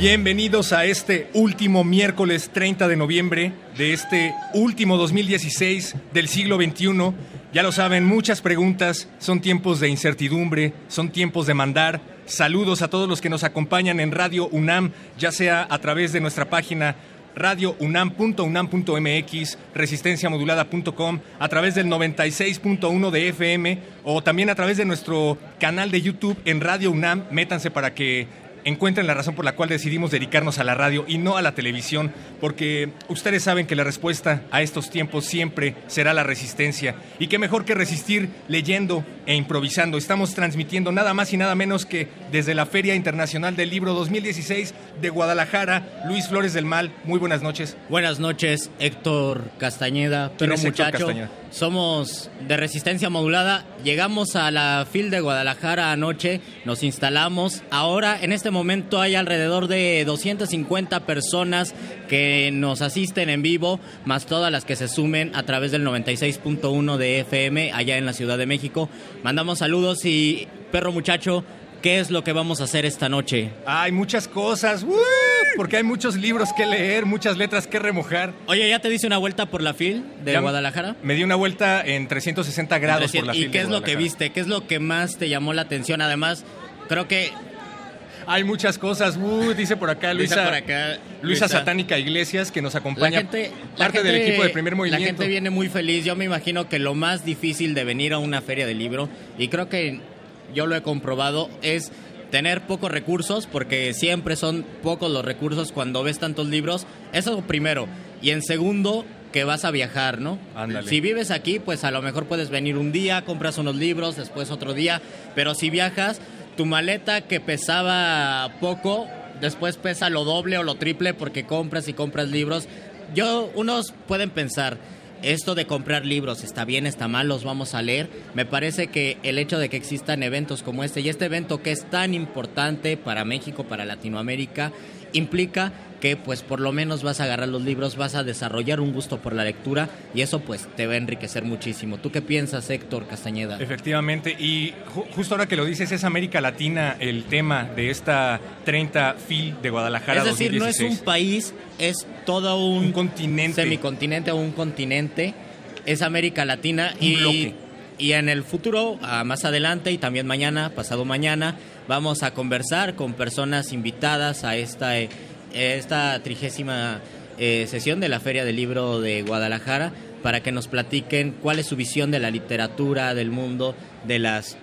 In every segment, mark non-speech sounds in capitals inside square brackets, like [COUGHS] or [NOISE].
Bienvenidos a este último miércoles 30 de noviembre de este último 2016 del siglo XXI. Ya lo saben, muchas preguntas, son tiempos de incertidumbre, son tiempos de mandar. Saludos a todos los que nos acompañan en Radio UNAM, ya sea a través de nuestra página radiounam.unam.mx, resistenciamodulada.com, a través del 96.1 de FM o también a través de nuestro canal de YouTube en Radio UNAM. Métanse para que encuentren la razón por la cual decidimos dedicarnos a la radio y no a la televisión, porque ustedes saben que la respuesta a estos tiempos siempre será la resistencia. Y qué mejor que resistir leyendo e improvisando. Estamos transmitiendo nada más y nada menos que desde la Feria Internacional del Libro 2016 de Guadalajara. Luis Flores del Mal, muy buenas noches. Buenas noches, Héctor Castañeda, ¿Quién pero muchacho. Castañeda? Somos de resistencia modulada. Llegamos a la FIL de Guadalajara anoche, nos instalamos. Ahora, en este momento, hay alrededor de 250 personas que nos asisten en vivo, más todas las que se sumen a través del 96.1 de FM allá en la Ciudad de México. Mandamos saludos y, perro muchacho, ¿qué es lo que vamos a hacer esta noche? Hay muchas cosas, porque hay muchos libros que leer, muchas letras que remojar. Oye, ¿ya te dice una vuelta por la FIL de Ya Guadalajara? Me di una vuelta en 360 grados por la ¿Y qué de es lo que viste? ¿Qué es lo que más te llamó la atención? Además, creo que Hay muchas cosas, ¡uh! dice por acá Luisa, por acá, Luisa Luisa. Satánica Iglesias, que nos la acompaña, gente, la parte del gente- equipo de primer La movimiento. gente viene muy feliz. Yo me imagino que lo más difícil de venir a una feria de libro, y creo que yo lo he comprobado, es tener pocos recursos, porque siempre son pocos los recursos cuando ves tantos libros. Eso primero. Y en segundo, que vas a viajar, ¿no? Ándale. Si vives aquí, pues a lo mejor puedes venir un día, compras unos libros, después otro día, pero si viajas, tu maleta que pesaba poco, después pesa lo doble o lo triple porque compras y compras libros. Yo, unos pueden pensar, esto de comprar libros está bien, está mal, los vamos a leer. Me parece que el hecho de que existan eventos como este y este evento que es tan importante para México, para Latinoamérica, implica que pues por lo menos vas a agarrar los libros, vas a desarrollar un gusto por la lectura y eso pues te va a enriquecer muchísimo. ¿Tú qué piensas, Héctor Castañeda? Efectivamente, y ju- justo ahora que lo dices, es América Latina el tema de esta 30 FIL de Guadalajara Es decir, no es 2016. un país, es todo un, Un continente. semicontinente o un continente, es América Latina Un y, bloque. y en el futuro, más adelante y también mañana, pasado mañana, vamos a conversar con personas invitadas a esta, eh, esta trigésima eh, sesión de la Feria del Libro de Guadalajara para que nos platiquen cuál es su visión de la literatura del mundo, de las...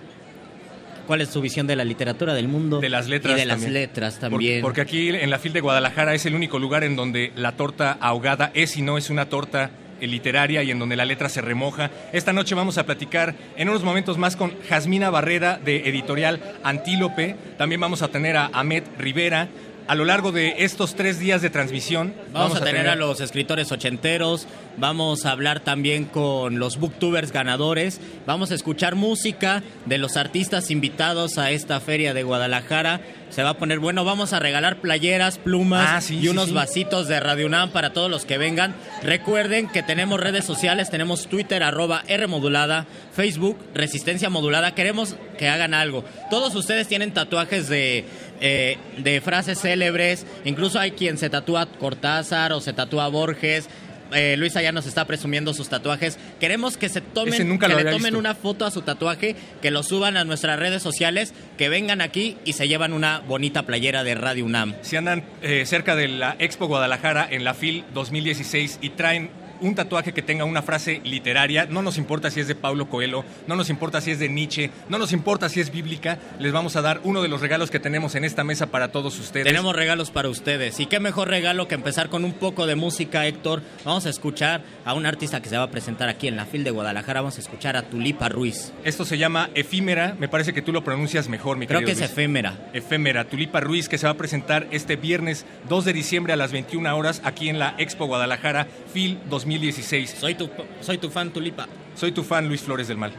¿Cuál es su visión de la literatura del mundo? De las letras Y de las también. letras Por- también. Porque aquí en la FIL de Guadalajara es el único lugar en donde la torta ahogada es y no es una torta eh, literaria y en donde la letra se remoja. Esta noche vamos a platicar en unos momentos más con Jasmina Barrera de Editorial Antílope. También vamos a tener a Ahmed Rivera. A lo largo de estos tres días de transmisión Vamos, a, tener, a los escritores ochenteros, vamos a hablar también con los booktubers ganadores, vamos a escuchar música de los artistas invitados a esta feria de Guadalajara. Se va a poner bueno, vamos a regalar playeras, plumas Ah, sí, y sí, unos sí. vasitos de Radio UNAM para todos los que vengan. Recuerden que tenemos redes sociales, tenemos Twitter arroba R modulada, Facebook Resistencia modulada. Queremos que hagan algo. Todos ustedes tienen tatuajes de, eh, de frases célebres, incluso hay quien se tatúa Cortázar o se tatúa Borges. Eh, Luisa ya nos está presumiendo sus tatuajes. Queremos que se tomen, nunca que le tomen visto. una foto a su tatuaje, que lo suban a nuestras redes sociales, que vengan aquí y se llevan una bonita playera de Radio UNAM. Si andan eh, cerca de la Expo Guadalajara en la FIL 2016 y traen un tatuaje que tenga una frase literaria. No nos importa si es de Paulo Coelho, no nos importa si es de Nietzsche, no nos importa si es bíblica. Les vamos a dar uno de los regalos que tenemos en esta mesa para todos ustedes. Tenemos regalos para ustedes. Y qué mejor regalo que empezar con un poco de música, Héctor. Vamos a escuchar a un artista que se va a presentar aquí en la FIL de Guadalajara. Vamos a escuchar a Tulipa Ruiz. Esto se llama Efímera. Me parece que tú lo pronuncias mejor, mi Creo que querido es Luis. efémera. Efémera, Tulipa Ruiz, que se va a presentar este viernes 2 de diciembre a las 21 horas aquí en la Expo Guadalajara FIL 2016. Soy tu, soy tu fan, Tulipa. Soy tu fan, Luis Flores del Mal.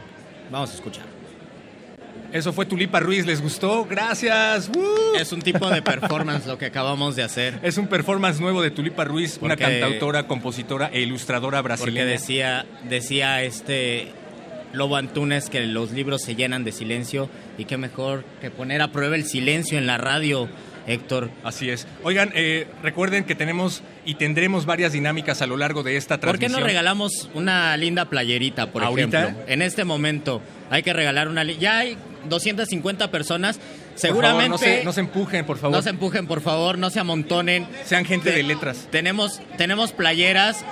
Vamos a escuchar. Eso fue Tulipa Ruiz, ¿les gustó? Gracias. ¡Woo! Es un tipo de [LAUGHS] performance lo que acabamos de hacer. Es un performance nuevo de Tulipa Ruiz, una Porque- cantautora, compositora e ilustradora Porque brasileña. decía, decía este Lobo Antunes que los libros se llenan de silencio y qué mejor que poner a prueba el silencio en la radio, Héctor. Así es. Oigan, eh, recuerden que tenemos y tendremos varias dinámicas a lo largo de esta ¿Por qué transmisión. no regalamos una linda playerita, por ¿Ahorita? ejemplo? En este momento hay que regalar una... Ya hay 250 personas. Por favor, Seguramente... no, se, no se empujen, por favor. no se empujen, por favor, no se amontonen. Sean gente Te- de letras. Tenemos, tenemos playeras.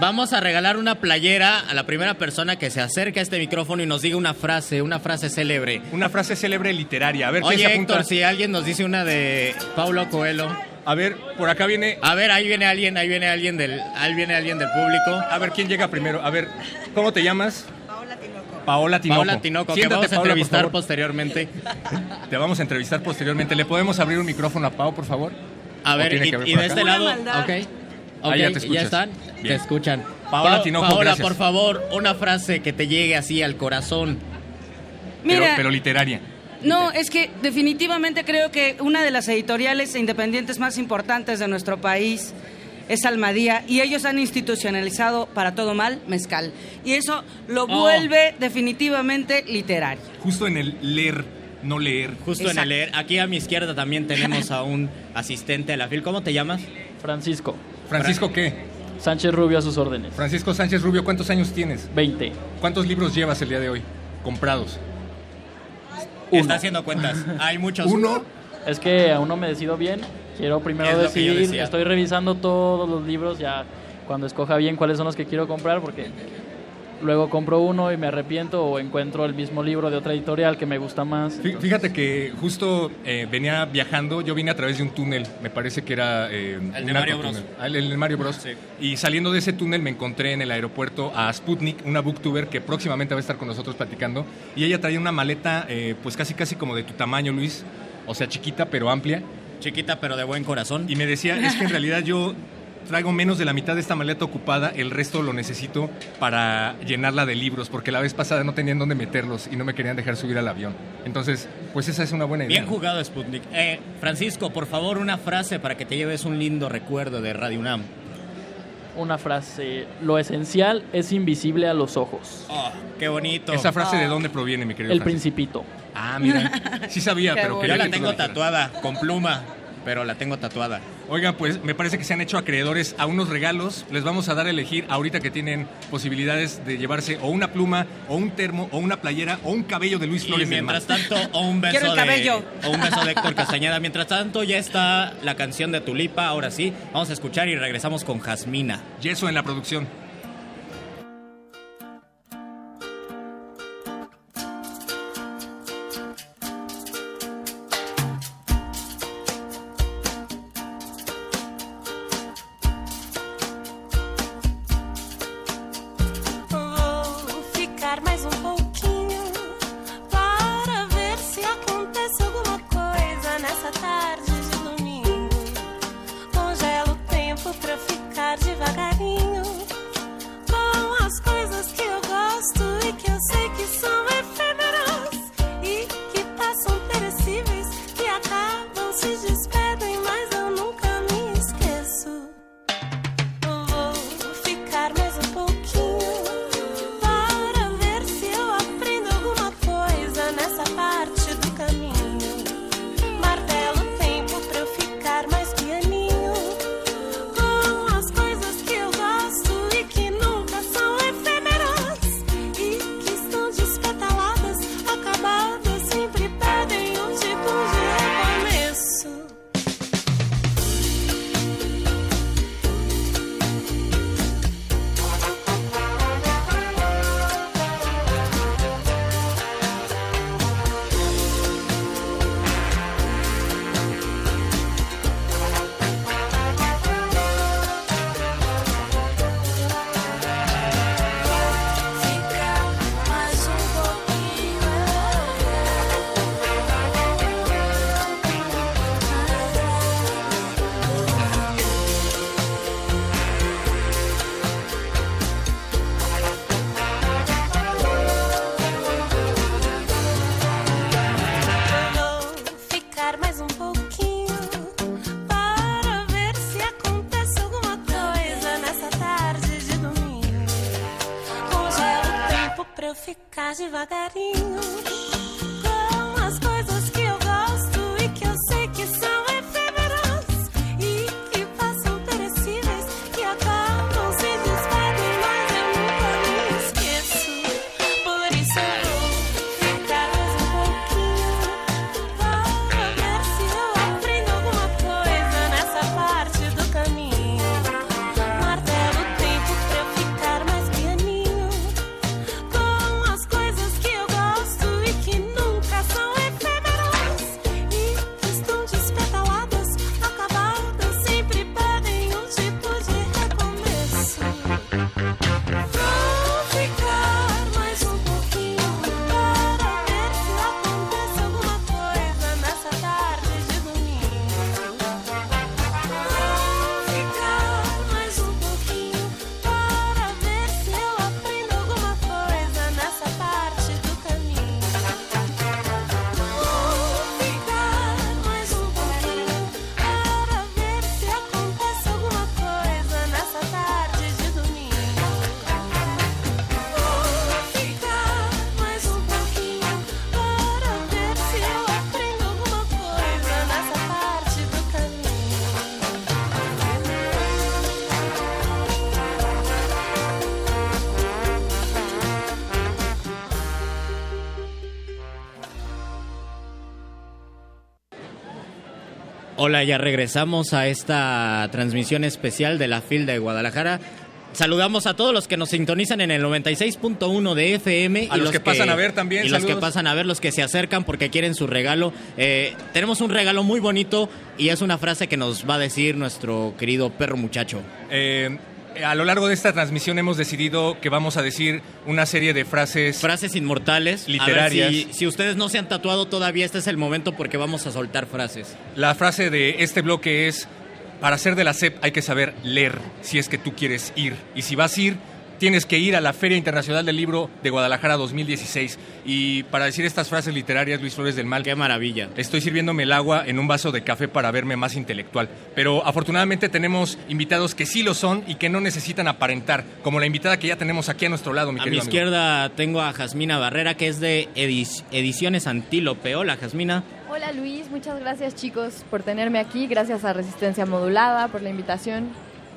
Vamos a regalar una playera a la primera persona que se acerque a este micrófono y nos diga una frase, una frase célebre. Una frase célebre literaria. A ver, ¿quién Oye, se apunta? Héctor, si alguien nos dice una de Paulo Coelho. A ver, por acá viene... A ver, ahí viene alguien, ahí viene alguien del, ahí viene alguien del público. A ver, ¿quién llega primero? A ver, ¿cómo te llamas? Paola Tinoco. Paola Tinoco, que Siéntate, vamos a Paola, entrevistar posteriormente. Te vamos a entrevistar posteriormente. ¿Le podemos abrir un micrófono a Pau, por favor? A ¿O ver, y, que y de acá? este lado, maldad. Ok. Ah, ya te Ok, escuchas. están? Bien. Te escuchan. Paola Pa- Tinoco, Paola, gracias. por favor, una frase que te llegue así al corazón. Pero, Mira, pero literaria. no, es que definitivamente creo que una de las editoriales independientes más importantes de nuestro país es Almadía y ellos han institucionalizado para todo mal mezcal y eso lo Oh. vuelve definitivamente literario. Justo en el leer, no leer. Justo en el leer. Aquí a mi izquierda también tenemos a un asistente de la FIL. ¿Cómo te llamas? Francisco. Francisco, ¿qué? Sánchez Rubio a sus órdenes. Francisco Sánchez Rubio, ¿cuántos años tienes? 20. ¿Cuántos libros llevas el día de hoy? Comprados. Uno. Está haciendo cuentas. Hay muchos. Uno. Es que aún no me decido bien. Quiero primero decidir. Estoy revisando todos los libros ya cuando escoja bien cuáles son los que quiero comprar porque luego compro uno y me arrepiento o encuentro el mismo libro de otra editorial que me gusta más. Fí- Fíjate que justo eh, venía viajando, yo vine a través de un túnel, me parece que era eh, El de Mario. Bros. Ah, El, Mario Bros. Sí. Y saliendo de ese túnel me encontré en el aeropuerto a Sputnik, una booktuber que próximamente va a estar con nosotros platicando. Y ella traía una maleta, eh, pues casi casi como de tu tamaño, Luis. O sea, chiquita pero amplia. Chiquita pero de buen corazón. Y me decía, es que en realidad yo traigo menos de la mitad de esta maleta ocupada, el resto lo necesito para llenarla de libros, porque la vez pasada no tenían dónde meterlos y no me querían dejar subir al avión. Entonces, pues esa es una buena idea. Bien jugado, Sputnik. Eh, Francisco, por favor, una frase para que te lleves un lindo recuerdo de Radio UNAM. Una frase. Lo esencial es invisible a los ojos. Oh, qué bonito. ¿Esa frase de dónde proviene, mi querido El Francisco? principito. Ah, mira. [LAUGHS] Sí sabía, pero quería Yo la que tengo tatuada con pluma, pero la tengo tatuada. Oigan, pues me parece que se han hecho acreedores a unos regalos. Les vamos a dar a elegir ahorita que tienen posibilidades de llevarse o una pluma, o un termo, o una playera, o un cabello de Luis Y Flores del mientras tanto, o [LAUGHS] un beso Quiero el de cabello. o un beso de Héctor Castañeda. Mientras tanto, ya está la canción de Tulipa. Ahora sí, vamos a escuchar y regresamos con Jasmina. Yeso en la producción. Hola, ya regresamos a esta transmisión especial de la FIL de Guadalajara. Saludamos a todos los que nos sintonizan en el 96.1 de FM. A los que pasan a ver también, Y los que saludos. pasan a ver, los que se acercan porque quieren su regalo. Eh, tenemos un regalo muy bonito y es una frase que nos va a decir nuestro querido perro muchacho. Eh, a lo largo de esta transmisión hemos decidido que vamos a decir una serie de frases. Frases inmortales. A ver Literarias. si, si ustedes no se han tatuado todavía, este es el momento porque vamos a soltar frases. La frase de este bloque es, para ser de la SEP hay que saber leer si es que tú quieres ir. Y si vas a ir, tienes que ir a la Feria Internacional del Libro de Guadalajara 2016. Y para decir estas frases literarias, Luis Flores del Mal, Qué maravilla. estoy sirviéndome el agua en un vaso de café para verme más intelectual. Pero afortunadamente tenemos invitados que sí lo son y que no necesitan aparentar, como la invitada que ya tenemos aquí a nuestro lado, mi A mi amigo. izquierda tengo a Jasmina Barrera, que es de Edic- Ediciones Antílope. Hola, Jasmina. Hola Luis, muchas gracias chicos por tenerme aquí, gracias a Resistencia Modulada por la invitación.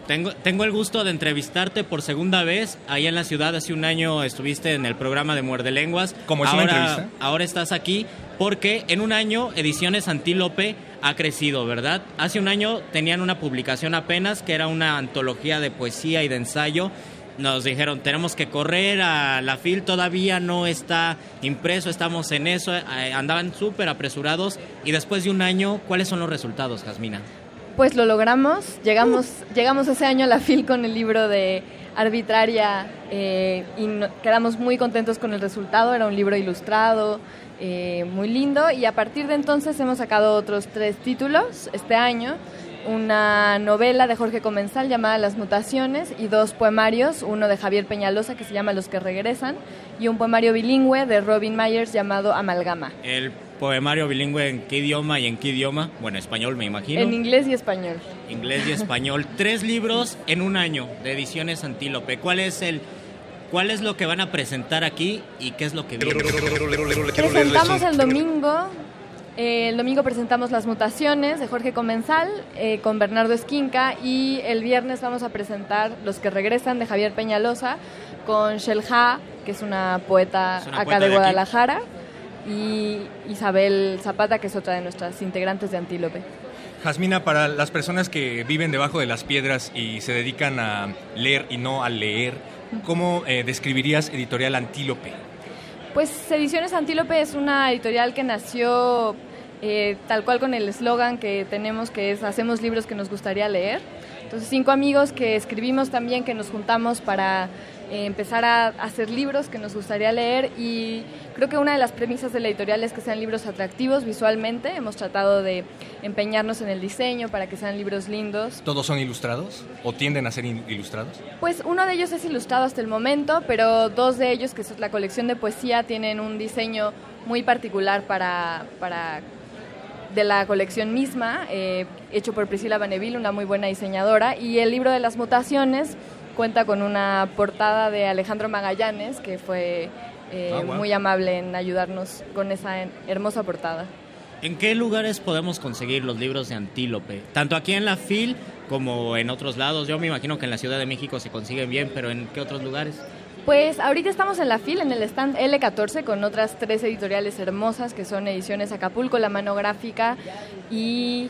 Tengo, tengo el gusto de entrevistarte por segunda vez. Allá en la ciudad hace un año estuviste en el programa de Muerde Lenguas. ¿Cómo es una ahora, entrevista? Ahora estás aquí porque en un año Ediciones Antílope ha crecido, ¿verdad? Hace un año tenían una publicación apenas que era una antología de poesía y de ensayo. Nos dijeron, tenemos que correr a la FIL, todavía no está impreso, estamos en eso, eh, andaban súper apresurados. Y después de un año, ¿cuáles son los resultados, Jasmina? Pues lo logramos, llegamos, llegamos ese año a la FIL con el libro de Arbitraria eh, y quedamos muy contentos con el resultado, era un libro ilustrado, eh, muy lindo y a partir de entonces hemos sacado otros tres títulos este año, una novela de Jorge Comensal llamada Las Mutaciones y dos poemarios, uno de Javier Peñalosa que se llama Los que regresan y un poemario bilingüe de Robin Myers llamado Amalgama, poemario bilingüe en qué idioma y en qué idioma? Bueno, español me imagino. en inglés y español. Inglés y español. Tres libros en un año de ediciones Antílope. ¿Cuál es el cuál es lo que van a presentar aquí y qué es lo que viene? Presentamos el domingo. eh, el domingo presentamos Las Mutaciones de Jorge Comensal eh, con Bernardo Esquinca y el viernes vamos a presentar Los que regresan de Javier Peñalosa con Shelha, que es una poeta Es una acá de aquí. Y Isabel Zapata, que es otra de nuestras integrantes de Antílope. Jasmina, para las personas que viven debajo de las piedras y se dedican a leer y no a leer, ¿cómo eh, describirías Editorial Antílope? Pues Ediciones Antílope es una editorial que nació eh, tal cual con el eslogan que tenemos que es hacemos libros que nos gustaría leer. Entonces cinco amigos que escribimos también, que nos juntamos para eh, empezar a hacer libros que nos gustaría leer y creo que una de las premisas de la editorial es que sean libros atractivos visualmente. Hemos tratado de empeñarnos en el diseño para que sean libros lindos, ¿Todos son ilustrados o tienden a ser ilustrados? pues uno de ellos es ilustrado hasta el momento, pero dos de ellos, que es la colección de poesía, tienen un diseño muy particular para, para de la colección misma, eh, hecho por Priscila Baneville, una muy buena diseñadora, y el libro de las mutaciones cuenta con una portada de Alejandro Magallanes, que fue eh, Ah, wow. muy amable en ayudarnos con esa hermosa portada. ¿En qué lugares podemos conseguir los libros de Antílope? Tanto aquí en la FIL como en otros lados. Yo me imagino que en la Ciudad de México se consiguen bien, pero ¿en qué otros lugares? Pues ahorita estamos en la fila, en el stand L14, con otras tres editoriales hermosas que son Ediciones Acapulco, La Mano Gráfica y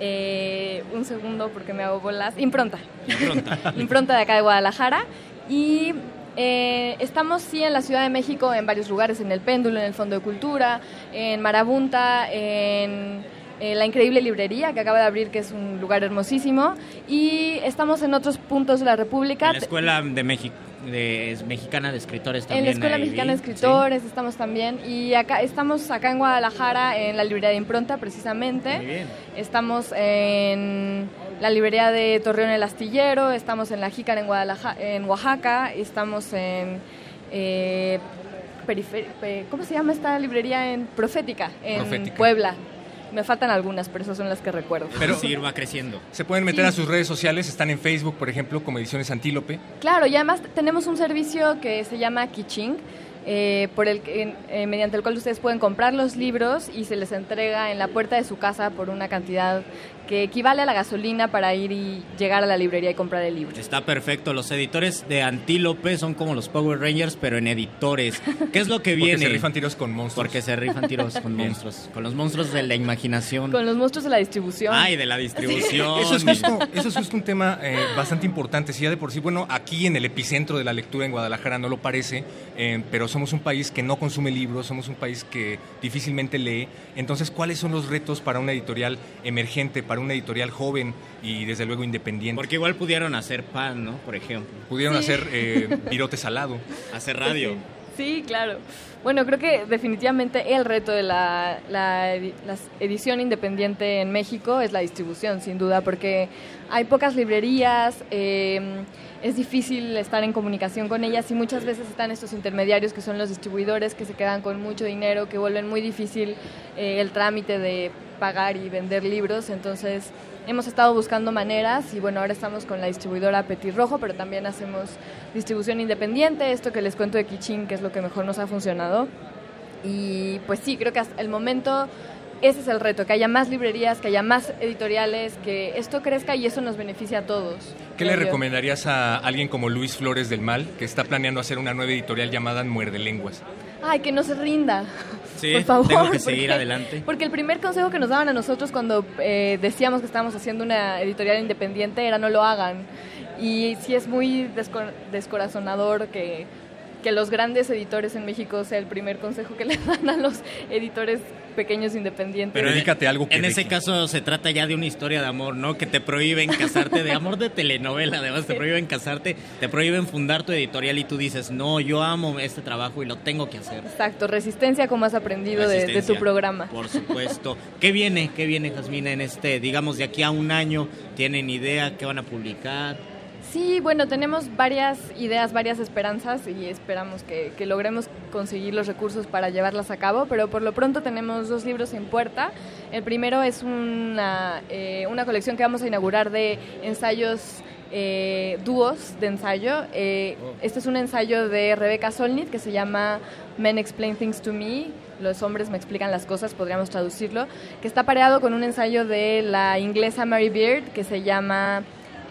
eh, un segundo porque me hago bolas, Impronta. Impronta. [LAUGHS] Impronta de acá de Guadalajara. Y eh, estamos sí en la Ciudad de México en varios lugares, en el Péndulo, en el Fondo de Cultura, en Marabunta, en eh, la increíble librería que acaba de abrir, que es un lugar hermosísimo. Y estamos en otros puntos de la República. En la Escuela de México. De, mexicana de escritores En también. la Escuela Mexicana de Escritores estamos también y acá estamos acá en Guadalajara en la librería de Impronta precisamente. Muy bien. Estamos en la librería de Torreón el Astillero, estamos en la Jícara en Guadalajara, en Oaxaca, estamos en eh, pe- ¿cómo se llama esta librería en Profética en Profética. Puebla. Me faltan algunas, pero esas son las que recuerdo. Pero- Sí, va creciendo. Se pueden meter Sí. a sus redes sociales, están en Facebook, por ejemplo, como Ediciones Antílope. Claro, y además tenemos un servicio que se llama Kiching, eh, por el que- eh, mediante el cual ustedes pueden comprar los libros y se les entrega en la puerta de su casa por una cantidad que equivale a la gasolina para ir y llegar a la librería y comprar el libro. Está perfecto. Los editores de Antílope son como los Power Rangers, pero en editores. ¿Qué es lo que [LAUGHS] Porque viene? se rifan tiros con monstruos. Porque se rifan tiros con monstruos. Con los monstruos de la imaginación. Con los monstruos de la distribución. Ay, de la distribución. Eso es, justo, eso es justo un tema eh, bastante importante. Si ya de por sí, bueno, aquí en el epicentro de la lectura en Guadalajara no lo parece, eh, pero somos un país que no consume libros, somos un país que difícilmente lee. Entonces, ¿cuáles son los retos para una editorial emergente, para una editorial joven y desde luego independiente? Porque igual pudieron hacer pan, ¿no? Por ejemplo. Pudieron Sí. hacer eh, [LAUGHS] virote salado. Hacer radio. Sí, claro. Bueno, creo que definitivamente el reto de la, la la edición independiente en México es la distribución, sin duda, porque hay pocas librerías, eh, es difícil estar en comunicación con ellas y muchas veces están estos intermediarios que son los distribuidores que se quedan con mucho dinero, que vuelven muy difícil eh, el trámite de pagar y vender libros. Entonces, hemos estado buscando maneras y bueno, ahora estamos con la distribuidora Petit Rojo, pero también hacemos distribución independiente, esto que les cuento de Kichin, que es lo que mejor nos ha funcionado. Y pues sí, creo que hasta el momento ese es el reto, que haya más librerías, que haya más editoriales, que esto crezca y eso nos beneficia a todos. ¿Qué le yo. recomendarías a alguien como Luis Flores del Mal, que está planeando hacer una nueva editorial llamada Muerde Lenguas? Ay, que no se rinda. [LAUGHS] Sí, Por favor. tengo que seguir adelante. Porque el primer consejo que nos daban a nosotros cuando eh, decíamos que estábamos haciendo una editorial independiente era no lo hagan. Y sí es muy desco- descorazonador que, que los grandes editores en México sea el primer consejo que [LAUGHS] le dan a los editores pequeños independientes. Pero dedícate a algo que En ese caso se trata ya de una historia de amor, ¿no? Que te prohíben casarte, de amor de telenovela, además te prohíben casarte, te prohíben fundar tu editorial y tú dices, no, yo amo este trabajo y lo tengo que hacer. Exacto, resistencia como has aprendido de, de tu programa. Por supuesto. ¿Qué viene? ¿Qué viene, Jasmina, en este, digamos, de aquí a un año? ¿Tienen idea? ¿Qué van a publicar? Sí, bueno, tenemos varias ideas, varias esperanzas y esperamos que, que logremos conseguir los recursos para llevarlas a cabo, pero por lo pronto tenemos dos libros en puerta. El primero es una, eh, una colección que vamos a inaugurar de ensayos eh, dúos de ensayo. Eh, Este es un ensayo de Rebecca Solnit que se llama Men Explain Things to Me. Los hombres me explican las cosas, podríamos traducirlo, que está pareado con un ensayo de la inglesa Mary Beard que se llama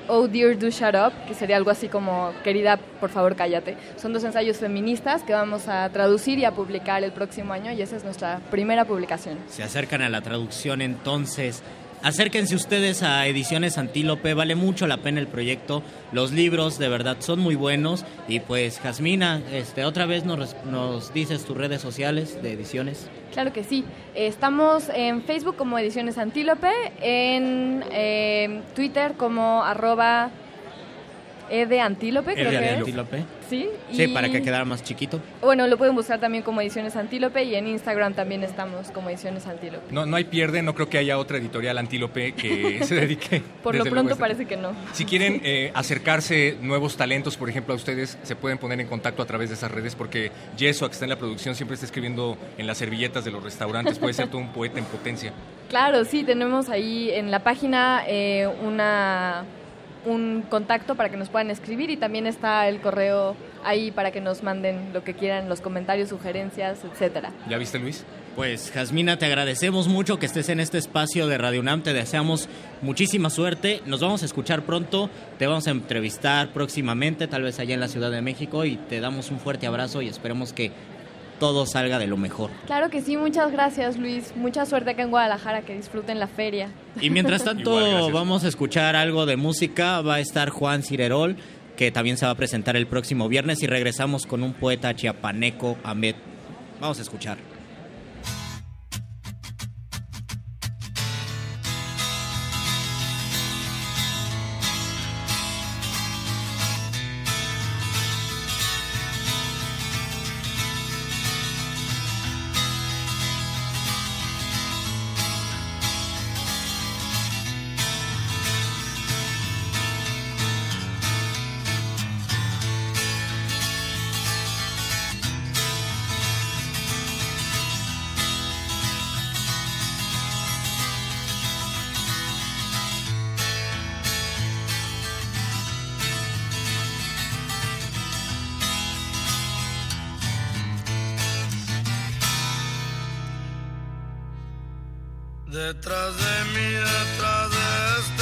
Oh Dear Do Shut Up, que sería algo así como Querida, por favor, cállate. Son dos ensayos feministas que vamos a traducir y a publicar el próximo año y esa es nuestra primera publicación. Se acercan a la traducción entonces. Acérquense ustedes a Ediciones Antílope, vale mucho la pena el proyecto. Los libros de verdad son muy buenos. Y pues, Jasmina, este, otra vez nos, nos dices tus redes sociales de ediciones. Claro que sí. Estamos en Facebook como Ediciones Antílope, en eh, Twitter como arroba edeantílope, creo Ede que es. Antílope. Sí, Sí, y- para que quedara más chiquito. Bueno, lo pueden buscar también como Ediciones Antílope y en Instagram también estamos como Ediciones Antílope. No, no hay pierde, no creo que haya otra editorial antílope que [LAUGHS] se dedique. Por lo pronto este parece que no. Si quieren eh, acercarse nuevos talentos, por ejemplo, a ustedes, se pueden poner en contacto a través de esas redes porque Yeso, que está en la producción, siempre está escribiendo en las servilletas de los restaurantes. Puede ser todo un poeta en potencia. [LAUGHS] Claro, sí, tenemos ahí en la página eh, una un contacto para que nos puedan escribir y también está el correo ahí para que nos manden lo que quieran, los comentarios, sugerencias, etcétera. ¿Ya viste, Luis? Pues Jasmina, te agradecemos mucho que estés en este espacio de Radio UNAM, te deseamos muchísima suerte, nos vamos a escuchar pronto, te vamos a entrevistar próximamente, tal vez allá en la Ciudad de México, y te damos un fuerte abrazo y esperemos que todo salga de lo mejor. Claro que sí, muchas gracias Luis, mucha suerte acá en Guadalajara, que disfruten la feria. Y mientras [LAUGHS] tanto Igual, vamos a escuchar algo de música, va a estar Juan Cirerol, que también se va a presentar el próximo viernes, y regresamos con un poeta chiapaneco, Ahmed. Vamos a escuchar. Detrás de mí, detrás de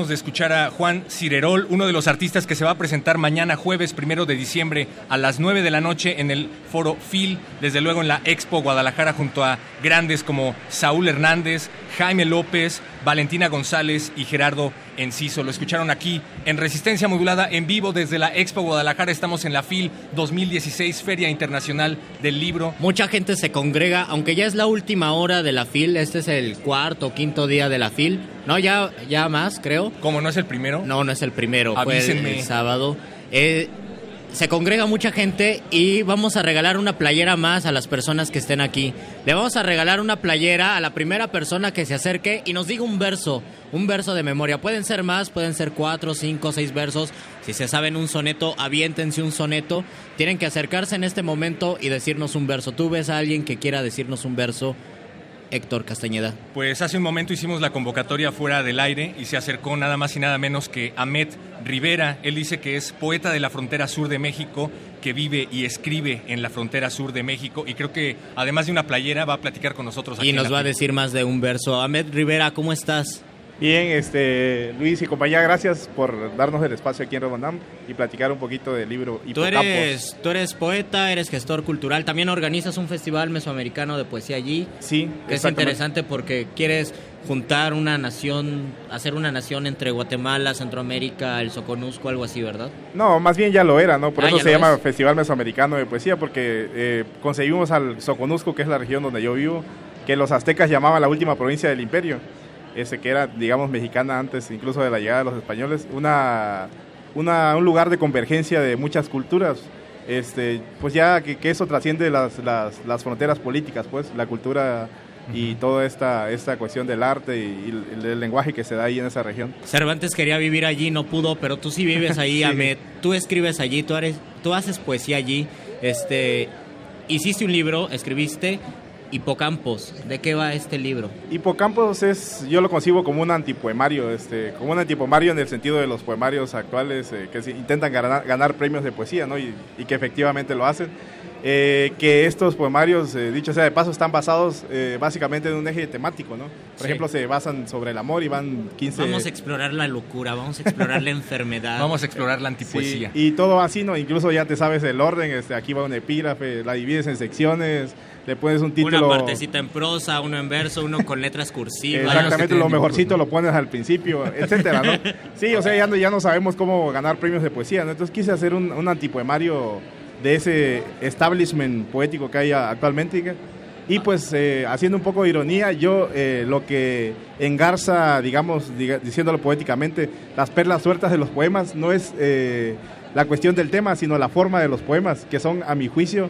De escuchar a Juan Cirerol, uno de los artistas que se va a presentar mañana jueves primero de diciembre a las 9 de la noche en el Foro Phil, desde luego en la Expo Guadalajara junto a grandes como Saúl Hernández, Jaime López, Valentina González y Gerardo Enciso. Lo escucharon aquí en Resistencia Modulada en vivo desde la Expo Guadalajara. Estamos en la FIL 2016, Feria Internacional del Libro. Mucha gente se congrega, aunque ya es la última hora de la FIL, este es el cuarto o quinto día de la FIL. No, ya, ya más, creo. ¿Cómo no es el primero? No, no es el primero, fue el, Avísenme. el sábado. Eh, se congrega mucha gente y vamos a regalar una playera más a las personas que estén aquí. Le vamos a regalar una playera a la primera persona que se acerque y nos diga un verso, un verso de memoria. Pueden ser más, pueden ser cuatro, cinco, seis versos. Si se saben un soneto, aviéntense un soneto. Tienen que acercarse en este momento y decirnos un verso. ¿Tú ves a alguien que quiera decirnos un verso? Héctor Castañeda. Pues hace un momento hicimos la convocatoria fuera del aire y se acercó nada más y nada menos que Ahmed Rivera. Él dice que es poeta de la frontera sur de México, que vive y escribe en la frontera sur de México y creo que además de una playera va a platicar con nosotros. aquí Y nos va a decir más de un verso. Ahmed Rivera, ¿cómo estás? Bien, este, Luis y compañía, gracias por darnos el espacio aquí en Romandam y platicar un poquito del libro Tú eres, tú eres poeta, eres gestor cultural, también organizas un festival mesoamericano de poesía allí. Sí, Que es interesante porque quieres juntar una nación, hacer una nación entre Guatemala, Centroamérica, el Soconusco, algo así, ¿verdad? No, más bien ya lo era, ¿no? Por Ah, eso se llama es. Festival Mesoamericano de Poesía, porque eh, conseguimos al Soconusco, que es la región donde yo vivo, que los aztecas llamaban la última provincia del imperio, ese que era, digamos, mexicana antes incluso de la llegada de los españoles, una, una- un lugar de convergencia de muchas culturas. Este, pues ya que, que eso trasciende las, las, las fronteras políticas, pues, la cultura y toda esta, esta cuestión del arte y, y el, el lenguaje que se da ahí en esa región. Cervantes quería vivir allí, no pudo, pero tú sí vives ahí, [LAUGHS] Sí. Ahmed. Tú escribes allí, tú, eres, tú haces poesía allí. Este, hiciste un libro, escribiste Hipocampos. ¿De qué va este libro? Hipocampos es, yo lo concibo como un antipoemario, este, como un antipoemario en el sentido de los poemarios actuales eh, que se intentan ganar, ganar premios de poesía, ¿no? Y, y que efectivamente lo hacen. Eh, que estos poemarios, eh, dicho sea de paso, están basados eh, básicamente en un eje temático, ¿no? Por Sí. ejemplo, se basan sobre el amor y van 15... Vamos a explorar la locura, vamos a explorar la enfermedad. [LAUGHS] Vamos a explorar la Sí, antipoesía. y todo va así, ¿no? Incluso ya te sabes el orden, este, aquí va un epígrafe, la divides en secciones, le pones un título... Una partecita en prosa, uno en verso, uno con letras cursivas. Exactamente, lo mejorcito lo pones al principio, etcétera, ¿no? [LAUGHS] Sí, o sea, ya no, ya no sabemos cómo ganar premios de poesía, ¿no? Entonces quise hacer un, un antipoemario de ese establishment poético que hay actualmente. Y pues eh, haciendo un poco de ironía, yo eh, lo que engarza, digamos, diga- diciéndolo poéticamente, las perlas sueltas de los poemas no es eh, la cuestión del tema, sino la forma de los poemas, que son, a mi juicio,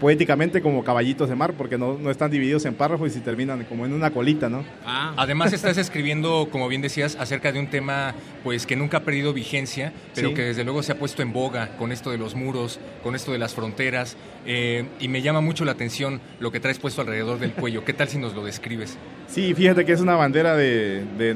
poéticamente como caballitos de mar, porque no, no están divididos en párrafos y se terminan como en una colita, ¿no? Ah, Además estás escribiendo, como bien decías, acerca de un tema pues que nunca ha perdido vigencia, pero Sí. que desde luego se ha puesto en boga con esto de los muros, con esto de las fronteras, eh, y me llama mucho la atención lo que traes puesto alrededor del cuello. ¿Qué tal si nos lo describes? Sí, fíjate que es una bandera de, de-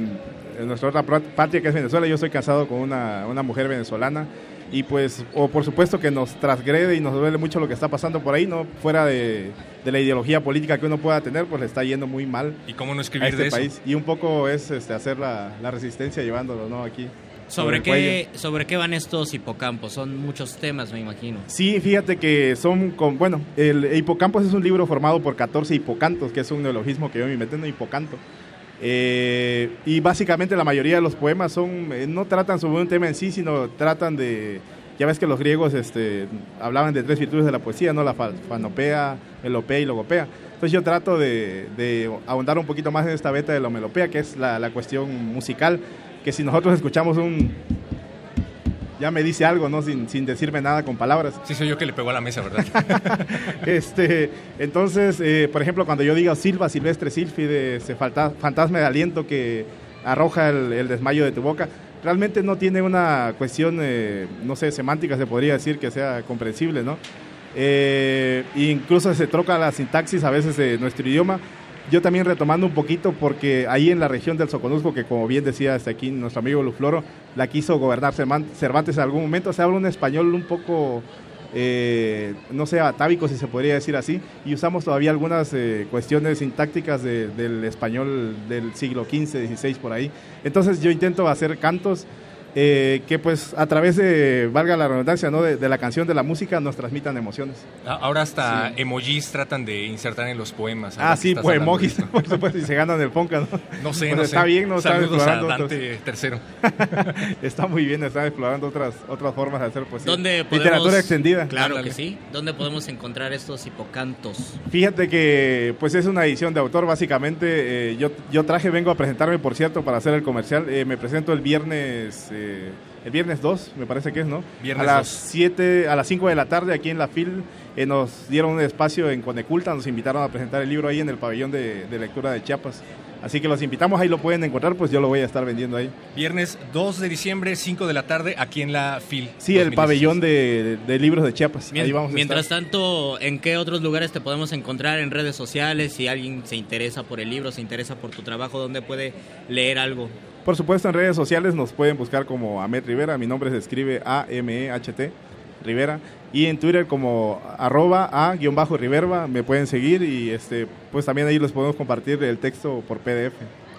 de nuestra otra pat- patria que es Venezuela. Yo soy casado con una, una mujer venezolana y pues, o por supuesto que nos transgrede y nos duele mucho lo que está pasando por ahí, ¿no? Fuera de, de la ideología política que uno pueda tener, pues le está yendo muy mal ¿Y cómo no a escribir este de eso? país. Y un poco es este, hacer la, la resistencia llevándolo, ¿no? Aquí. ¿Sobre qué, ¿Sobre qué van estos hipocampos? Son muchos temas, me imagino. Sí, fíjate que son con, bueno, el Hipocampos es un libro formado por 14 hipocantos, que es un neologismo que yo me inventé, no hipocanto. Eh, y básicamente la mayoría de los poemas son, eh, no tratan sobre un tema en sí, sino tratan de, ya ves que los griegos este, hablaban de tres virtudes de la poesía, ¿no? La fa- fanopea, melopea y logopea. Entonces yo trato de, de ahondar un poquito más en esta beta de la melopea, que es la, la cuestión musical, que si nosotros escuchamos un... Ya me dice algo, ¿no? Sin, sin decirme nada con palabras. Sí, soy yo que le pegó a la mesa, ¿verdad? [LAUGHS] Este, entonces, eh, por ejemplo, cuando yo digo silva, silvestre, falta- fantasma de aliento que arroja el, el desmayo de tu boca, realmente no tiene una cuestión, eh, no sé, semántica, se podría decir que sea comprensible, ¿no? Eh, incluso se troca la sintaxis a veces de nuestro idioma. Yo también retomando un poquito, porque ahí en la región del Soconusco, que como bien decía hasta aquí nuestro amigo Lufloro, la quiso gobernar Cervan- Cervantes en algún momento, se habla un español un poco eh, no sé, atávico si se podría decir así, y usamos todavía algunas eh, cuestiones sintácticas de- del español del siglo XV, XVI por ahí. Entonces yo intento hacer cantos eh, que pues a través de, valga la redundancia, ¿no? de, de la canción, de la música, nos transmitan emociones. A- Ahora hasta emojis tratan de insertar en los poemas. Ah, sí, poemojis, esto. por supuesto, y se ganan el Ponca, ¿no? No sé, Pues no está sé. bien, ¿no? Están Saludos a Dante tercero. [LAUGHS] Está muy bien, están explorando otras otras formas de hacer poesía. ¿Dónde podemos- Literatura extendida. Claro Ándale. que sí. ¿Dónde podemos encontrar estos hipocantos? Fíjate que pues es una edición de autor básicamente. eh, yo, yo traje, vengo a presentarme por cierto para hacer el comercial. Eh, me presento el viernes eh, el viernes 2, me parece que es, ¿no? Viernes a las 2. 7, a las 5 de la tarde aquí en la FIL eh, nos dieron un espacio en Coneculta, nos invitaron a presentar el libro ahí en el pabellón de, de lectura de Chiapas. Así que los invitamos, ahí lo pueden encontrar, pues yo lo voy a estar vendiendo ahí. Viernes 2 de diciembre, 5 de la tarde, aquí en la FIL. Sí, el pabellón de, de libros de Chiapas. Mien- ahí vamos a Mientras estar. tanto, ¿en qué otros lugares te podemos encontrar en redes sociales? Si alguien se interesa por el libro, se interesa por tu trabajo, ¿dónde puede leer algo? Por supuesto, en redes sociales nos pueden buscar como Amet Rivera. Mi nombre se escribe A-M-E-H-T Rivera. Y en Twitter como arroba A-Riverba. Me pueden seguir y este pues también ahí les podemos compartir el texto por PDF.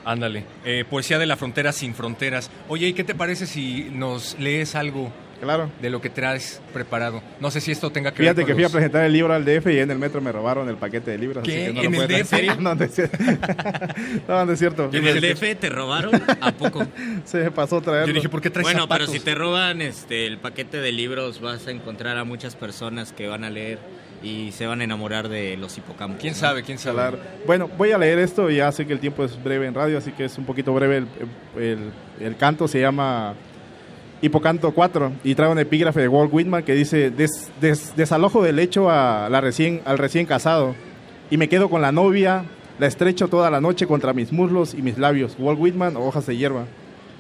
Ándale. Eh, poesía de la frontera sin fronteras. Oye, ¿y qué te parece si nos lees algo Claro. de lo que traes preparado? No sé si esto tenga que Fíjate ver que con fui a presentar el libro al DF y en el metro me robaron el paquete de libros. ¿Qué? así que no lo ¿En el pueden- DF? [LAUGHS] no, no es cierto. [LAUGHS] no, no es cierto. ¿En el DF te robaron? ¿A poco? [LAUGHS] Se pasó traerlo. Yo dije, ¿por qué traes Bueno, zapatos? pero si te roban este el paquete de libros, vas a encontrar a muchas personas que van a leer y se van a enamorar de los hipocampos. ¿Quién ¿no? sabe? ¿Quién sabe? Claro. Bueno, voy a leer esto, ya sé que el tiempo es breve en radio, así que es un poquito breve el, el- el canto, se llama Hipocanto 4 y trae un epígrafe de Walt Whitman que dice, "Des- des- desalojo del hecho a la recién, al recién casado y me quedo con la novia, la estrecho toda la noche contra mis muslos y mis labios. Walt Whitman, hojas de hierba.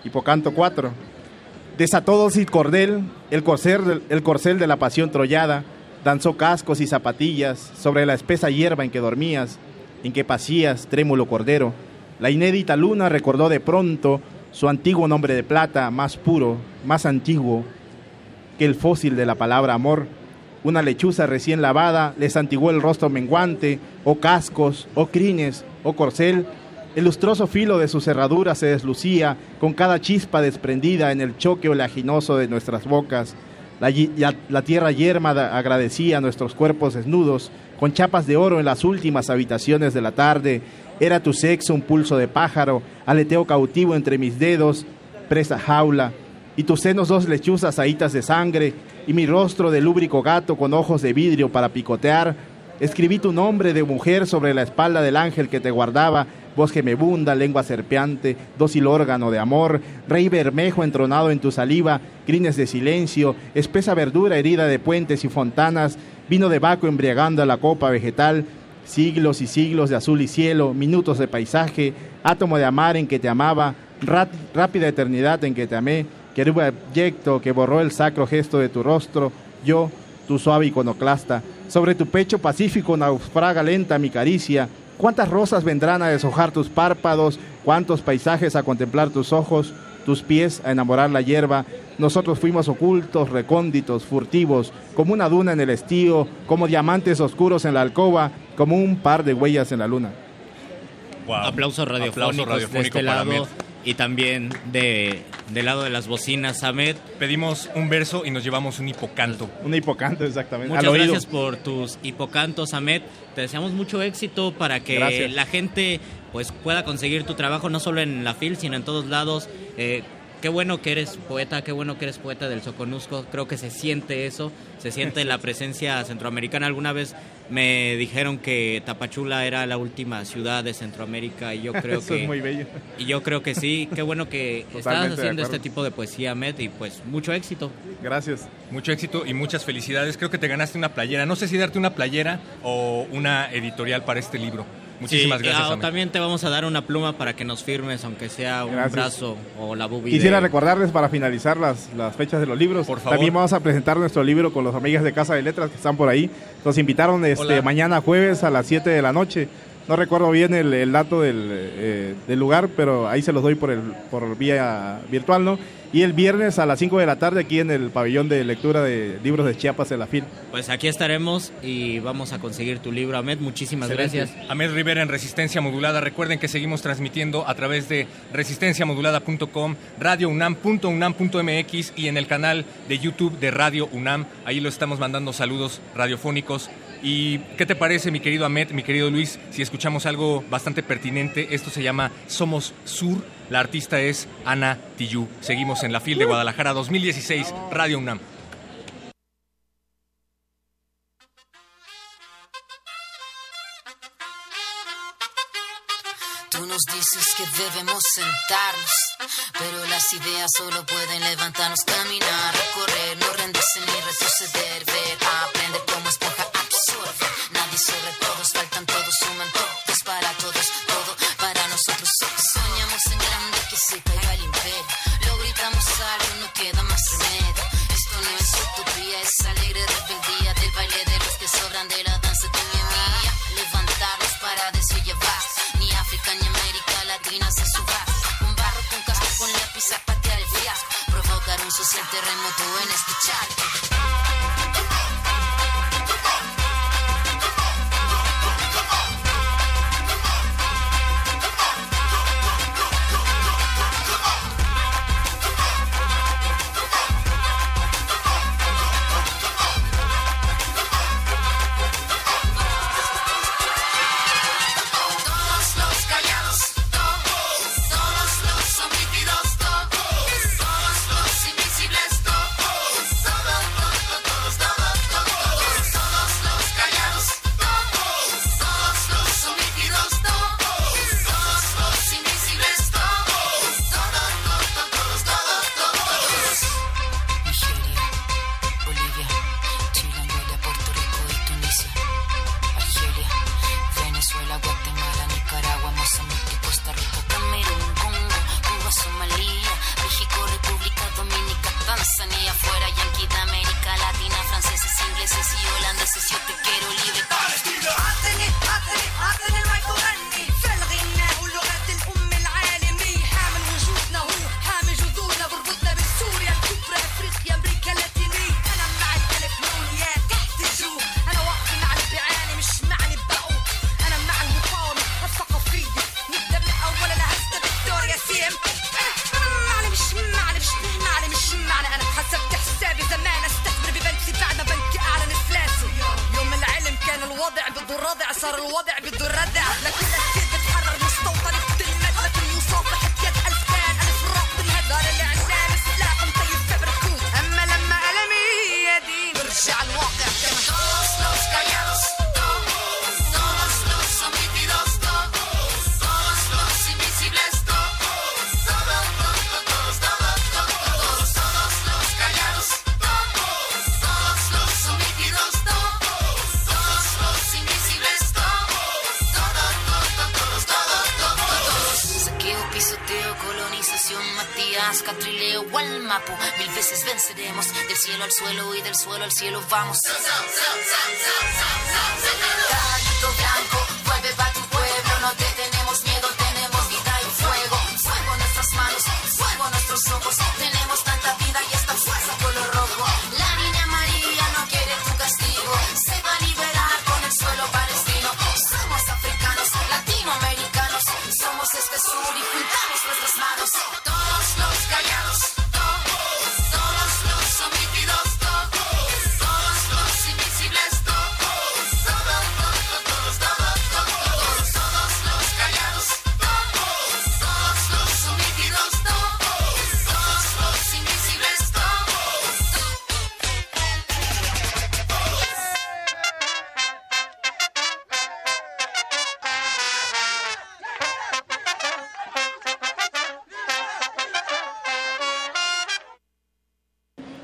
Hipocanto 4. Desató dócil cordel, el corcel, el corcel de la pasión troyada, danzó cascos y zapatillas sobre la espesa hierba en que dormías, en que pasías, trémulo cordero. La inédita luna recordó de pronto su antiguo nombre de plata, más puro, más antiguo que el fósil de la palabra amor. Una lechuza recién lavada le santiguó el rostro menguante, o cascos, o crines, o corcel. El lustroso filo de su cerradura se deslucía con cada chispa desprendida en el choque oleaginoso de nuestras bocas. La, la tierra yerma agradecía nuestros cuerpos desnudos, con chapas de oro en las últimas habitaciones de la tarde. Era tu sexo un pulso de pájaro, aleteo cautivo entre mis dedos, presa jaula, y tus senos dos lechuzas ahitas de sangre, y mi rostro de lúbrico gato con ojos de vidrio para picotear. Escribí tu nombre de mujer sobre la espalda del ángel que te guardaba, voz gemebunda, lengua serpeante, dócil órgano de amor, rey bermejo entronado en tu saliva, crines de silencio, espesa verdura herida de puentes y fontanas, vino de Baco embriagando a la copa vegetal, siglos y siglos de azul y cielo, minutos de paisaje, átomo de amar en que te amaba, rápida eternidad en que te amé, querube abyecto que borró el sacro gesto de tu rostro, yo, tu suave iconoclasta, sobre tu pecho pacífico naufraga lenta mi caricia, cuántas rosas vendrán a deshojar tus párpados, cuántos paisajes a contemplar tus ojos, tus pies a enamorar la hierba, nosotros fuimos ocultos, recónditos, furtivos, como una duna en el estío, como diamantes oscuros en la alcoba, como un par de huellas en la luna. Wow. Aplausos radiofónicos Aplauso de radiofónico este para lado Ahmed. Y también de, del lado de las bocinas, Ahmed. Pedimos un verso y nos llevamos un hipocanto. Un hipocanto, exactamente. Muchas al oído. gracias por tus hipocantos, Ahmed. Te deseamos mucho éxito para que Gracias. la gente pues pueda conseguir tu trabajo no solo en la FIL, sino en todos lados. Eh, qué bueno que eres poeta, qué bueno que eres poeta del Soconusco. Creo que se siente eso, se siente la presencia centroamericana. Alguna vez me dijeron que Tapachula era la última ciudad de Centroamérica y yo [LAUGHS] creo Eso que es muy bello. y yo creo que sí. Qué bueno que estás Totalmente haciendo este tipo de poesía, Ahmed, y pues mucho éxito. Gracias. Mucho éxito y muchas felicidades. Creo que te ganaste una playera. No sé si darte una playera o una editorial para este libro. Muchísimas Sí, gracias. También te vamos a dar una pluma para que nos firmes, aunque sea un Gracias. brazo o la bubi. Quisiera de- recordarles para finalizar las, las fechas de los libros. Por favor. También vamos a presentar nuestro libro con los amigas de Casa de Letras que están por ahí. Nos invitaron este Hola. mañana jueves a las 7 de la noche. No recuerdo bien el, el dato del, eh, del lugar, pero ahí se los doy por, el, por vía virtual, ¿no? Y el viernes a las 5 de la tarde aquí en el pabellón de lectura de libros de Chiapas de la FIL. Pues aquí estaremos y vamos a conseguir tu libro, Ahmed. Muchísimas Excelente. gracias. Ahmed Rivera en Resistencia Modulada. Recuerden que seguimos transmitiendo a través de resistenciamodulada.com, radiounam.unam.mx y en el canal de YouTube de Radio UNAM. Ahí lo estamos mandando saludos radiofónicos. ¿Y qué te parece, mi querido Ahmed, mi querido Luis, si escuchamos algo bastante pertinente? Esto se llama Somos Sur. La artista es Ana Tillú. Seguimos en la FIL de Guadalajara 2016, Radio UNAM. Tú nos dices que debemos sentarnos, pero las ideas solo pueden levantarnos, caminar, recorrer, no rendirse ni retroceder, ver, aprender como esponja todos, todos para todos, todo para nosotros. Soñamos en grande que se caiga el imperio, lo gritamos algo, no queda más remedio. Esto no es utopía, es alegre rebeldía del baile de los que sobran de la danza tuya y mía. Levantarnos para basta. Ni África ni América Latina se suba. Un barro con casco con lápiz a patear el fiasco. Provocar un social terremoto en este charco. Cielo vamos.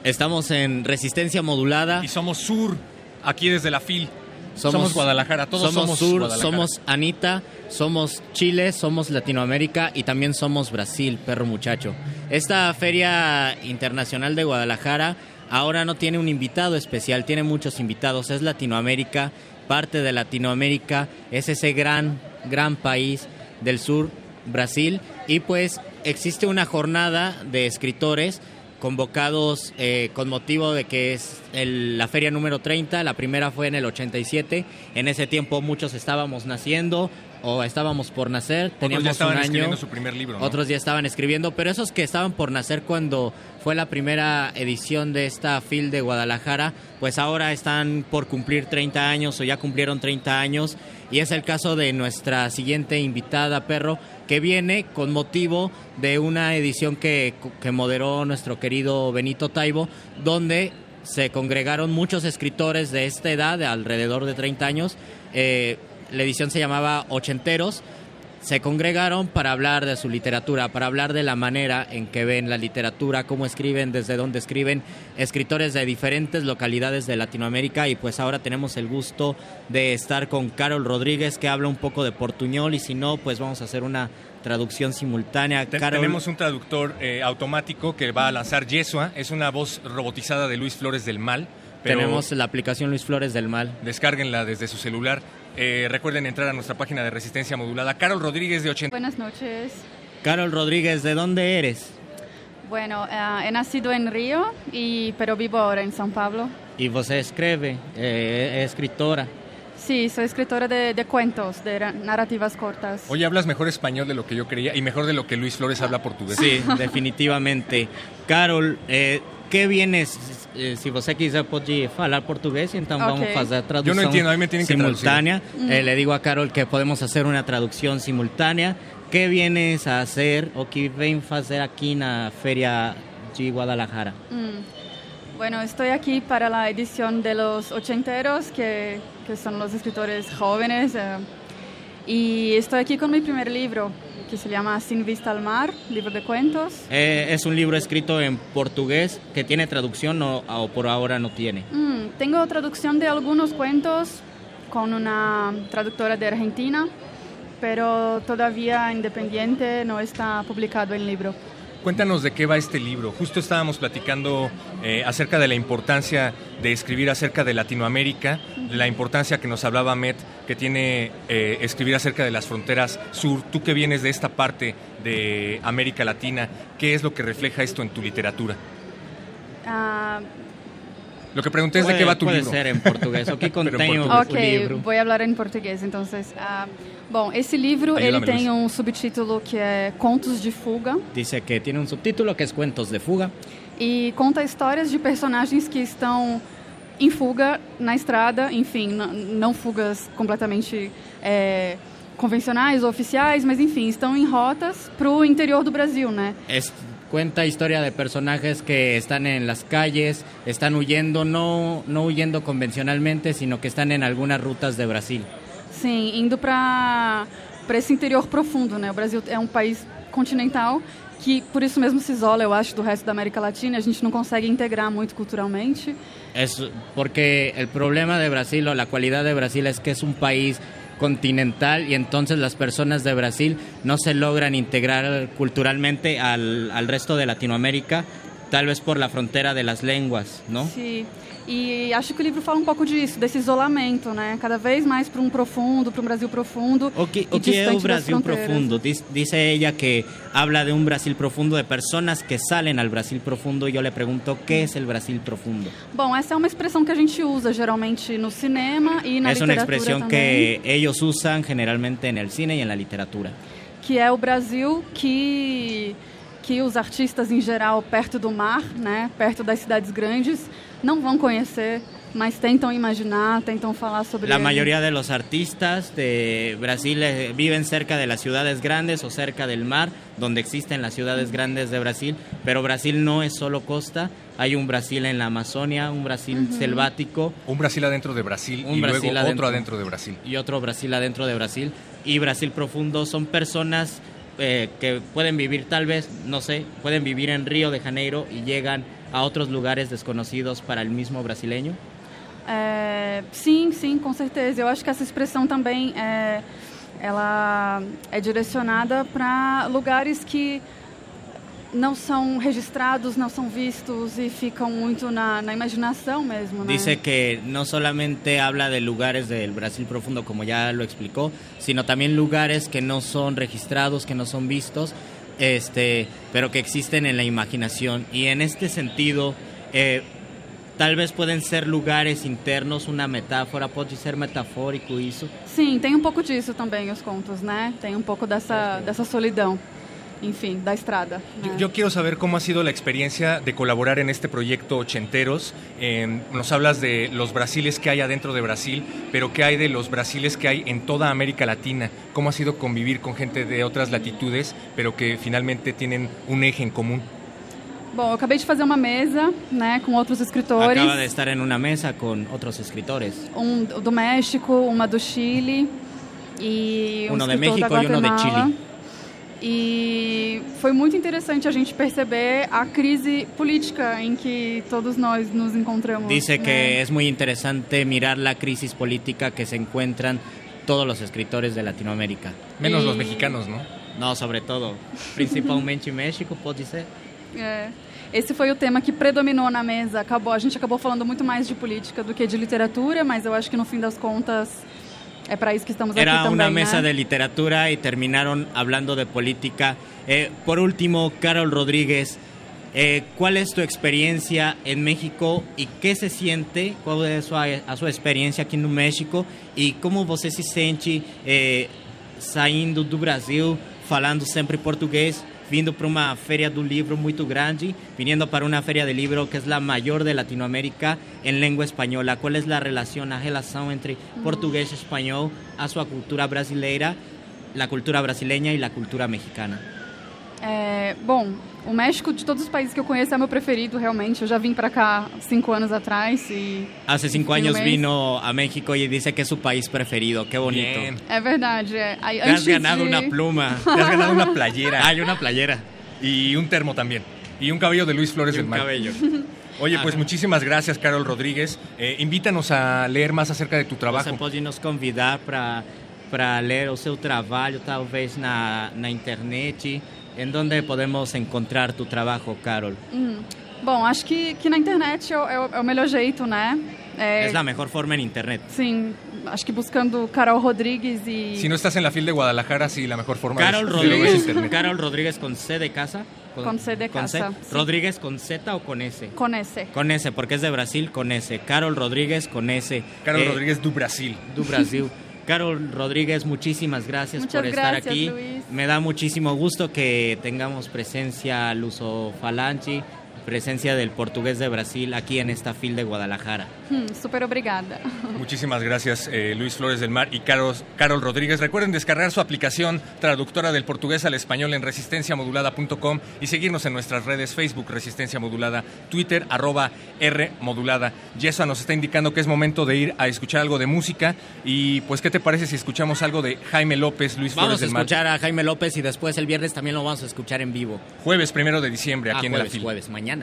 Estamos en Resistencia Modulada. Y somos Sur, aquí desde la FIL. Somos, Guadalajara, todos somos, Sur, Guadalajara. somos Anita, somos Chile, somos Latinoamérica y también somos Brasil, perro muchacho. Esta Feria Internacional de Guadalajara ahora no tiene un invitado especial, tiene muchos invitados, es Latinoamérica, parte de Latinoamérica, es ese gran gran país del sur, Brasil, y pues existe una jornada de escritores convocados eh, con motivo de que es el- la feria número 30, la primera fue en el 87, en ese tiempo muchos estábamos naciendo o estábamos por nacer, Otros teníamos ya estaban un año, escribiendo su primer libro. ¿no? otros ya estaban escribiendo, pero esos que estaban por nacer cuando fue la primera edición de esta FIL de Guadalajara, pues ahora están por cumplir 30 años o ya cumplieron 30 años. Y es el caso de nuestra siguiente invitada, Perro, que viene con motivo de una edición que, moderó nuestro querido Benito Taibo, donde se congregaron muchos escritores de esta edad, de alrededor de 30 años. Eh, la edición se llamaba Ochenteros se congregaron para hablar de su literatura, para hablar de la manera en que ven la literatura, cómo escriben, desde dónde escriben, escritores de diferentes localidades de Latinoamérica y pues ahora tenemos el gusto de estar con Carol Rodríguez que habla un poco de portuñol y si no, pues vamos a hacer una traducción simultánea. Te- Carol, Tenemos un traductor eh, automático que va a lanzar Yesua. Es una voz robotizada de Luis Flores del Mal. pero tenemos la aplicación Luis Flores del Mal. Descárguenla desde su celular. Eh, recuerden entrar a nuestra página de Resistencia Modulada. Carol Rodríguez de 80. Buenas noches. Carol Rodríguez, ¿de dónde eres? Bueno, eh, he nacido en Río, y, pero vivo ahora en São Paulo. Y vos escribe, eh, es escritora. Sí, soy escritora de, de cuentos, de ra- narrativas cortas. Oye, hablas mejor español de lo que yo creía y mejor de lo que Luis Flores habla portugués. Sí, [LAUGHS] definitivamente. Carol, eh, que vienes? Eh, se você quiser pode falar português, então Ok. vamos fazer a Yo traducción no entiendo, a mí me tienen que simultánea. traducir. Eh, Mm. le digo a Carol que podemos hacer una traducción simultánea. ¿Qué vienes a hacer o qué ven a hacer aquí en la Feria de Guadalajara? Mm. Bueno, estoy aquí para la edición de los ochenteros, que, que son los escritores jóvenes. eh, y estoy aquí con mi primer libro, que se llama Sin Vista al Mar, libro de cuentos. Eh, es un libro escrito en portugués que tiene traducción o, o por ahora no tiene. Mm, tengo traducción de algunos cuentos con una traductora de Argentina, pero todavía independiente no está publicado el libro. Cuéntanos de qué va este libro. Justo estábamos platicando eh, acerca de la importancia de escribir acerca de Latinoamérica, la importancia que nos hablaba Met, que tiene eh, escribir acerca de las fronteras sur. Tú que vienes de esta parte de América Latina, ¿qué es lo que refleja esto en tu literatura? Ah, Lo que pregunté es de qué va tu puede libro. ser en portugués. [LAUGHS] O en português. o ok, livro? vou falar em português, então. Ah, bom, esse livro ele Ayúdame, tem um subtítulo que é Contos de Fuga Dice que tiene un subtítulo que es Cuentos de Fuga. e conta histórias de personagens que estão em fuga na estrada, enfim, não fugas completamente é, convencionais ou oficiais, mas enfim, estão em rotas para o interior do Brasil, né? Es, cuenta historia de personajes que están en las calles, están huyendo, no, no huyendo convencionalmente, sino que están en algunas rutas de Brasil. Sim, indo para para esse interior profundo, né? O Brasil é um país continental que por isso mesmo se isola, eu acho, do resto da América Latina. A gente não consegue integrar muito culturalmente. Es porque el problema de Brasil o la cualidad de Brasil es que es un país continental y entonces las personas de Brasil no se logran integrar culturalmente al, al resto de Latinoamérica, tal vez por la frontera de las lenguas, ¿no? Sim. E acho que o livro fala um pouco disso, desse isolamento, né? Cada vez mais para um profundo, para um Brasil profundo. O que, e o que é o Brasil profundo? Diz- Dice ella que habla de un Brasil profundo, de personas que salen al Brasil profundo. y Yo le pregunto, ¿qué es el Brasil profundo? Bom, essa é uma expressão que a gente usa geralmente no cinema e na es una literatura expresión também. que ellos usan generalmente en el cine y en la literatura. que é o Brasil que que os artistas em geral perto do mar, né, perto das cidades grandes, não vão conhecer, mas tentam imaginar, tentam falar sobre La ele. mayoría de los artistas de Brasil eh, viven cerca de las ciudades grandes o cerca del mar, donde existen las ciudades grandes de Brasil, pero Brasil no es solo costa, hay un Brasil en la Amazonia, un Brasil selvático, Un Brasil adentro de Brasil Un y Brasil luego adentro. otro adentro de Brasil. y otro Brasil adentro de Brasil. Y Brasil profundo son personas eh, que pueden vivir tal vez, no sé, pueden vivir en Río de Janeiro y llegan a otros lugares desconocidos para el mismo brasileño. É, sim, sim, com certeza. Eu acho que essa expressão também é, ela é direcionada para lugares que não são registrados, não são vistos e ficam muito na, na imaginação mesmo, né? Dice que no solamente habla de lugares del Brasil profundo, como ya lo explicó, sino también lugares que no son registrados, que no son vistos, este, pero que existen en la imaginación. Y en este sentido, eh, tal vez pueden ser lugares internos, una metáfora, pode ser metafórico isso. Sim, tem um pouco disso também os contos, né? Tem um pouco dessa, dessa solidão, enfim, da estrada. né? Yo, yo quiero saber cómo ha sido la experiencia de colaborar en este proyecto Ochenteros. Eh, nos hablas de los brasiles que hay adentro de Brasil, pero ¿qué hay de los brasiles que hay en toda América Latina? ¿Cómo ha sido convivir con gente de otras latitudes, pero que finalmente tienen un eje en común? Bom, eu acabei de fazer uma mesa, né, com outros escritores. Acaba de estar en una mesa con otros escritores. um do México, uma do Chile e um Uno de México e uno de. Chile. E foi muito interessante a gente perceber a crise política em que todos nós nos encontramos. Dice né? que es muy interesante mirar la crisis política que se encuentran todos los escritores de Latinoamérica. Menos Y- los mexicanos, ¿no? No, sobre todo, principalmente México, pode ser. É. Esse foi o tema que predominou na mesa. Acabou, a gente acabou falando muito mais de política do que de literatura, mas eu acho que no fim das contas é para isso que estamos aqui Era né? mesa de literatura y terminaron hablando de política. Eh, por último, Carol Rodríguez, eh, ¿cuál es tu experiencia en México y qué se siente? ¿Cuál es su, a sua experiencia aqui no México? E como você se sente eh, saindo do Brasil, falando sempre português, vindo para uma feria do livro muito grande, viniendo para una feria de libro que es la mayor de Latinoamérica en lengua española. ¿Cuál es la relación, la relación entre portugués y español a su cultura brasileira, la cultura brasileña y la cultura mexicana? É, bom, o México, de todos os países que eu conheço, é meu preferido, realmente. Eu já vim para cá cinco anos atrás e... Hace cinco Enfim, años mas- vino a México y dice que es su país preferido. Qué bonito. Bien. É verdade. É. Te has ganado de... una pluma. [LAUGHS] Te has ganado una playera Hay una playera y un termo también. Y un cabello de Luis Flores y del un Mar. cabello. [LAUGHS] Oye, pues Ajá. muchísimas gracias, Carol Rodríguez. Eh, invítanos a leer más acerca de tu Você trabajo. pode nos convidar para para ler o seu trabalho, talvez na, na internet. Em onde podemos encontrar tu trabalho, Carol? Hum. Bom, acho que, que na internet é o, é o- melhor jeito, né? É, a melhor forma em internet. Sim, acho que buscando Carol Rodrigues e... Si no estás en la fil de Guadalajara, sí, la mejor forma Carol es Rodríguez, internet. Carol Rodríguez con C de casa. Con C de casa, sí. Rodríguez con Z o con S. Com esse. Con S, porque es de Brasil, con S. Carol Rodríguez con S. Carol Eh, Rodríguez du Brasil. do Brasil. [LAUGHS] Carol Rodríguez, muchísimas gracias Muchas por estar gracias, aquí. Luis. Me da muchísimo gusto que tengamos presencia luso falanchi, presencia del portugués de Brasil aquí en esta fil de Guadalajara. Hum, super obrigada. Muchísimas gracias, eh, Luis Flores del Mar y Carol, Carol Rodríguez. Recuerden descargar su aplicación traductora del portugués al español en resistenciamodulada.com y seguirnos en nuestras redes Facebook Resistencia Modulada, Twitter arroba R Modulada. Yesua nos está indicando que es momento de ir a escuchar algo de música y pues ¿qué te parece si escuchamos algo de Jaime López, Luis Vamos Flores a del Mar? escuchar a Jaime López y después el viernes también lo vamos a escuchar en vivo. Jueves primero de diciembre aquí Ah, en la jueves, fil. jueves, mañana.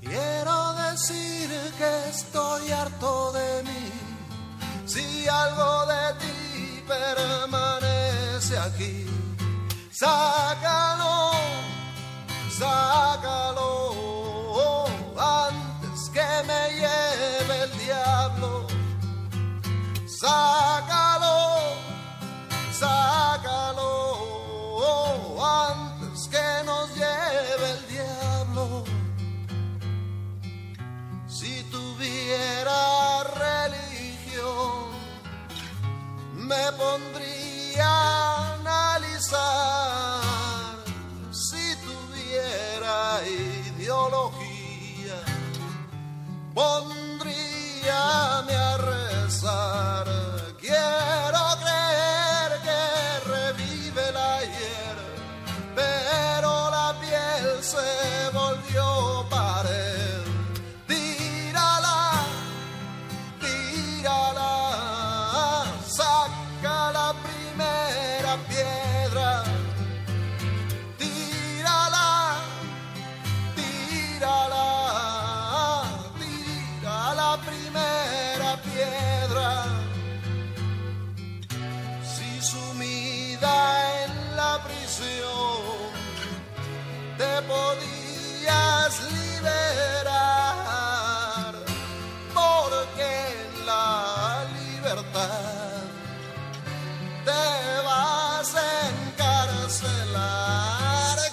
Quiero decir que estoy harto. Algo de ti permanece aquí, sácalo, sácalo antes que me lleve el diablo. Sácalo, sácalo antes que nos lleve el diablo. Si tuviera religión, me pondría a analizar. Si tuviera ideología, pondríame a rezar. Quiero creer que revive el ayer, pero la piel se volvió podías liberar, porque en la libertad te vas a encarcelar.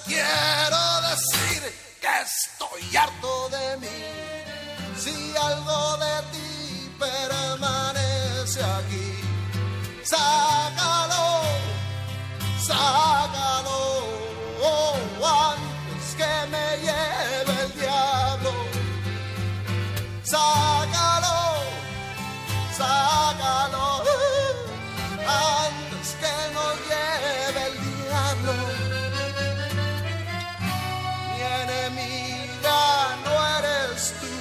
Quiero decir que estoy harto de mí. Si algo de ti permanece aquí, sácalo, sácalo oh, Sácalo, sácalo antes que nos lleve el diablo. Mi enemiga no eres tú,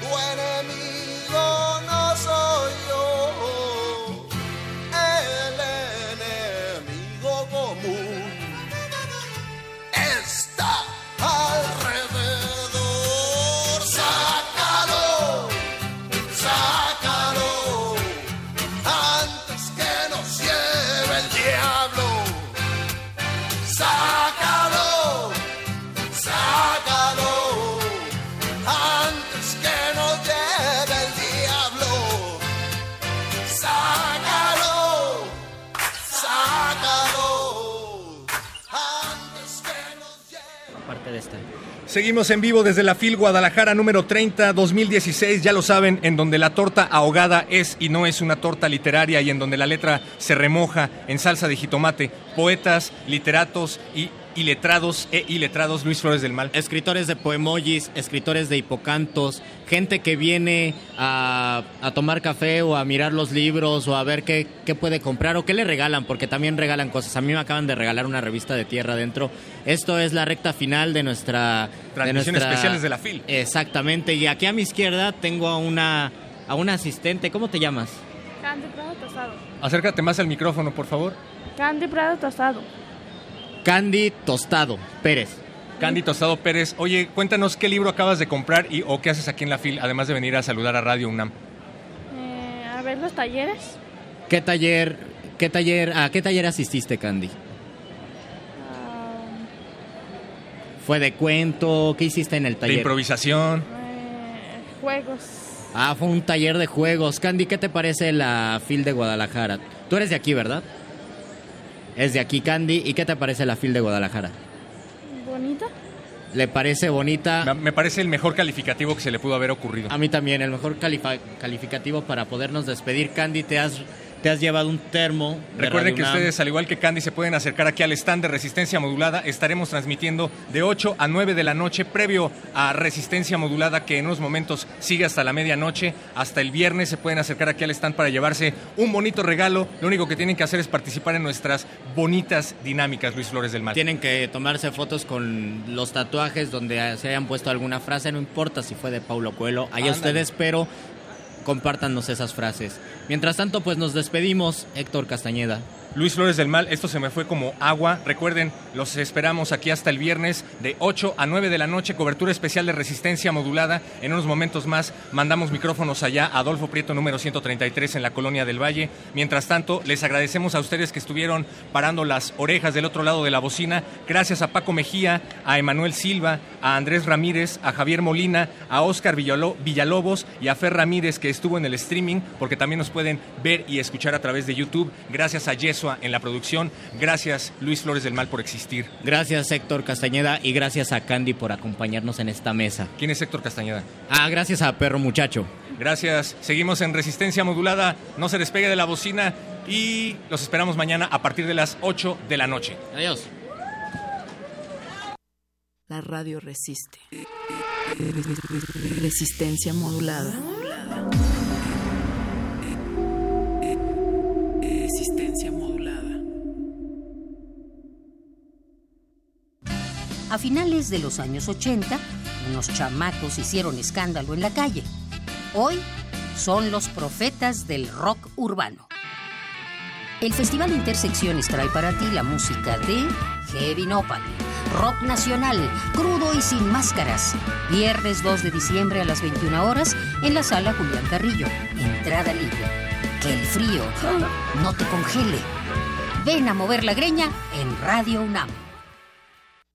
tu enemigo Seguimos en vivo desde la FIL Guadalajara número 30 2016, ya lo saben, en donde la torta ahogada es y no es una torta literaria y en donde la letra se remoja en salsa de jitomate. Poetas, literatos y iletrados e iletrados Luis Flores del Mal. Escritores de poemojis, escritores de hipocantos, gente que viene a, a tomar café o a mirar los libros o a ver qué, qué puede comprar o qué le regalan, porque también regalan cosas. A mí me acaban de regalar una revista de tierra adentro. Esto es la recta final de nuestra... de Transmisiones nuestra- especiales de la FIL. Exactamente, y aquí a mi izquierda tengo a una, a una asistente. ¿Cómo te llamas? Candy Prado Tostado. Acércate más al micrófono, por favor. Candy Prado Tostado. Candy Tostado Pérez. Candy Tostado Pérez, oye, cuéntanos qué libro acabas de comprar y o qué haces aquí en la FIL, además de venir a saludar a Radio UNAM. Eh, a ver los talleres. ¿Qué taller, qué taller, a qué taller asististe, Candy? ¿Fue de cuento? ¿Qué hiciste en el De taller? improvisación. eh, juegos. Ah, fue un taller de juegos. Candy, ¿qué te parece la FIL de Guadalajara? Tú eres de aquí, ¿verdad? Es de aquí, Candy. ¿Y qué te parece la FIL de Guadalajara? Bonita. ¿Le parece bonita? Me- parece el mejor calificativo que se le pudo haber ocurrido. A mí también, el mejor calificativo para podernos despedir. Candy, te has, te has llevado un termo. de Recuerden que UNAM. ustedes, al igual que Candy, se pueden acercar aquí al stand de Resistencia Modulada. Estaremos transmitiendo de 8 a 9 de la noche, previo a Resistencia Modulada, que en unos momentos sigue hasta la medianoche. Hasta el viernes se pueden acercar aquí al stand para llevarse un bonito regalo. Lo único que tienen que hacer es participar en nuestras bonitas dinámicas, Luis Flores del Mal. Tienen que tomarse fotos con los tatuajes donde se hayan puesto alguna frase, no importa si fue de Paulo Coelho, allá ustedes, pero compártanos esas frases. Mientras tanto, pues nos despedimos, Héctor Castañeda. Luis Flores del Mal, esto se me fue como agua. Recuerden, los esperamos aquí hasta el viernes de 8 a 9 de la noche, cobertura especial de resistencia modulada. En unos momentos más mandamos micrófonos allá a Adolfo Prieto número 133 en la Colonia del Valle. Mientras tanto, les agradecemos a ustedes que estuvieron parando las orejas del otro lado de la bocina. Gracias a Paco Mejía, a Emanuel Silva, a Andrés Ramírez, a Javier Molina, a Oscar Villalo- Villalobos y a Fer Ramírez que estuvo en el streaming, porque también nos pueden ver y escuchar a través de YouTube. Gracias a En la producción. Gracias Luis Flores del Mal por existir. Gracias, Héctor Castañeda, y gracias a Candy por acompañarnos en esta mesa. ¿Quién es Héctor Castañeda? Ah, gracias a Perro Muchacho. Gracias. Seguimos en Resistencia Modulada. No se despegue de la bocina y los esperamos mañana a partir de las 8 de la noche. Adiós. La radio resiste. Resistencia modulada. A finales de los años 80, unos chamacos hicieron escándalo en la calle. Hoy son los profetas del rock urbano. El Festival Intersecciones trae para ti la música de Heavy Nopal, Rock Nacional, crudo y sin máscaras. Viernes 2 de diciembre a las 21 horas en la sala Julián Carrillo. Entrada libre. Que el frío no te congele. Ven a mover la greña en Radio UNAM.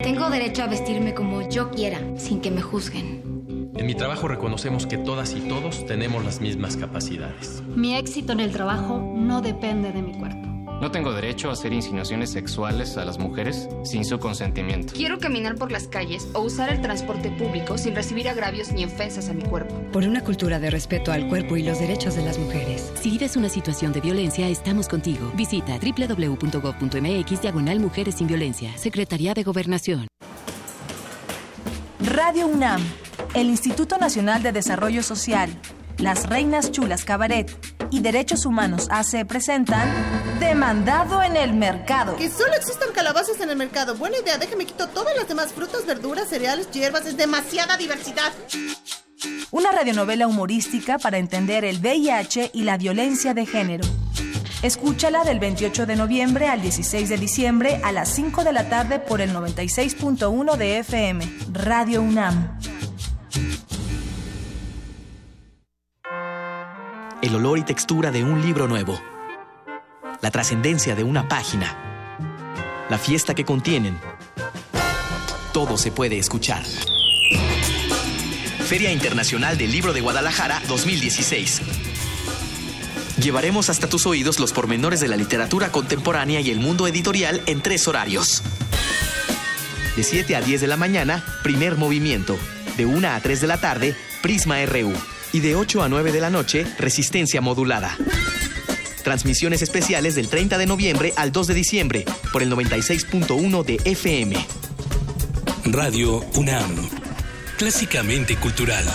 Tengo derecho a vestirme como yo quiera, sin que me juzguen. En mi trabajo reconocemos que todas y todos tenemos las mismas capacidades. Mi éxito en el trabajo no depende de mi cuerpo. No tengo derecho a hacer insinuaciones sexuales a las mujeres sin su consentimiento. Quiero caminar por las calles o usar el transporte público sin recibir agravios ni ofensas a mi cuerpo. Por una cultura de respeto al cuerpo y los derechos de las mujeres. Si vives una situación de violencia, estamos contigo. Visita www.gov.mx diagonal Mujeres sin Violencia. Secretaría de Gobernación. Radio UNAM, el Instituto Nacional de Desarrollo Social, Las Reinas Chulas Cabaret y Derechos Humanos AC presentan Demandado en el Mercado. Que solo existan calabazas en el mercado. Buena idea, déjame quito todas las demás frutas, verduras, cereales, hierbas. Es demasiada diversidad. Una radionovela humorística para entender el VIH y la violencia de género. Escúchala del 28 de noviembre al 16 de diciembre a las 5 de la tarde por el 96.1 de FM. Radio UNAM. El olor y textura de un libro nuevo. La trascendencia de una página. La fiesta que contienen. Todo se puede escuchar. Feria Internacional del Libro de Guadalajara 2016. Llevaremos hasta tus oídos los pormenores de la literatura contemporánea y el mundo editorial en tres horarios. De 7 a 10 de la mañana, primer movimiento. De 1 a 3 de la tarde, Prisma RU. Y de 8 a 9 de la noche, resistencia modulada. Transmisiones especiales del 30 de noviembre al 2 de diciembre por el 96.1 de FM. Radio UNAM. Clásicamente cultural.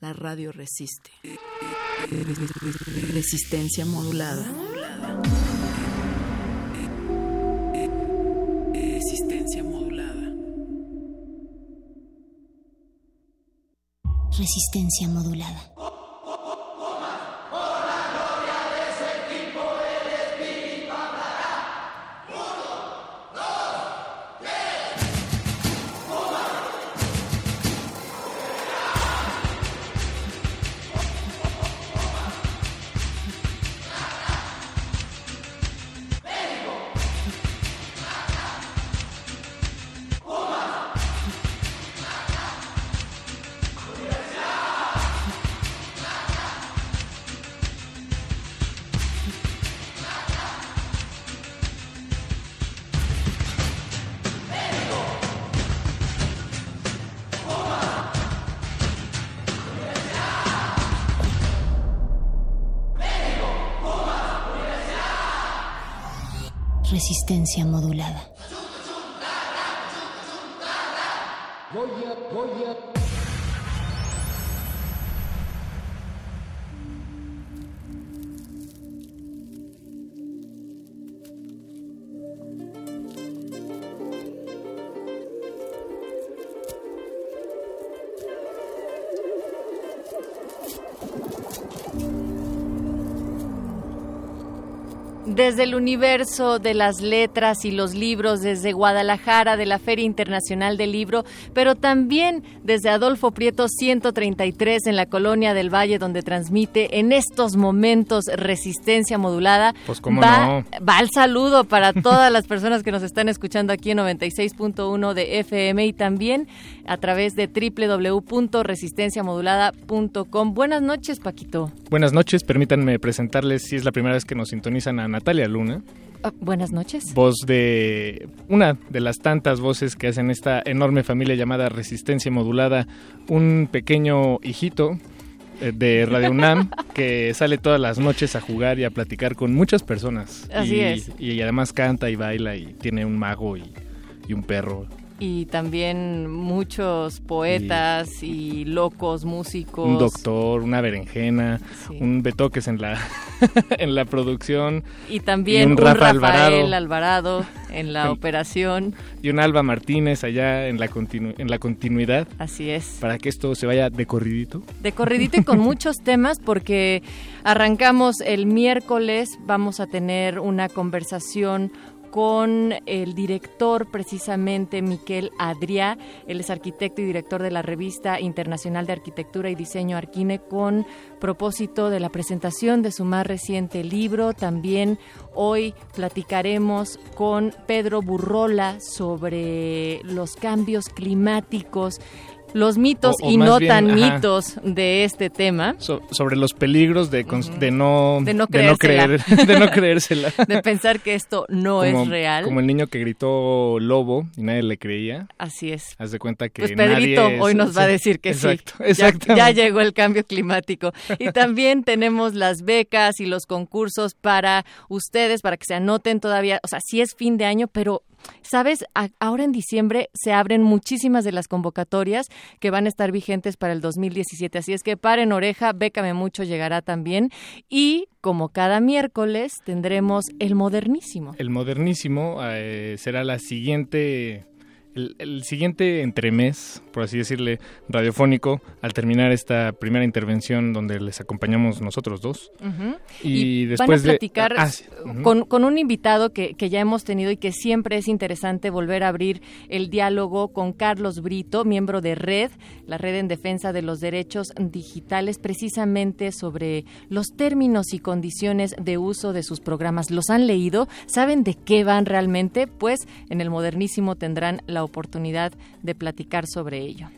La radio resiste. Resistencia modulada. Resistencia modulada. Modulada. Desde el universo de las letras y los libros, desde Guadalajara, de la Feria Internacional del Libro, pero también desde Adolfo Prieto 133 en la Colonia del Valle, donde transmite en estos momentos resistencia modulada. Pues cómo va, no. va el saludo para todas las personas que nos están escuchando aquí en 96.1 de FM y también a través de www.resistenciamodulada.com. Buenas noches, Paquito. Buenas noches, permítanme presentarles, si es la primera vez que nos sintonizan, a Natalia Luna, Ah, buenas noches. voz de una de las tantas voces que hacen esta enorme familia llamada Resistencia Modulada, un pequeño hijito eh, de Radio UNAM [LAUGHS] que sale todas las noches a jugar y a platicar con muchas personas. Así y, es. Y además canta y baila y tiene un mago y, y un perro. Y también muchos poetas y, locos músicos. Un doctor, una berenjena, Sí. un betoques en la, [LAUGHS] en la producción. Y también un un, Rafa Rafael Alvarado. Alvarado en la [LAUGHS] operación. Y un Alba Martínez allá en la, continu- en la continuidad. Así es. Para que esto se vaya de corridito. De corridito y con muchos [LAUGHS] temas porque arrancamos el miércoles, vamos a tener una conversación con el director precisamente Miquel Adrià, él es arquitecto y director de la revista internacional de arquitectura y diseño Arquine con propósito de la presentación de su más reciente libro. También hoy platicaremos con Pedro Burrola sobre los cambios climáticos, los mitos O- o y no bien, tan ajá. mitos de este tema. So- sobre los peligros de, de no De no creer creérsela. de no creérsela [LAUGHS] [LAUGHS] de pensar que esto no como, es real. como el niño que gritó lobo y nadie le creía Así es. haz de cuenta que Pues Pedrito nadie es- hoy nos va a decir que exacto, sí. Ya- exactamente. Ya, llegó el cambio climático. Y [LAUGHS] también tenemos las becas y los concursos para ustedes, para que se anoten todavía. O sea, sí es fin de año, pero, ¿sabes? A- ahora en diciembre se abren muchísimas de las convocatorias que van a estar vigentes para el 2017. Así es que paren oreja, Bécame Mucho llegará también. Y como cada miércoles tendremos el modernísimo. el modernísimo eh, será la siguiente el, el siguiente entremés, por así decirle, radiofónico, al terminar esta primera intervención donde les acompañamos nosotros dos. Y, después a de- platicar ah, sí, con, con un invitado que, que ya hemos tenido y que siempre es interesante volver a abrir el diálogo con Carlos Brito, miembro de Red, la Red en Defensa de los Derechos Digitales, precisamente sobre los términos y condiciones de uso de sus programas. ¿Los han leído? ¿Saben de qué van realmente? Pues en el modernísimo tendrán la oportunidad de platicar sobre ello.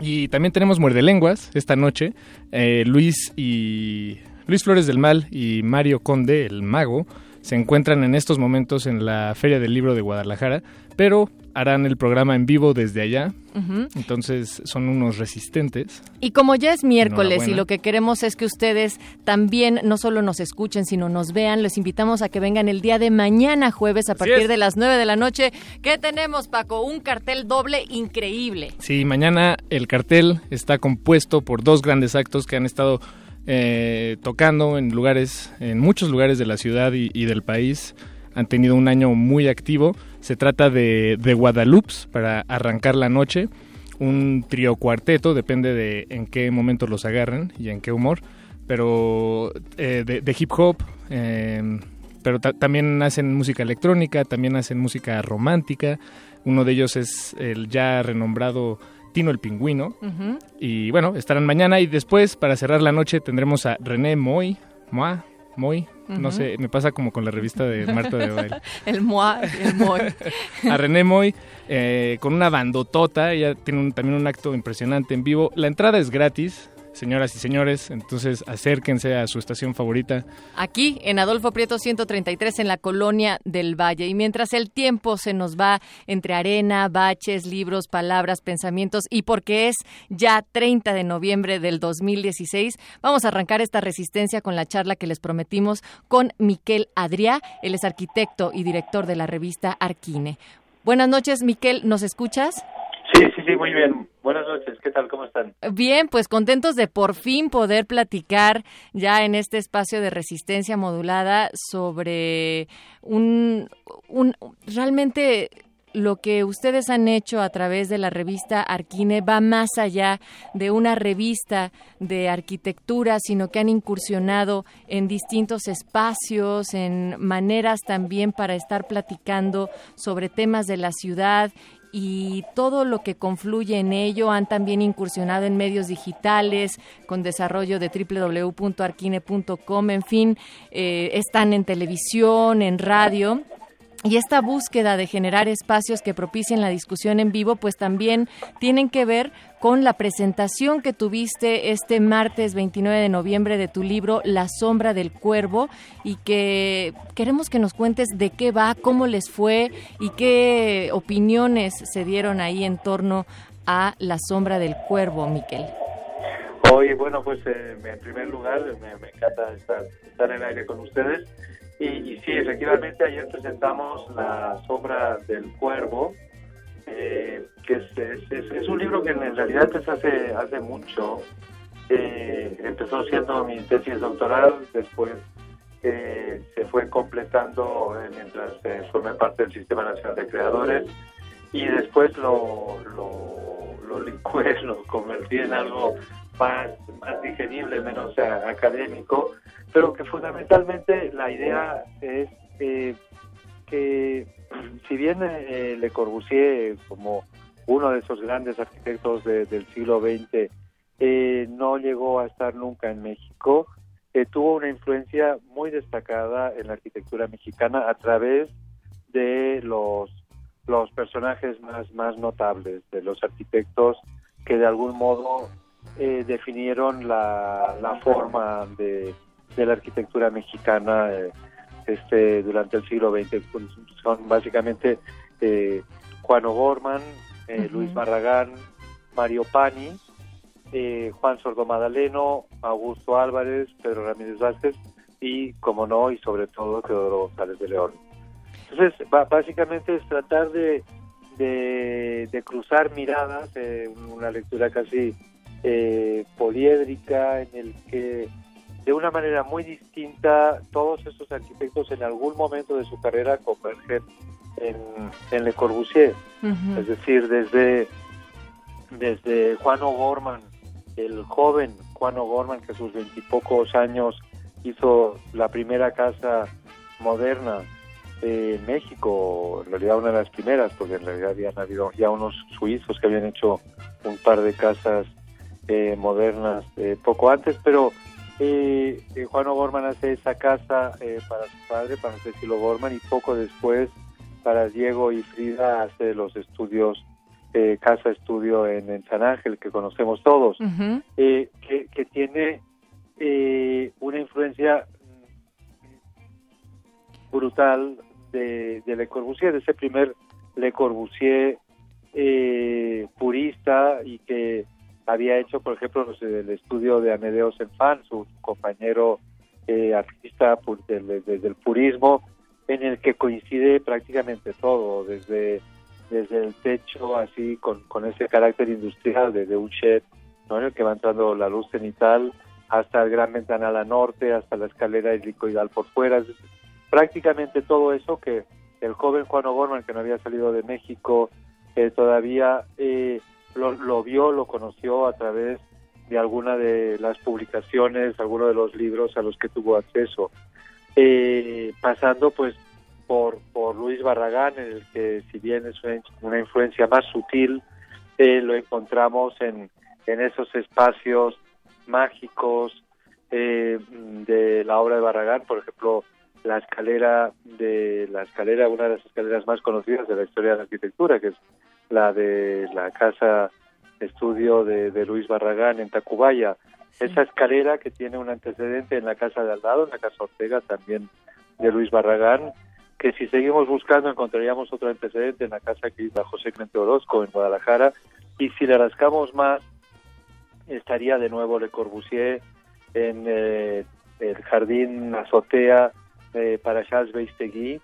Y también tenemos Muerde Lenguas esta noche. Eh, Luis y Luis Flores del Mal y Mario Conde, el mago, se encuentran en estos momentos en la Feria del Libro de Guadalajara, pero harán el programa en vivo desde allá. Entonces son unos resistentes. Y como ya es miércoles y lo que queremos es que ustedes también no solo nos escuchen, sino nos vean, les invitamos a que vengan el día de mañana jueves a partir es. de las 9 de la noche. ¿Qué tenemos, Paco? Un cartel doble increíble. Sí, mañana el cartel está compuesto por dos grandes actos que han estado eh, tocando en lugares, en muchos lugares de la ciudad y, del país. Han tenido un año muy activo. Se trata de, de Guadalupe para arrancar la noche. Un trío cuarteto, depende de en qué momento los agarren y en qué humor. Pero eh, de, hip hop, eh, pero ta- también hacen música electrónica, también hacen música romántica. Uno de ellos es el ya renombrado Tino el Pingüino. Y bueno, estarán mañana y después, para cerrar la noche, tendremos a René Moy, Moa, Moy, no sé, me pasa como con la revista de Marta de Baile. [LAUGHS] el moi, el moi. a René Moy eh, con una bandotota, ella tiene un- también un acto impresionante en vivo. La entrada es gratis, señoras y señores, entonces acérquense a su estación favorita. Aquí en Adolfo Prieto 133 en la colonia del Valle. Y mientras el tiempo se nos va entre arena, baches, libros, palabras, pensamientos y porque es ya 30 de noviembre del 2016, vamos a arrancar esta resistencia con la charla que les prometimos con Miquel Adrià. Él es arquitecto y director de la revista Arquine. Buenas noches, Miquel, ¿nos escuchas? Sí, sí, sí, muy bien. Buenas noches, ¿qué tal? ¿Cómo están? Bien, pues contentos de por fin poder platicar ya en este espacio de resistencia modulada sobre un, un realmente lo que ustedes han hecho a través de la revista Arquine va más allá de una revista de arquitectura, sino que han incursionado en distintos espacios, en maneras también para estar platicando sobre temas de la ciudad y todo lo que confluye en ello. Han también incursionado en medios digitales con desarrollo de www.arquine.com, en fin, eh, están en televisión, en radio. Y esta búsqueda de generar espacios que propicien la discusión en vivo, pues también tienen que ver con la presentación que tuviste este martes 29 de noviembre de tu libro La sombra del cuervo y que queremos que nos cuentes de qué va, cómo les fue y qué opiniones se dieron ahí en torno a La sombra del cuervo, Miquel. Hoy, bueno, pues eh, en primer lugar me, encanta estar, estar en aire con ustedes Y, y sí, efectivamente ayer presentamos La sombra del cuervo, eh, que es, es- es- un libro que en realidad empezó hace, hace mucho. Eh, empezó siendo mi tesis doctoral, después eh, se fue completando eh, mientras eh, formé parte del Sistema Nacional de Creadores y después lo, lo, lo licué, [LAUGHS] lo convertí en algo más, más digerible, menos académico, pero que fundamentalmente la idea es eh, que si bien eh, Le Corbusier, como uno de esos grandes arquitectos de- del siglo XX, eh, no llegó a estar nunca en México, eh, tuvo una influencia muy destacada en la arquitectura mexicana a través de los, los personajes más, más notables, de los arquitectos que de algún modo eh, definieron la, la forma de, de la arquitectura mexicana eh, este, durante el siglo XX. Pues, Son básicamente eh, Juan O'Gorman, eh. Luis Barragán, Mario Pani, eh, Juan Sordo Madaleno, Augusto Álvarez, Pedro Ramírez Vázquez y, como no, y sobre todo Teodoro González de León. Entonces, básicamente es tratar de, de, de cruzar miradas, eh, una lectura casi eh, poliédrica en el que de una manera muy distinta todos esos arquitectos en algún momento de su carrera convergen en, en Le Corbusier. Es decir, desde, desde Juan O'Gorman, el joven Juan O'Gorman que a sus veintipocos años hizo la primera casa moderna en México, en realidad una de las primeras, porque en realidad habían habido ya unos suizos que habían hecho un par de casas eh, modernas eh, poco antes, pero eh, eh, Juan O'Gorman hace esa casa eh, para su padre, para Cecil O'Gorman, y poco después para Diego y Frida hace los estudios, eh, casa estudio en, en San Ángel, que conocemos todos, eh, que, que tiene eh, una influencia brutal de, de Le Corbusier, de ese primer Le Corbusier eh, purista y que había hecho, por ejemplo, el estudio de Amedeo Senfan, su compañero eh, artista pu- del, del- del purismo, en el que coincide prácticamente todo, desde, desde el techo así con, con ese carácter industrial, desde un shed, ¿no? en el que va entrando la luz cenital, hasta el gran ventanal a norte, hasta la escalera helicoidal por fuera, prácticamente todo eso que el joven Juan O'Gorman, que no había salido de México, eh, todavía eh, lo, lo vio, lo conoció a través de alguna de las publicaciones, alguno de los libros a los que tuvo acceso, Eh, pasando pues por, por Luis Barragán, en el que si bien es una, influencia más sutil, eh, lo encontramos en, en esos espacios mágicos eh, de la obra de Barragán, por ejemplo, la escalera de la escalera, una de las escaleras más conocidas de la historia de la arquitectura, que es la de la casa estudio de, de Luis Barragán en Tacubaya. Esa escalera que tiene un antecedente en la casa de al lado, en la casa Ortega también de Luis Barragán, que si seguimos buscando encontraríamos otro antecedente en la casa que hizo José Clemente Orozco en Guadalajara, y si le rascamos más, estaría de nuevo Le Corbusier en eh, el jardín azotea eh, para Charles Beistegui,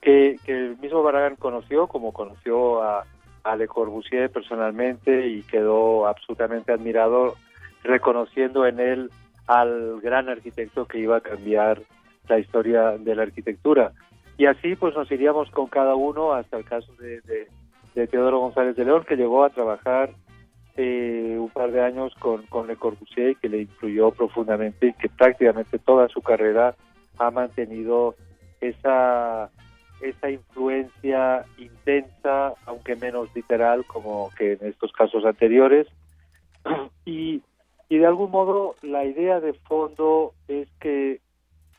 que, que el mismo Barragán conoció, como conoció a, a Le Corbusier personalmente y quedó absolutamente admirado, reconociendo en él al gran arquitecto que iba a cambiar la historia de la arquitectura. Y así pues nos iríamos con cada uno hasta el caso de, de, Teodoro González de León, que llegó a trabajar eh, un par de años con, con Le Corbusier y que le influyó profundamente y que prácticamente toda su carrera ha mantenido esa, esa influencia intensa, aunque menos literal como que en estos casos anteriores. [CLEARS THROAT] Y, y de algún modo la idea de fondo es que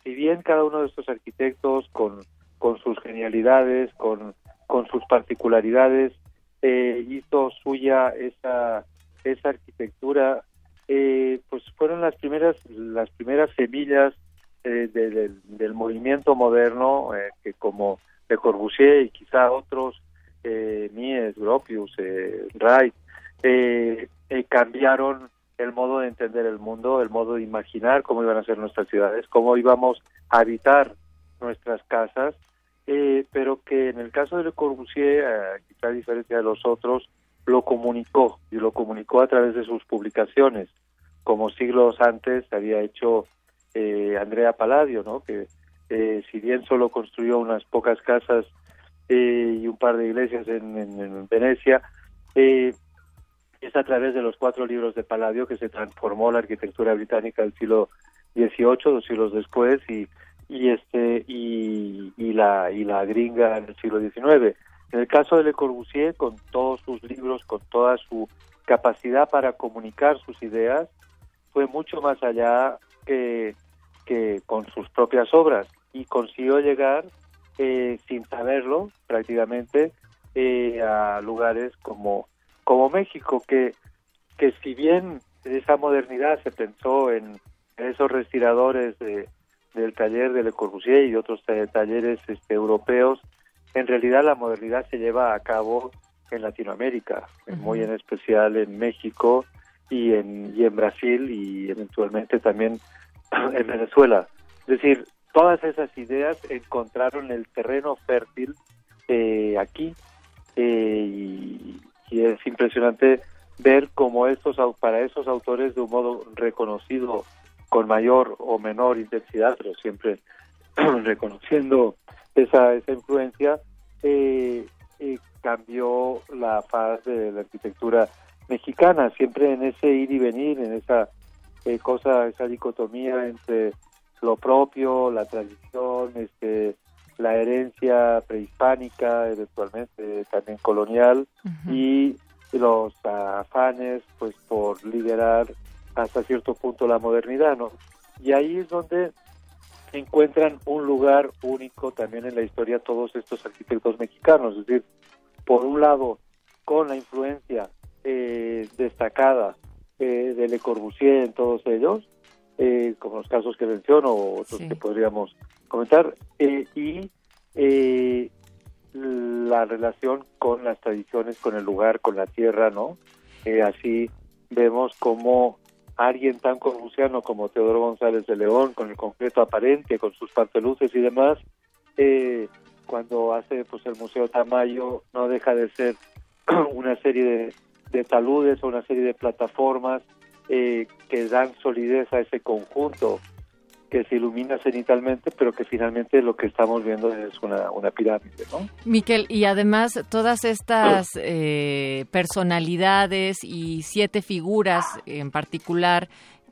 si bien cada uno de estos arquitectos con, con sus genialidades, con, con sus particularidades, eh, hizo suya esa, esa arquitectura, eh, pues fueron las primeras, las primeras semillas eh, de- del- movimiento moderno eh, que como Le Corbusier y quizá otros, eh, Mies, Gropius, eh, Wright, eh, eh, cambiaron el modo de entender el mundo, el modo de imaginar cómo iban a ser nuestras ciudades, cómo íbamos a habitar nuestras casas, pero que en el caso de Le Corbusier, quizá a diferencia de los otros, lo comunicó y lo comunicó a través de sus publicaciones, como siglos antes había hecho eh, Andrea Palladio, ¿no? que eh, si bien solo construyó unas pocas casas eh, y un par de iglesias en, en- en Venecia, eh, es a través de los cuatro libros de Palladio que se transformó la arquitectura británica del siglo XVIII, dos siglos después, y, y este y, y la y la gringa en el siglo XIX. En el caso de Le Corbusier, con todos sus libros, con toda su capacidad para comunicar sus ideas, fue mucho más allá que, que con sus propias obras y consiguió llegar eh, sin saberlo prácticamente eh, a lugares como como México que que si bien esa modernidad se pensó en, esos respiradores de, del taller de Le Corbusier y otros ta- talleres este, europeos en realidad la modernidad se lleva a cabo en Latinoamérica en- muy en especial en México y en y en Brasil y eventualmente también [CLEARS THROAT] en Venezuela. Es decir todas esas ideas encontraron el terreno fértil eh, aquí eh, y, es impresionante ver cómo estos para esos autores de un modo reconocido con mayor o menor intensidad pero siempre [CLEARS THROAT] reconociendo esa esa influencia eh, eh, cambió la faz de la arquitectura mexicana. Siempre en ese ir y venir en esa eh, cosa esa dicotomía entre lo propio la tradición este la herencia prehispánica eventualmente también colonial y los afanes pues por liderar hasta cierto punto la modernidad no y ahí es donde encuentran un lugar único también en la historia todos estos arquitectos mexicanos. Es decir por un lado con la influencia eh, destacada eh, de Le Corbusier en todos ellos eh, como los casos que menciono o otros que podríamos comentar eh, y eh, la relación con las tradiciones, con el lugar, con la tierra, ¿no? Eh, así vemos como alguien tan corbusiano como Teodoro González de León, con el concreto aparente, con sus parteluces y demás, eh, cuando hace pues el Museo Tamayo no deja de ser [CLEARS THROAT] una serie de, de taludes o una serie de plataformas eh, que dan solidez a ese conjunto que se ilumina cenitalmente, pero que finalmente lo que estamos viendo es una, una pirámide, ¿no? Miquel, y además todas estas eh, personalidades y siete figuras en particular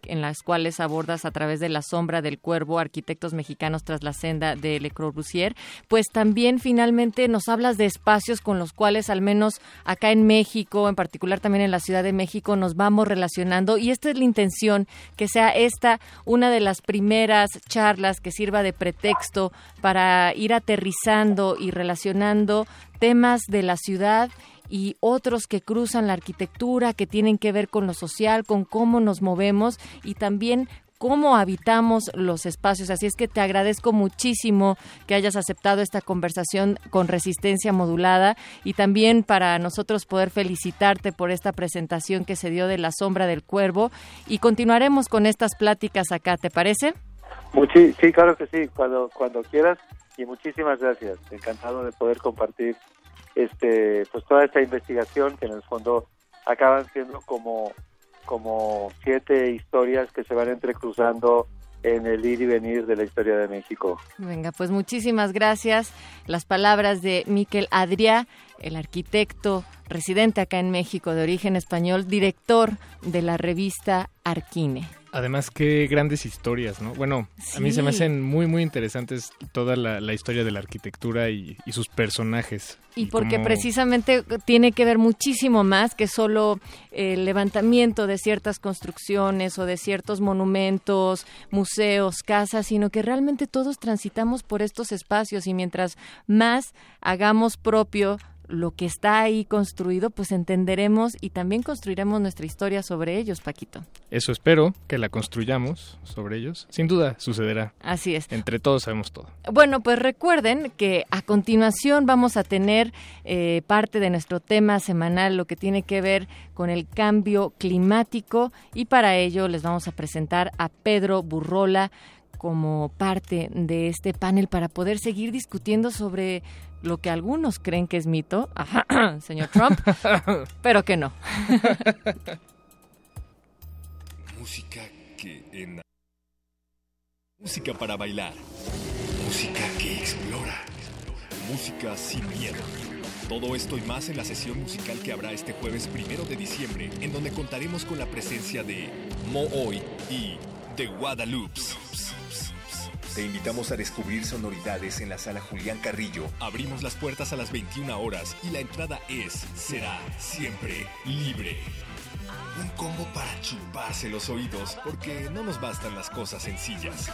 en las cuales abordas a través de la sombra del cuervo, arquitectos mexicanos tras la senda de Le Corbusier, pues también finalmente nos hablas de espacios con los cuales al menos acá en México, en particular también en la Ciudad de México, nos vamos relacionando. Y esta es la intención, que sea esta una de las primeras charlas que sirva de pretexto para ir aterrizando y relacionando temas de la ciudad y otros que cruzan la arquitectura, que tienen que ver con lo social, con cómo nos movemos y también cómo habitamos los espacios. Así es que te agradezco muchísimo que hayas aceptado esta conversación con resistencia modulada y también para nosotros poder felicitarte por esta presentación que se dio de La Sombra del Cuervo y continuaremos con estas pláticas acá, ¿te parece? Muchi- sí, claro que sí, cuando, cuando quieras y muchísimas gracias. Encantado de poder compartir este pues toda esta investigación que en el fondo acaban siendo como como siete historias que se van entrecruzando en el ir y venir de la historia de México. Venga, pues muchísimas gracias. Las palabras de Miquel Adrià, el arquitecto residente acá en México de origen español, director de la revista Arquine. Además, qué grandes historias, ¿no? Bueno, a mí se me Sí. hacen muy, muy interesantes toda la, la historia de la arquitectura y, y sus personajes. Y porque cómo- precisamente tiene que ver muchísimo más que solo el levantamiento de ciertas construcciones o de ciertos monumentos, museos, casas, sino que realmente todos transitamos por estos espacios y mientras más hagamos propio lo que está ahí construido, pues entenderemos y también construiremos nuestra historia sobre ellos, Paquito. Eso espero, que la construyamos sobre ellos. Sin duda sucederá. Así es. Entre todos sabemos todo. Bueno, pues recuerden que a continuación vamos a tener eh, parte de nuestro tema semanal, lo que tiene que ver con el cambio climático y para ello les vamos a presentar a Pedro Burrola como parte de este panel para poder seguir discutiendo sobre lo que algunos creen que es mito, Ajá, [CLEARS THROAT] señor Trump, [LAUGHS] pero que no. Música que en... Música para bailar. Música que explora. Música sin miedo. Todo esto y más en la sesión musical que habrá este jueves primero de diciembre, en donde contaremos con la presencia de Mo Hoy y The Guadalupe. Te invitamos a descubrir sonoridades en la sala Julián Carrillo. Abrimos las puertas a las 21 horas y la entrada es, será, siempre libre. Un combo para chuparse los oídos, porque no nos bastan las cosas sencillas.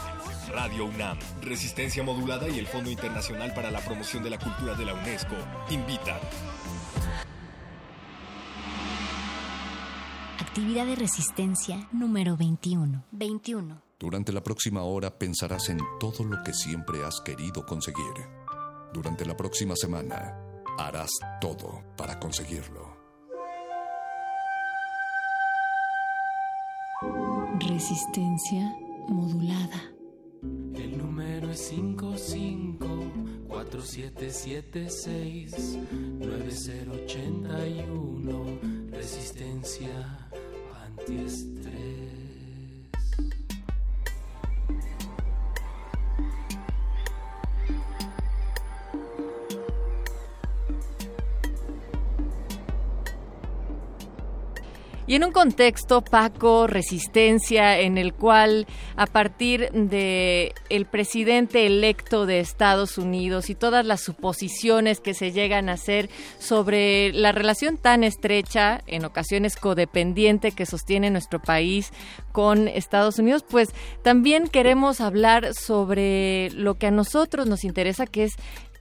Radio UNAM, Resistencia Modulada y el Fondo Internacional para la Promoción de la Cultura de la UNESCO invitan. Actividad de resistencia número 21. 21. Durante la próxima hora pensarás en todo lo que siempre has querido conseguir. Durante la próxima semana harás todo para conseguirlo. Resistencia modulada. El número es 554776-9081. Resistencia antiestrés. Y en un contexto, Paco, resistencia, en el cual a partir de el presidente electo de Estados Unidos y todas las suposiciones que se llegan a hacer sobre la relación tan estrecha, en ocasiones codependiente, que sostiene nuestro país con Estados Unidos, pues también queremos hablar sobre lo que a nosotros nos interesa, que es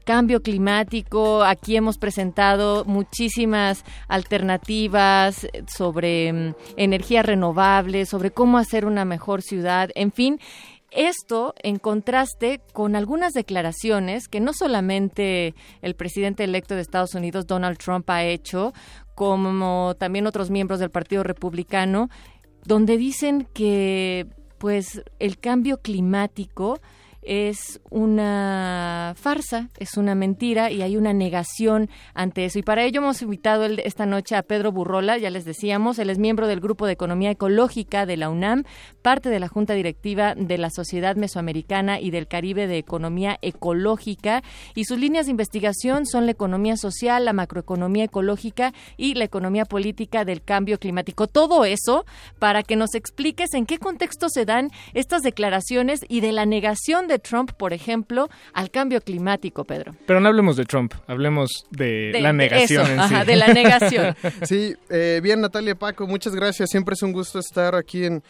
cambio climático. Aquí hemos presentado muchísimas alternativas sobre mm, energías renovables, sobre cómo hacer una mejor ciudad, en fin. Esto en contraste con algunas declaraciones que no solamente el presidente electo de Estados Unidos, Donald Trump, ha hecho, como también otros miembros del Partido Republicano, donde dicen que pues el cambio climático es una farsa, es una mentira y hay una negación ante eso. Y para ello hemos invitado esta noche a Pedro Burrola, ya les decíamos, él es miembro del Grupo de Economía Ecológica de la UNAM, parte de la Junta Directiva de la Sociedad Mesoamericana y del Caribe de Economía Ecológica y sus líneas de investigación son la economía social, la macroeconomía ecológica y la economía política del cambio climático. Todo eso para que nos expliques en qué contexto se dan estas declaraciones y de la negación de Trump, por ejemplo, al cambio climático, Pedro. Pero no hablemos de Trump, hablemos de, la negación eso, en ajá, sí. de la negación. [LAUGHS] Sí, eh, bien Natalia Paco, muchas gracias. Siempre es un gusto estar aquí en,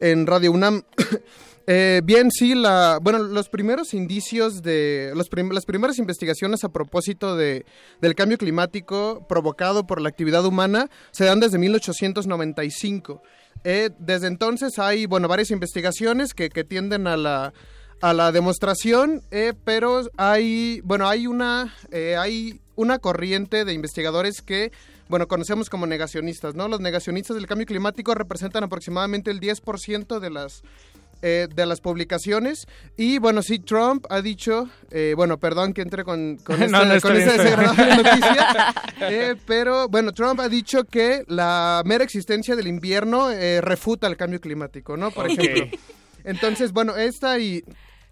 en Radio UNAM. [COUGHS] Eh, bien, sí, la, bueno, los primeros indicios de los prim- las primeras investigaciones a propósito de, del cambio climático provocado por la actividad humana se dan desde 1895. Eh, desde entonces hay, bueno, varias investigaciones que, que tienden a la, a la demostración, eh, pero hay, bueno, hay una, eh, hay una corriente de investigadores que, bueno, conocemos como negacionistas, ¿no? Los negacionistas del cambio climático representan aproximadamente el 10% de las eh, de las publicaciones. Y bueno sí Trump ha dicho eh, bueno perdón que entre con, con, [LAUGHS] esta- no, con esta desagradable [LAUGHS] noticia. Eh, pero bueno Trump ha dicho que la mera existencia del invierno eh, refuta el cambio climático no por ejemplo entonces bueno esta y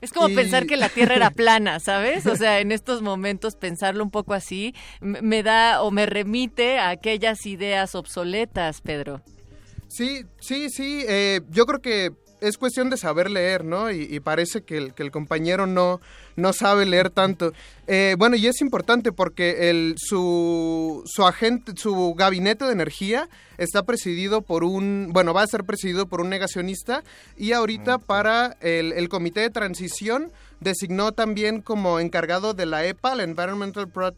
Es como y- pensar que la Tierra era plana, ¿sabes? O sea, en estos momentos pensarlo un poco así me da o me remite a aquellas ideas obsoletas, Pedro. Sí, sí, sí. eh, yo creo que es cuestión de saber leer, ¿no? Y, y parece que el, que el compañero no, no sabe leer tanto. Eh, bueno, y es importante porque el, su, su agente, su gabinete de energía está presidido por un, bueno, va a ser presidido por un negacionista y ahorita para el, el comité de transición designó también como encargado de la EPA, la Environmental Pro-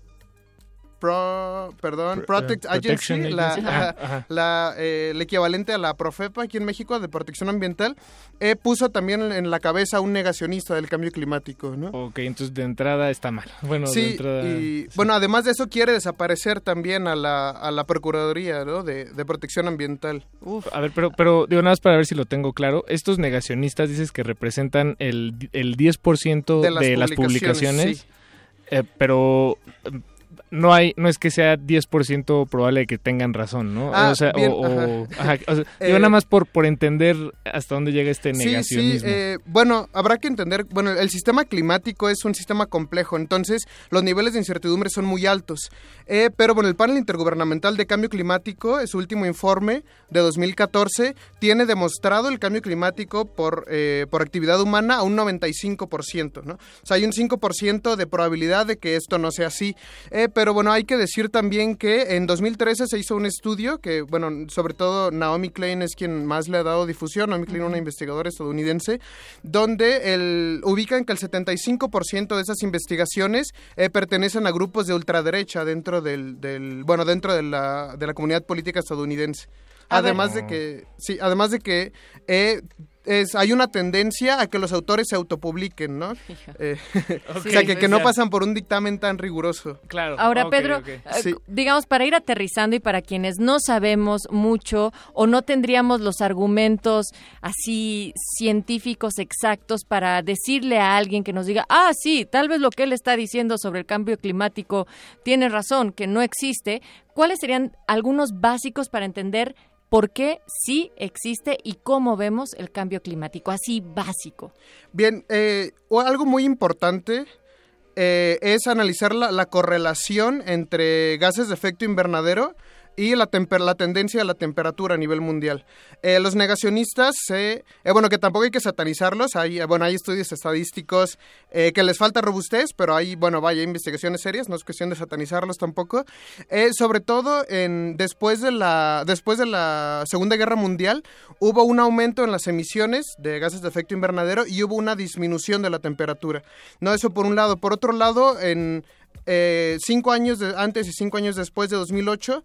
Pro, perdón, Pro- Protect eh, Agency, la, Agency. ajá, Ajá, ajá. la, eh, el equivalente a la Profepa aquí en México de protección ambiental, eh, puso también en, la cabeza un negacionista del cambio climático, ¿no? Ok, entonces de entrada está mal. Bueno, de Sí, entrada... y bueno, además de eso quiere desaparecer también a la, a la Procuraduría ¿no? de, de Protección Ambiental. A ver, pero, pero digo nada más para ver si lo tengo claro. Estos negacionistas dices que representan el, el 10% De de las las, publicaciones, publicaciones, sí. eh, pero eh, no hay no es que sea 10% probable de que tengan razón, ¿no? Ah, o sea, bien, o- ajá. o- ajá, o sea, Eh, [LAUGHS] digo nada más por, por entender hasta dónde llega este Sí, sí, negacionismo. eh, bueno, habrá que entender, bueno, el sistema climático es un sistema complejo, entonces los niveles de incertidumbre son muy altos. Eh, pero bueno, el panel intergubernamental de cambio climático, su último informe de 2014, tiene demostrado el cambio climático por, eh, por actividad humana a un 95%, ¿no? O sea, hay un 5% de probabilidad de que esto no sea así. Eh, pero bueno, hay que decir también que en 2013 se hizo un estudio que, bueno, sobre todo Naomi Klein es quien más le ha dado difusión, Naomi Klein, una investigadora estadounidense, donde el, ubican que el 75% de esas investigaciones eh, pertenecen a grupos de ultraderecha dentro del, del bueno, dentro de la, de la comunidad política estadounidense. A ver. Además de que, sí, además de que eh, es, hay una tendencia a que los autores se autopubliquen, ¿no? [LAUGHS] Eh, [LAUGHS] o sea, que, que no pasan por un dictamen tan riguroso. Claro. Ahora, Pedro, eh, Sí. digamos, para ir aterrizando y para quienes no sabemos mucho o no tendríamos los argumentos así científicos exactos para decirle a alguien que nos diga, ah, sí, tal vez lo que él está diciendo sobre el cambio climático tiene razón, que no existe, ¿cuáles serían algunos básicos para entender por qué sí existe y cómo vemos el cambio climático? Así básico. Bien, eh, algo muy importante eh, es analizar la correlación entre gases de efecto invernadero y la, la tendencia de la temperatura a nivel mundial. Eh, los negacionistas, eh, bueno, que tampoco hay que satanizarlos, hay, eh, bueno, hay estudios estadísticos eh, que les falta robustez, pero hay, bueno, vaya, investigaciones serias, no es cuestión de satanizarlos tampoco. Eh, sobre todo, en, después, de la, después de la Segunda Guerra Mundial, hubo un aumento en las emisiones de gases de efecto invernadero y hubo una disminución de la temperatura. No, eso por un lado. Por otro lado, en cinco años de- antes y cinco años después de 2008,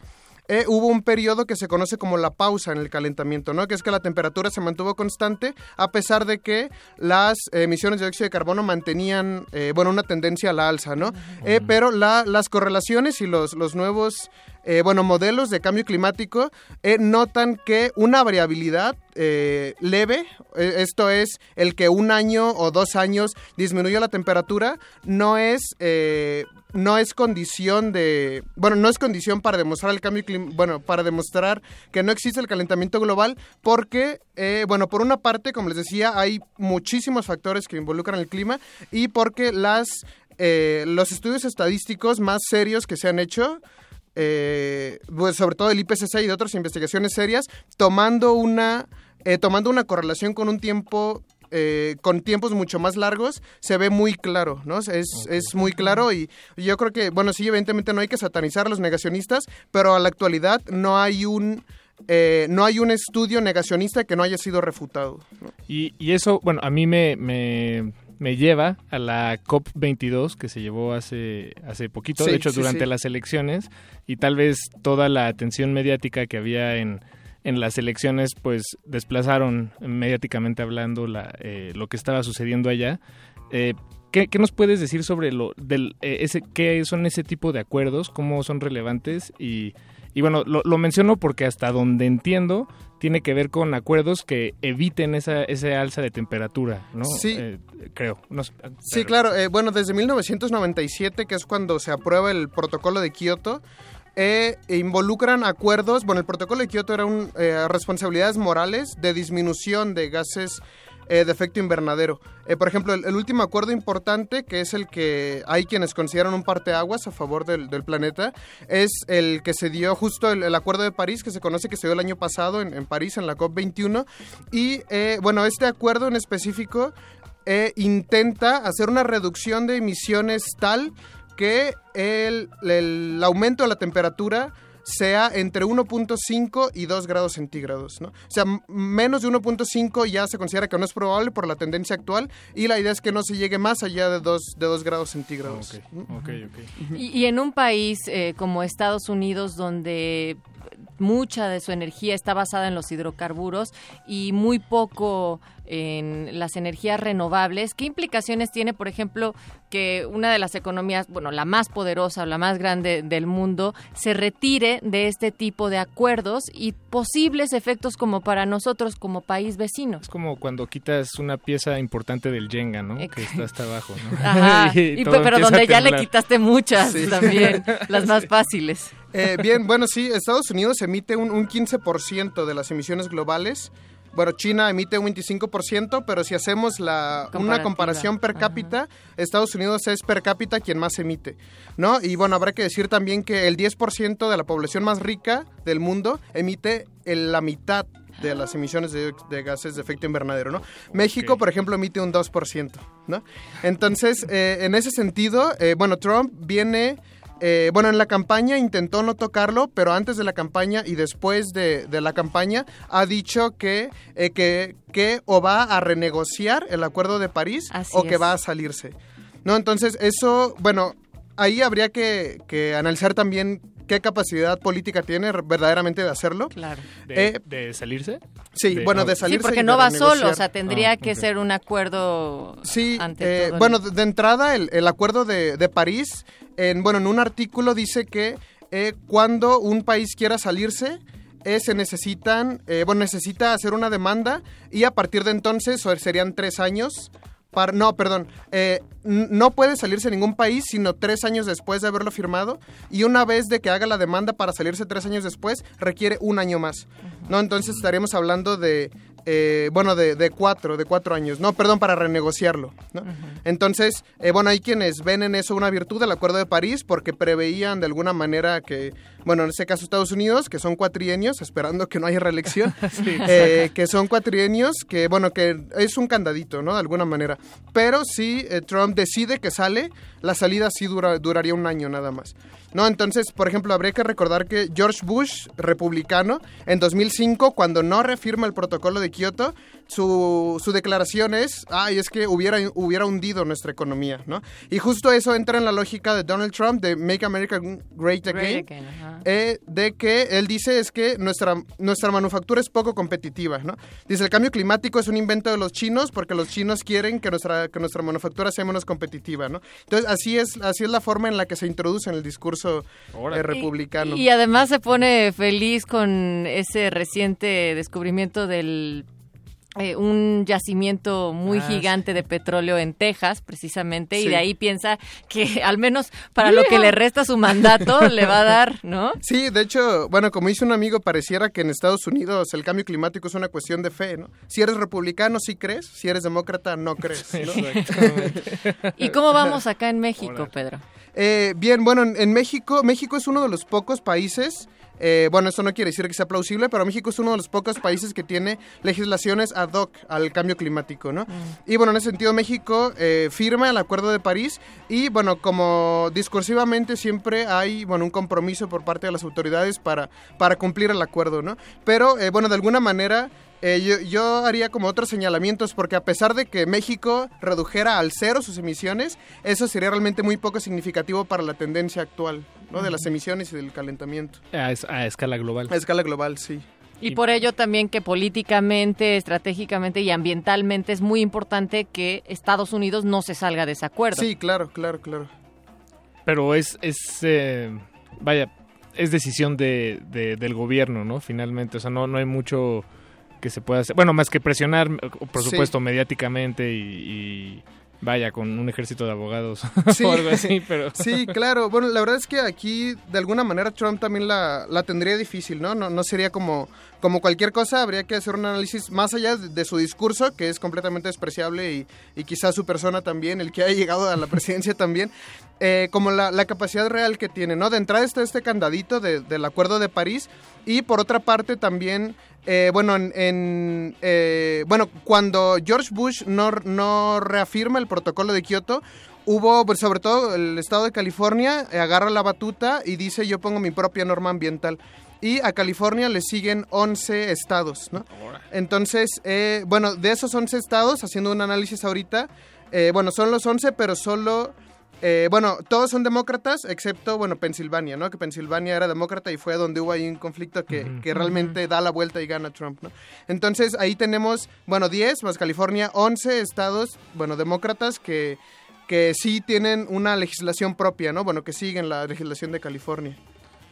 eh, hubo un periodo que se conoce como la pausa en el calentamiento, ¿no? Que es que la temperatura se mantuvo constante a pesar de que las emisiones de dióxido de carbono mantenían, eh, bueno, una tendencia a la alza, ¿no? Eh, pero la- las correlaciones y los, los nuevos, eh, bueno, modelos de cambio climático eh, notan que una variabilidad eh, leve, esto es el que un año o dos años disminuye la temperatura, no es no es condición de bueno no es condición para demostrar el cambio bueno para demostrar que no existe el calentamiento global porque bueno por una parte como les decía hay muchísimos factores que involucran el clima y porque las los estudios estadísticos más serios que se han hecho eh, pues sobre todo el IPCC y de otras investigaciones serias, tomando una, eh, tomando una correlación con un tiempo, eh, con tiempos mucho más largos, se ve muy claro, ¿no? Es, es muy claro y yo creo que, bueno, sí, evidentemente no hay que satanizar a los negacionistas, pero a la actualidad no hay un... eh, no hay un estudio negacionista que no haya sido refutado. ¿no? Y, y eso, bueno, a mí me, me, me lleva a la COP22 que se llevó hace, hace poquito, Sí, de hecho sí, durante sí. las elecciones, y tal vez toda la atención mediática que había en, en las elecciones, pues desplazaron mediáticamente hablando la, eh, lo que estaba sucediendo allá. Eh, ¿qué, qué nos puedes decir sobre lo del eh, ese qué son ese tipo de acuerdos, cómo son relevantes y y bueno, lo, lo menciono porque hasta donde entiendo tiene que ver con acuerdos que eviten esa, ese alza de temperatura, ¿no? Sí. Eh, creo. No sé, Sí, pero- claro. eh, bueno, desde 1997, que es cuando se aprueba el protocolo de Kioto, eh, involucran acuerdos. Bueno, el protocolo de Kioto era un, eh, responsabilidades morales de disminución de gases eh, de efecto invernadero. Eh, por ejemplo, el, último acuerdo importante, que es el que hay quienes consideran un parteaguas a favor del, planeta, es el que se dio justo el, Acuerdo de París, que se conoce que se dio el año pasado en, París, en la COP21. Y eh, bueno, este acuerdo en específico eh, intenta hacer una reducción de emisiones tal que el aumento de la temperatura sea entre 1.5 y 2 grados centígrados, ¿no? O sea, menos de 1.5 ya se considera que no es probable por la tendencia actual y la idea es que no se llegue más allá de 2, de 2 grados centígrados. Y, y en un país eh, como Estados Unidos, donde mucha de su energía está basada en los hidrocarburos y muy poco en las energías renovables, ¿qué implicaciones tiene, por ejemplo, que una de las economías, bueno, la más poderosa o la más grande del mundo, se retire de este tipo de acuerdos y posibles efectos como para nosotros como país vecino? Es como cuando quitas una pieza importante del Jenga, ¿no? Que está hasta abajo, ¿no? Ajá, [LAUGHS] y pero donde ya le quitaste muchas Sí. también, las más [LAUGHS] fáciles. Eh, bien, bueno, sí, Estados Unidos emite un, un 15% de las emisiones globales. Bueno, China emite un 25%, pero si hacemos la, una comparación per cápita, Estados Unidos es per cápita quien más emite, ¿no? Y bueno, habrá que decir también que el 10% de la población más rica del mundo emite el- la mitad de las emisiones de, de gases de efecto invernadero, ¿no? México, por ejemplo, emite un 2%, ¿no? Entonces, eh, en ese sentido, eh, bueno, Trump viene... Eh, bueno, en la campaña intentó no tocarlo, pero antes de la campaña y después de, de la campaña ha dicho que, eh, que, que o va a renegociar el Acuerdo de París Así o que es. va a salirse. ¿No? Entonces, eso, bueno, ahí habría que, que analizar también qué capacidad política tiene verdaderamente de hacerlo. Claro. ¿De, Eh, de salirse? sí, De- bueno, de salirse. Sí, porque y no de va solo, o sea, tendría Ah, que ser un acuerdo Sí, ante eh, todo. bueno, de, de entrada el, el acuerdo de, de París, en, bueno, en un artículo dice que eh, cuando un país quiera salirse, eh, se necesitan, eh, bueno, necesita hacer una demanda y a partir de entonces serían tres años. Para, no, perdón, eh, no puede salirse ningún país sino tres años después de haberlo firmado y una vez de que haga la demanda para salirse tres años después requiere un año más. ¿no? Entonces estaríamos hablando de, eh, bueno, de, de cuatro, de cuatro años, no, perdón, para renegociarlo. ¿no? Entonces, eh, bueno, hay quienes ven en eso una virtud del Acuerdo de París porque preveían de alguna manera que, bueno, en este caso Estados Unidos, que son cuatrienios, esperando que no haya reelección, [LAUGHS] eh, que son cuatrienios, que, bueno, que es un candadito, ¿no? De alguna manera. Pero si eh, Trump decide que sale, la salida sí dura- duraría un año nada más. ¿no? Entonces, por ejemplo, habría que recordar que George Bush, republicano, en 2005, cuando no reafirma el protocolo de Kioto, su, su declaración es, ay, es que hubiera, hubiera hundido nuestra economía, ¿no? Y justo eso entra en la lógica de Donald Trump de Make America Great Again, Great again, ajá. eh, de que él dice es que nuestra, nuestra manufactura es poco competitiva, ¿no? Dice, el cambio climático es un invento de los chinos porque los chinos quieren que nuestra, que nuestra manufactura sea menos competitiva, ¿no? Entonces, así es, así es la forma en la que se introduce en el discurso eh, republicano. Y además se pone feliz con ese reciente descubrimiento del eh, un yacimiento muy Ah, gigante de petróleo en Texas, precisamente, y de ahí piensa que [LAUGHS] al menos para lo que le resta su mandato [LAUGHS] le va a dar, ¿no? Sí, de hecho, bueno, como dice un amigo, pareciera que en Estados Unidos el cambio climático es una cuestión de fe, ¿no? Si eres republicano, sí crees, si eres demócrata, no crees. ¿no? [LAUGHS] ¿Y cómo vamos acá en México, Pedro? Eh, bien, bueno, en, en México, México es uno de los pocos países, eh, bueno, eso no quiere decir que sea plausible, pero México es uno de los pocos países que tiene legislaciones ad hoc al cambio climático, ¿no? Y bueno, en ese sentido México eh, firma el Acuerdo de París y bueno, como discursivamente siempre hay, bueno, un compromiso por parte de las autoridades para, para cumplir el acuerdo, ¿no? Pero eh, bueno, de alguna manera... Eh, yo, yo haría como otros señalamientos porque a pesar de que México redujera al cero sus emisiones, eso sería realmente muy poco significativo para la tendencia actual, ¿no? De las emisiones y del calentamiento. A, es- a escala global. A escala global, sí. Y por ello también que políticamente, estratégicamente y ambientalmente es muy importante que Estados Unidos no se salga de ese acuerdo. Sí, claro, claro, claro. Pero es, es eh, vaya, es decisión de, de- del gobierno, ¿no? Finalmente, o sea, no, no hay mucho que se pueda hacer. Bueno, más que presionar, por Sí. supuesto, mediáticamente y, y vaya, con un ejército de abogados [LAUGHS] Sí. o algo así, pero... Sí, claro. Bueno, la verdad es que aquí, de alguna manera, Trump también la, la tendría difícil, ¿no? ¿no? No sería como, como cualquier cosa, habría que hacer un análisis más allá de, de su discurso, que es completamente despreciable, y, y quizás su persona también, el que haya llegado a la presidencia también, eh, como la, la capacidad real que tiene, ¿no? De entrada está este candadito de- del Acuerdo de París, y por otra parte también... eh, bueno, en, en, eh, bueno, cuando George Bush no, no reafirma el protocolo de Kioto, hubo, pues, sobre todo el estado de California, eh, agarra la batuta y dice yo pongo mi propia norma ambiental. Y a California le siguen 11 estados, ¿no? Entonces, eh, bueno, de esos 11 estados, haciendo un análisis ahorita, eh, bueno, son los 11, pero solo... eh, bueno, todos son demócratas, excepto, bueno, Pensilvania, ¿no? Que Pensilvania era demócrata y fue donde hubo ahí un conflicto que, que realmente da la vuelta y gana Trump, ¿no? Entonces, ahí tenemos, bueno, 10 más California, 11 estados, bueno, demócratas que, que sí tienen una legislación propia, ¿no? Bueno, que siguen la legislación de California.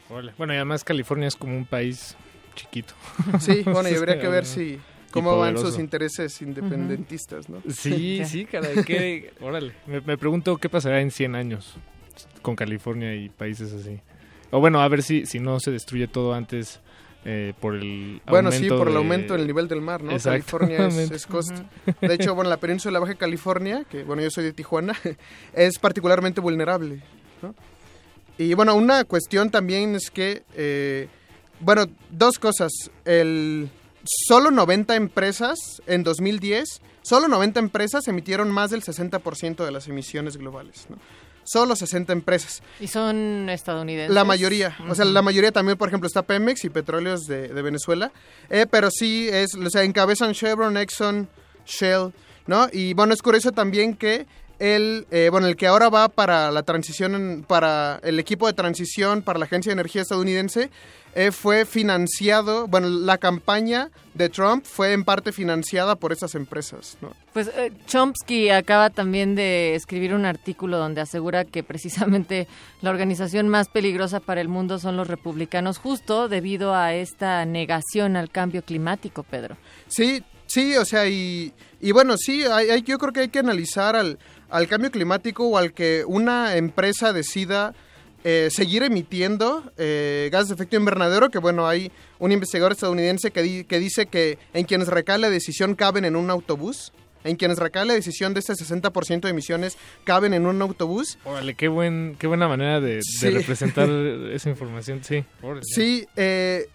Bueno, y además California es como un país chiquito. Sí, [LAUGHS] bueno, y habría que ver ¿no? si cómo van sus intereses independentistas, ¿no? Sí, [LAUGHS] sí, caray, qué- [LAUGHS] órale. Me, me pregunto qué pasará en 100 años con California y países así. O bueno, a ver si, si no se destruye todo antes eh, por el Bueno, sí, por el de- aumento del nivel del mar, ¿no? California es, es costa. De hecho, bueno, la península de Baja California, que bueno, yo soy de Tijuana, [LAUGHS] es particularmente vulnerable, ¿no? Y bueno, una cuestión también es que, eh, bueno, dos cosas. El, solo 90 empresas en 2010, solo 90 empresas emitieron más del 60% de las emisiones globales, ¿no? Solo 60 empresas. Y son estadounidenses. La mayoría, o sea, la mayoría también, por ejemplo, está Pemex y Petróleos de, de Venezuela, eh, pero sí es, o sea, encabezan Chevron, Exxon, Shell, ¿no? Y bueno, es curioso también que el, eh, bueno, el que ahora va para la transición, en- para el equipo de transición para la Agencia de Energía estadounidense, eh, fue financiado, bueno, la campaña de Trump fue en parte financiada por esas empresas, ¿no? Pues eh, Chomsky acaba también de escribir un artículo donde asegura que precisamente la organización más peligrosa para el mundo son los republicanos, justo debido a esta negación al cambio climático, Pedro. Sí, sí, o sea, y, y bueno, sí, hay, hay- yo creo que hay que analizar al, al cambio climático o al que una empresa decida eh, seguir emitiendo eh, gases de efecto invernadero, que bueno, hay un investigador estadounidense que, di- que dice que en quienes recae la decisión caben en un autobús, en quienes recae la decisión de este 60% de emisiones caben en un autobús. Órale, qué, buen, qué buena manera de, representar [LAUGHS] esa información. Sí, órale. Sí, eh,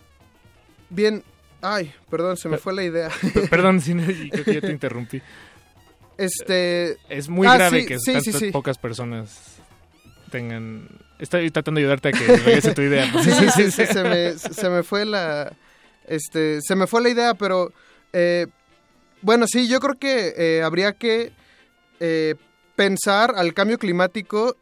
bien, ay, perdón, se me fue la idea. [LAUGHS] Perdón, sí, [LAUGHS] creo que ya te interrumpí. Este... Es muy Ah, grave sí, que sí, tantas pocas personas tengan... Estoy tratando de ayudarte a que [LAUGHS] regrese tu idea. Sí, sí, sí, sí, se, me, [LAUGHS] se me fue la este se me fue la idea, pero eh, bueno, sí, yo creo que eh, habría que eh, pensar al cambio climático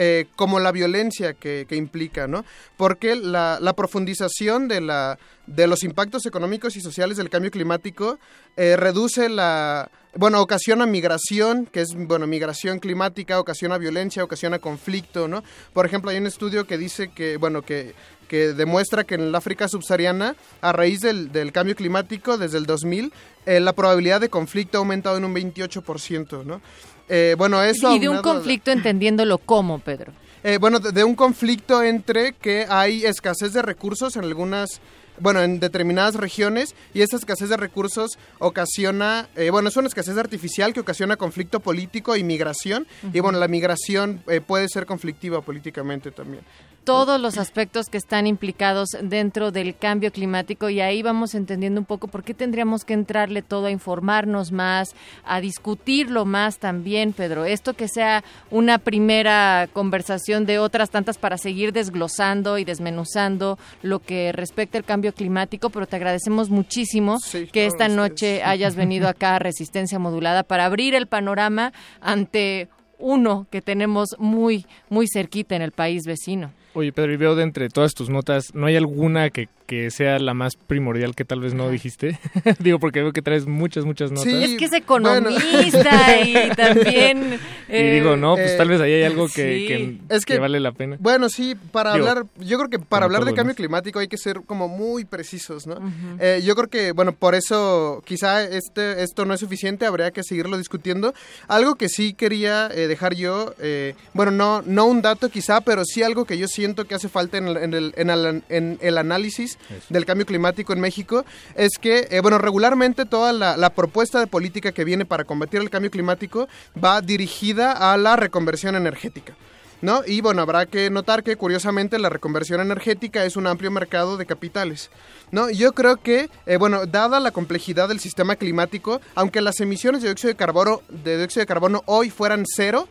eh, como la violencia que, que implica, ¿no? Porque la, la profundización de, la, de los impactos económicos y sociales del cambio climático eh, reduce la... Bueno, ocasiona migración, que es, bueno, migración climática, ocasiona violencia, ocasiona conflicto, ¿no? Por ejemplo, hay un estudio que dice que, bueno, que, que demuestra que en el África subsahariana, a raíz del, del cambio climático, desde el 2000, eh, la probabilidad de conflicto ha aumentado en un 28%, ¿no? Eh, bueno, eso y de un conflicto entendiéndolo como, Pedro. eh, bueno, de, de un conflicto entre que hay escasez de recursos en algunas, bueno, en determinadas regiones y esa escasez de recursos ocasiona, eh, bueno, es una escasez artificial que ocasiona conflicto político y migración y bueno, la migración eh, puede ser conflictiva políticamente también. Todos los aspectos que están implicados dentro del cambio climático y ahí vamos entendiendo un poco por qué tendríamos que entrarle todo a informarnos más, a discutirlo más también, Pedro. Esto que sea una primera conversación de otras tantas para seguir desglosando y desmenuzando lo que respecta al cambio climático, pero te agradecemos muchísimo que esta noche hayas venido acá a Resistencia Modulada para abrir el panorama ante uno que tenemos muy, muy cerquita en el país vecino. Oye, Pedro, y veo de entre todas tus notas, ¿no hay alguna que, que sea la más primordial que tal vez no dijiste? [LAUGHS] Digo, porque veo que traes muchas, muchas notas. es que es economista y también... [LAUGHS] Y eh, digo, no, pues eh, tal vez ahí hay algo que, sí. que- Es que que- vale la pena. Bueno, sí, para Digo, hablar, yo creo que para hablar de cambio climático hay que ser como muy precisos, ¿no? Eh, yo creo que, bueno, por eso quizá este, esto no es suficiente, habría que seguirlo discutiendo. Algo que sí quería eh, dejar yo, eh, bueno, no, no un dato quizá, pero sí algo que yo siento que hace falta en el, en el, en el- en el análisis del cambio climático en México, es que, eh, bueno, regularmente toda la, la propuesta de política que viene para combatir el cambio climático va dirigida a la reconversión energética. ¿no? Y bueno, habrá que notar que curiosamente la reconversión energética es un amplio mercado de capitales, ¿no? Yo creo que, eh, bueno, dada la complejidad del sistema climático, aunque las emisiones de dióxido de carbono, de dióxido de carbono hoy fueran cero,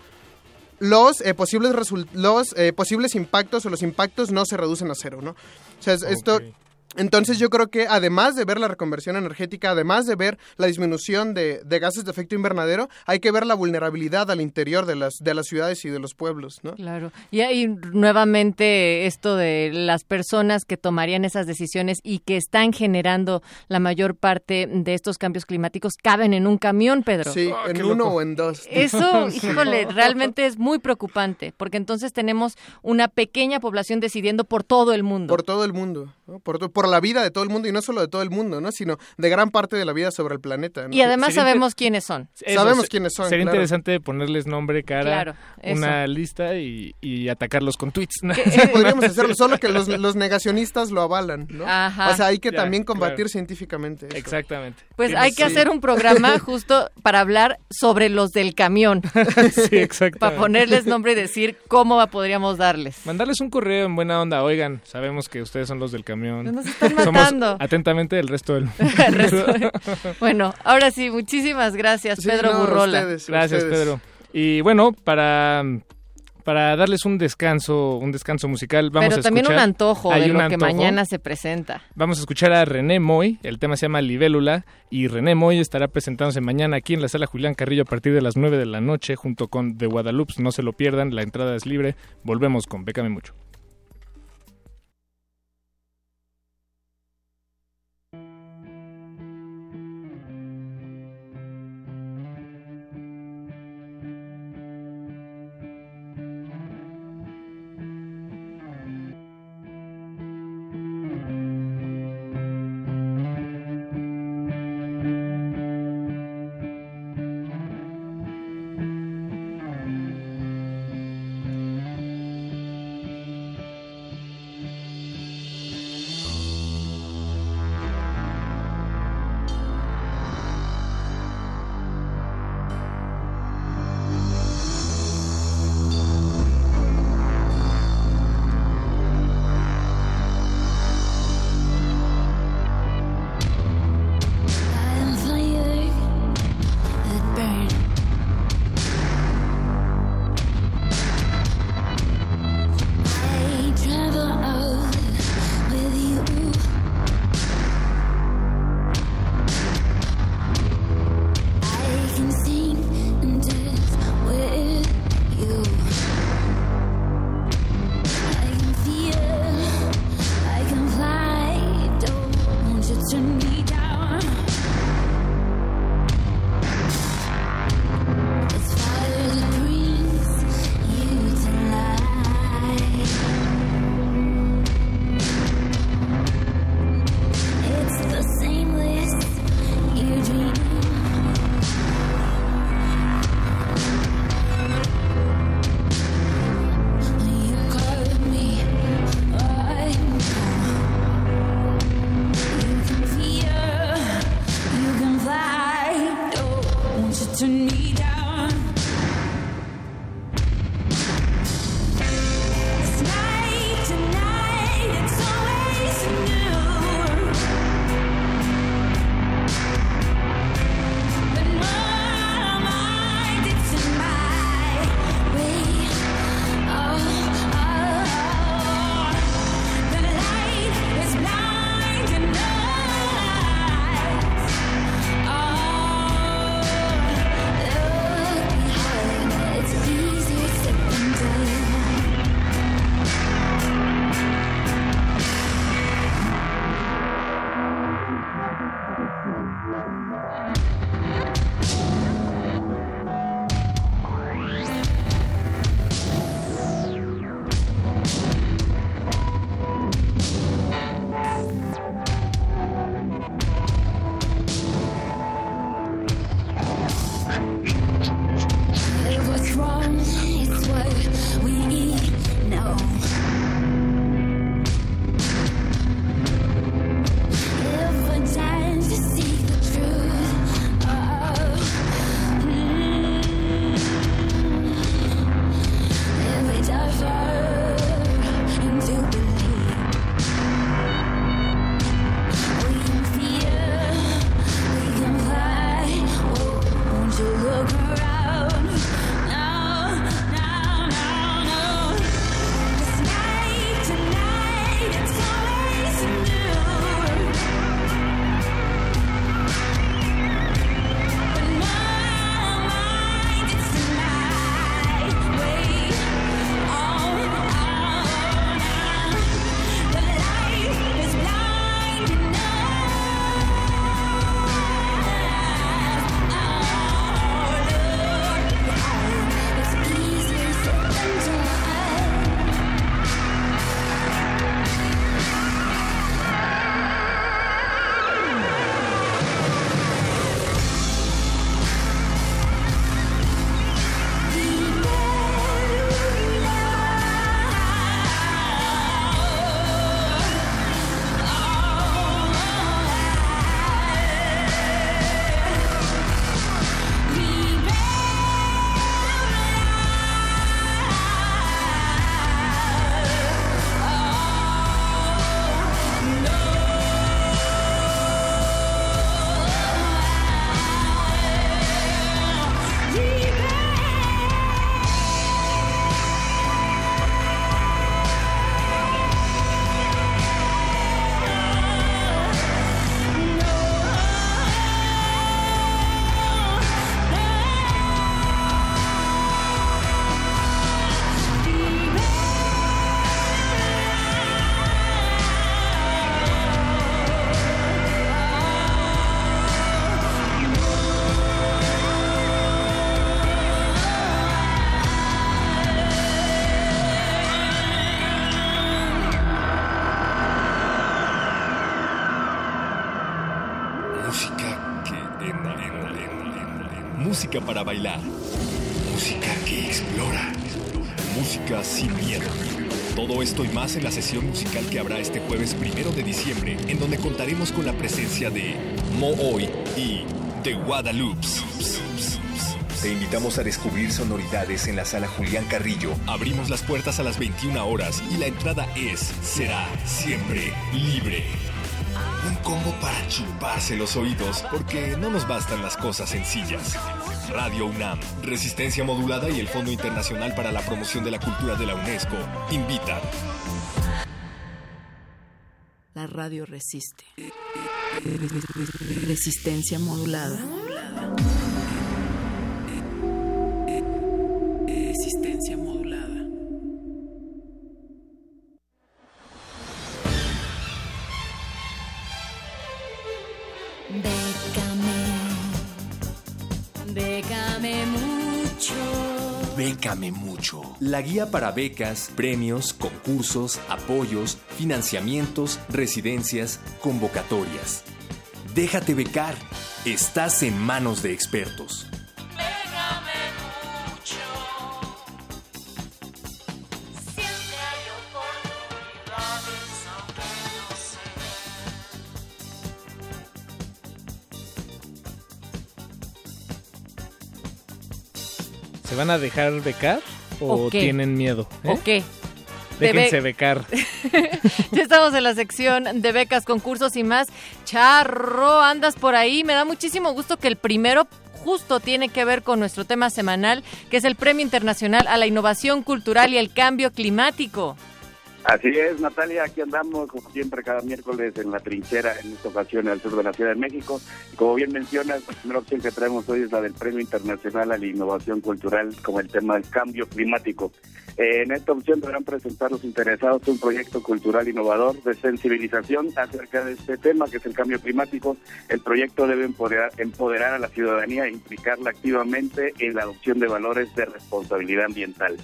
los eh, posibles los eh, posibles impactos o los impactos no se reducen a cero, ¿no? O sea, es- esto entonces yo creo que además de ver la reconversión energética, además de ver la disminución de, de gases de efecto invernadero, hay que ver la vulnerabilidad al interior de las de las ciudades y de los pueblos, ¿no? Claro. Y ahí nuevamente esto de las personas que tomarían esas decisiones y que están generando la mayor parte de estos cambios climáticos caben en un camión, Pedro. Sí, en uno o en dos. [LAUGHS] Eso, [LAUGHS] Sí. híjole, [LAUGHS] realmente es muy preocupante, porque entonces tenemos una pequeña población decidiendo por todo el mundo. Por todo el mundo, ¿no? por, por la vida de todo el mundo y no solo de todo el mundo, ¿no? sino de gran parte de la vida sobre el planeta. ¿no? Y además Sería sabemos quiénes son. Eso, Sabemos quiénes son, Sería claro. interesante ponerles nombre, cara, Claro, una lista y, y atacarlos con tweets. ¿no? Sí, podríamos [LAUGHS] hacerlo, solo que los, los negacionistas lo avalan, ¿no? Ajá. O sea, hay que Ya, también combatir claro. científicamente. eso. Exactamente. Pues hay que sí. hacer un programa [LAUGHS] justo para hablar sobre los del camión. [LAUGHS] sí, exactamente. Para ponerles nombre y decir cómo podríamos darles. Mandarles un correo en buena onda. Oigan, sabemos que ustedes son los del camión. Nos están Somos matando. atentamente el resto del [LAUGHS] El resto de- Bueno, ahora sí, muchísimas gracias, Sí, Pedro no, Burrola. ustedes, Gracias, ustedes. Pedro. Y bueno, para para darles un descanso, un descanso musical, vamos Pero a también un escuchar- antojo Hay de un lo que mañana se presenta. Vamos a escuchar a René Moy, el tema se llama Libélula y René Moy estará presentándose mañana aquí en la sala Julián Carrillo a partir de las 9 de la noche junto con The Guadalupe, no se lo pierdan, la entrada es libre. Volvemos con Bécame mucho. Para bailar. Música que explora. Música sin miedo. Todo esto y más en la sesión musical que habrá este jueves primero de diciembre, en donde contaremos con la presencia de Mo Hoy y The Guadalupe. Te invitamos a descubrir sonoridades en la sala Julián Carrillo. Abrimos las puertas a las 21 horas y la entrada es, será siempre libre. Un combo para chuparse los oídos porque no nos bastan las cosas sencillas. Radio UNAM, Resistencia Modulada y el Fondo Internacional para la Promoción de la Cultura de la UNESCO invitan. La radio resiste. Resistencia modulada. La guía para becas, premios, concursos, apoyos, financiamientos, residencias, convocatorias. Déjate becar. Estás en manos de expertos. ¿Se van a dejar becar o tienen miedo? eh? ¿O qué? Déjense be- becar. [LAUGHS] Ya estamos en la sección de becas, concursos y más. Charro, andas por ahí. Me da muchísimo gusto que el primero justo tiene que ver con nuestro tema semanal, que es el Premio Internacional a la Innovación Cultural y el Cambio Climático. Así es, Natalia, aquí andamos como siempre cada miércoles en la trinchera, en esta ocasión al sur de la Ciudad de México. Y como bien mencionas, la primera opción que traemos hoy es la del Premio Internacional a la Innovación Cultural como el tema del cambio climático. En esta opción deberán presentar los interesados un proyecto cultural innovador de sensibilización acerca de este tema que es el cambio climático. El proyecto debe empoderar, empoderar a la ciudadanía e implicarla activamente en la adopción de valores de responsabilidad ambiental.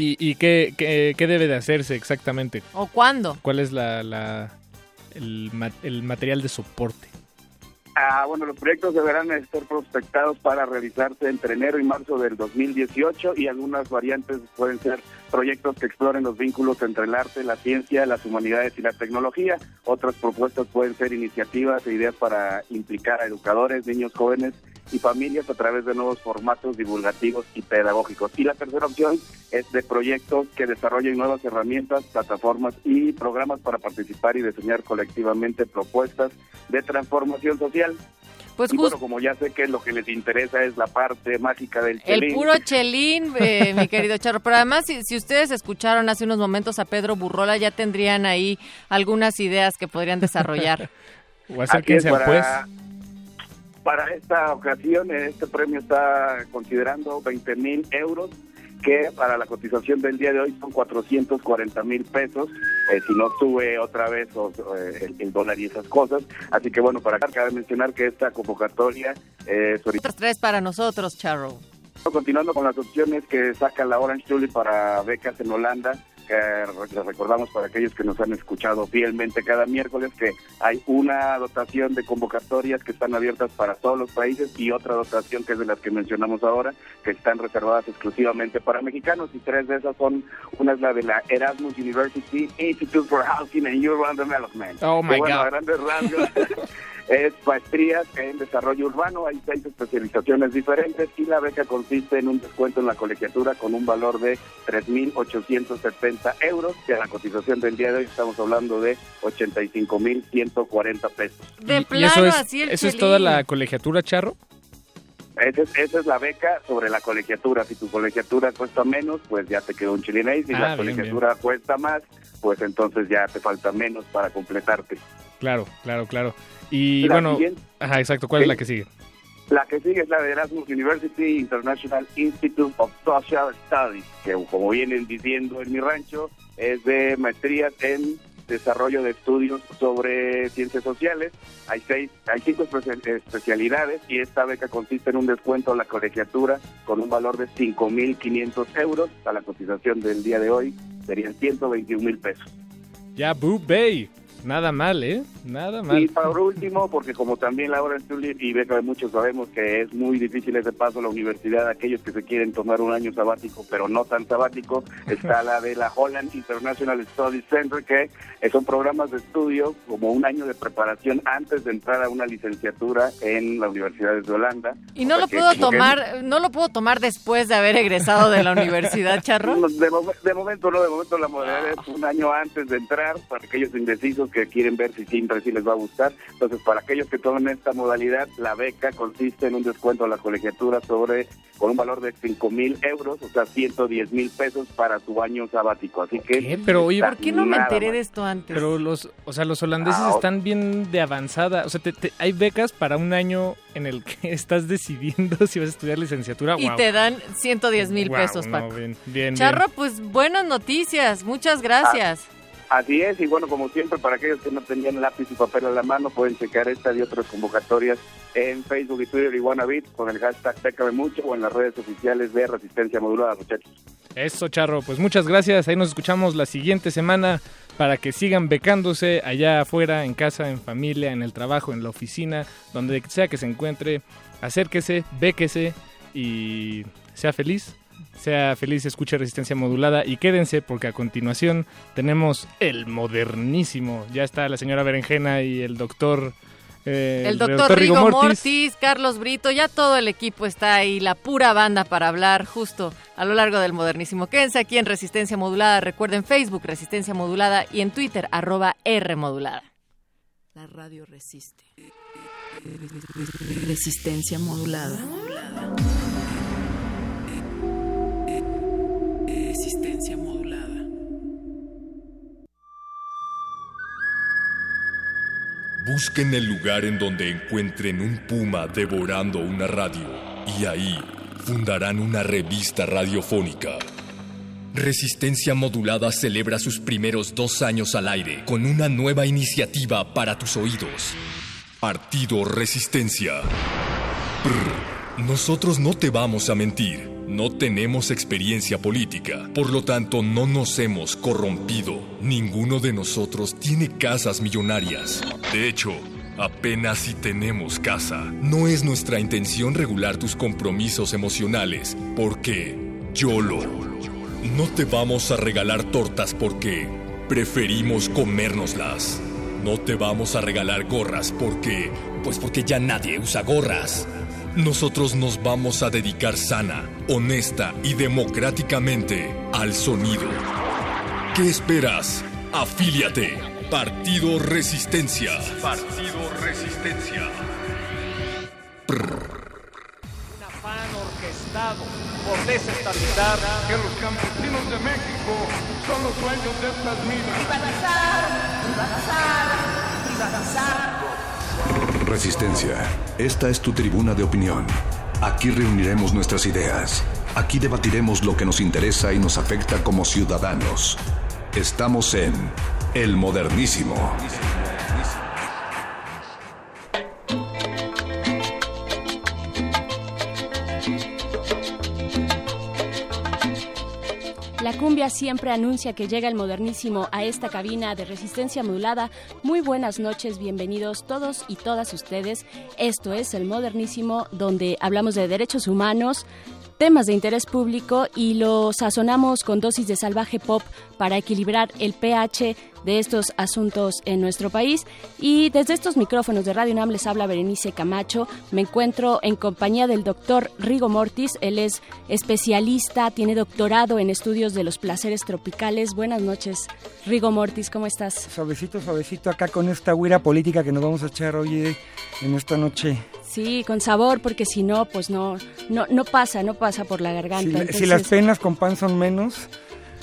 ¿Y, y qué, qué- qué debe de hacerse exactamente? ¿O cuándo? ¿Cuál es la, la- el, el material de soporte? Ah, bueno, los proyectos deberán estar prospectados para realizarse entre enero y marzo del 2018 y algunas variantes pueden ser proyectos que exploren los vínculos entre el arte, la ciencia, las humanidades y la tecnología. Otras propuestas pueden ser iniciativas e ideas para implicar a educadores, niños jóvenes y familias a través de nuevos formatos divulgativos y pedagógicos. Y la tercera opción es de proyectos que desarrollen nuevas herramientas, plataformas y programas para participar y diseñar colectivamente propuestas de transformación social. Pues y bueno, como ya sé que lo que les interesa es la parte mágica del El chelín. puro chelín, [LAUGHS] eh, mi querido Charro. Pero además, si, si ustedes escucharon hace unos momentos a Pedro Burrola, ya tendrían ahí algunas ideas que podrían desarrollar. [LAUGHS] O es, acérquense al pues. Para, esta ocasión, este premio está considerando 20 mil euros, que para la cotización del día de hoy son 440 mil pesos, eh, si no sube otra vez o- eh, el, el dólar y esas cosas. Así que bueno, para acá cabe mencionar que esta convocatoria eh, es Otras tres para nosotros, Charro. Continuando con las opciones que saca la Orange Tulip para becas en Holanda, que re- les recordamos para aquellos que nos han escuchado fielmente cada miércoles que hay una dotación de convocatorias que están abiertas para todos los países y otra dotación que es de las que mencionamos ahora, que están reservadas exclusivamente para mexicanos y tres de esas son, una es la de la Erasmus University Institute for Housing and Urban Development. Oh, my bueno, God. a grandes rasgos [LAUGHS] es maestrías en desarrollo urbano, hay seis especializaciones diferentes y la beca consiste en un descuento en la colegiatura con un valor de 3.870 euros, que a la cotización del día de hoy estamos hablando de 85.140 pesos. De ¿Y plano, eso es, así el eso es toda la colegiatura, Charro? Esa es, esa es la beca sobre la colegiatura. Si tu colegiatura cuesta menos, pues ya te quedó un chilinés. Si Ah, la bien, colegiatura cuesta más, pues entonces ya te falta menos para completarte. Claro, claro, claro. Y La bueno, ajá, exacto. ¿Cuál es Sí. la que sigue? La que sigue es la de Erasmus University International Institute of Social Studies, que como vienen diciendo en mi rancho, es de maestrías en desarrollo de estudios sobre ciencias sociales. Hay seis, hay cinco espe- especialidades y esta beca consiste en un descuento a la colegiatura con un valor de 5.500 euros. A la cotización del día de hoy serían 121 mil pesos. Ya, Boo Bay. Nada mal, ¿eh? Nada mal. Y para último, porque como también Laura Tulip y Beca de muchos sabemos que es muy difícil ese paso a la universidad, aquellos que se quieren tomar un año sabático, pero no tan sabático, [LAUGHS] está la de la Holland International Studies Center, que son programas de estudio como un año de preparación antes de entrar a una licenciatura en la Universidad de Holanda. Y no O sea lo puedo que- tomar, no lo puedo tomar después de haber egresado de la universidad, Charro. [LAUGHS] De, de momento no, de momento la modalidad es un año antes de entrar para aquellos indecisos que quieren ver si siempre sí les va a gustar. Entonces, para aquellos que toman esta modalidad, la beca consiste en un descuento a la colegiatura sobre con un valor de 5 mil euros, o sea, 110 mil pesos para tu año sabático. Así que... Pero oye, ¿Por qué no me enteré de esto antes? Pero los, o sea, los holandeses Ah, están bien de avanzada. O sea, te- te- hay becas para un año en el que [LAUGHS] estás decidiendo [LAUGHS] si vas a estudiar licenciatura. y te dan 110 mil pesos, no, Paco. bien, bien, Charro, bien. pues buenas noticias, muchas gracias. Así es, y bueno, como siempre, para aquellos que no tenían lápiz y papel a la mano, pueden checar esta y otras convocatorias en Facebook y Twitter y Wannabe con el hashtag Pécame Mucho o en las redes oficiales de Resistencia Modulada, muchachos. Eso, Charro. Pues muchas gracias. Ahí nos escuchamos la siguiente semana para que sigan becándose allá afuera, en casa, en familia, en el trabajo, en la oficina, donde sea que se encuentre. Acérquese, béquese y sea feliz. Sea feliz, escuche Resistencia Modulada y quédense porque a continuación tenemos el modernísimo. Ya está la señora Berenjena y el doctor... eh, El doctor Rigo Mortis. Carlos Brito, ya todo el equipo está ahí, la pura banda para hablar justo a lo largo del modernísimo. Quédense aquí en Resistencia Modulada. Recuerden Facebook Resistencia Modulada y en Twitter arroba R Modulada. La radio resiste. Resistencia modulada. Resistencia modulada. Busquen el lugar en donde encuentren un puma devorando una radio y ahí fundarán una revista radiofónica. Resistencia Modulada celebra sus primeros dos años al aire con una nueva iniciativa para tus oídos. Partido Resistencia. Nosotros no te vamos a mentir. No tenemos experiencia política, por lo tanto no nos hemos corrompido. Ninguno de nosotros tiene casas millonarias. De hecho, apenas si tenemos casa. No es nuestra intención regular tus compromisos emocionales, porque YOLO. No te vamos a regalar tortas porque preferimos comérnoslas. No te vamos a regalar gorras porque... Pues porque ya nadie usa gorras. Nosotros nos vamos a dedicar sana, honesta y democráticamente al sonido. ¿Qué esperas? Afíliate. Partido Resistencia. Partido Resistencia. Un afán orquestado por desestabilizar que los campesinos de México son los dueños de estas minas. Privatizar, privatizar, privatizar. Resistencia. Esta es tu tribuna de opinión. Aquí reuniremos nuestras ideas. Aquí debatiremos lo que nos interesa y nos afecta como ciudadanos. Estamos en El Modernísimo. Cumbia siempre anuncia que llega el modernísimo a esta cabina de resistencia modulada. Muy buenas noches, bienvenidos todos y todas ustedes. Esto es el modernísimo donde hablamos de derechos humanos, temas de interés público y lo sazonamos con dosis de salvaje pop para equilibrar el pH de estos asuntos en nuestro país. Y desde estos micrófonos de Radio UNAM habla Berenice Camacho. Me encuentro en compañía del doctor Rigo Mortis. Él es especialista, tiene doctorado en estudios de los placeres tropicales. Buenas noches, Rigo Mortis, ¿cómo estás? Suavecito, suavecito acá con esta huira política que nos vamos a echar hoy eh, en esta noche. Sí, con sabor, porque si no, pues no, no, no pasa, no pasa por la garganta. Si, si las penas con pan son menos,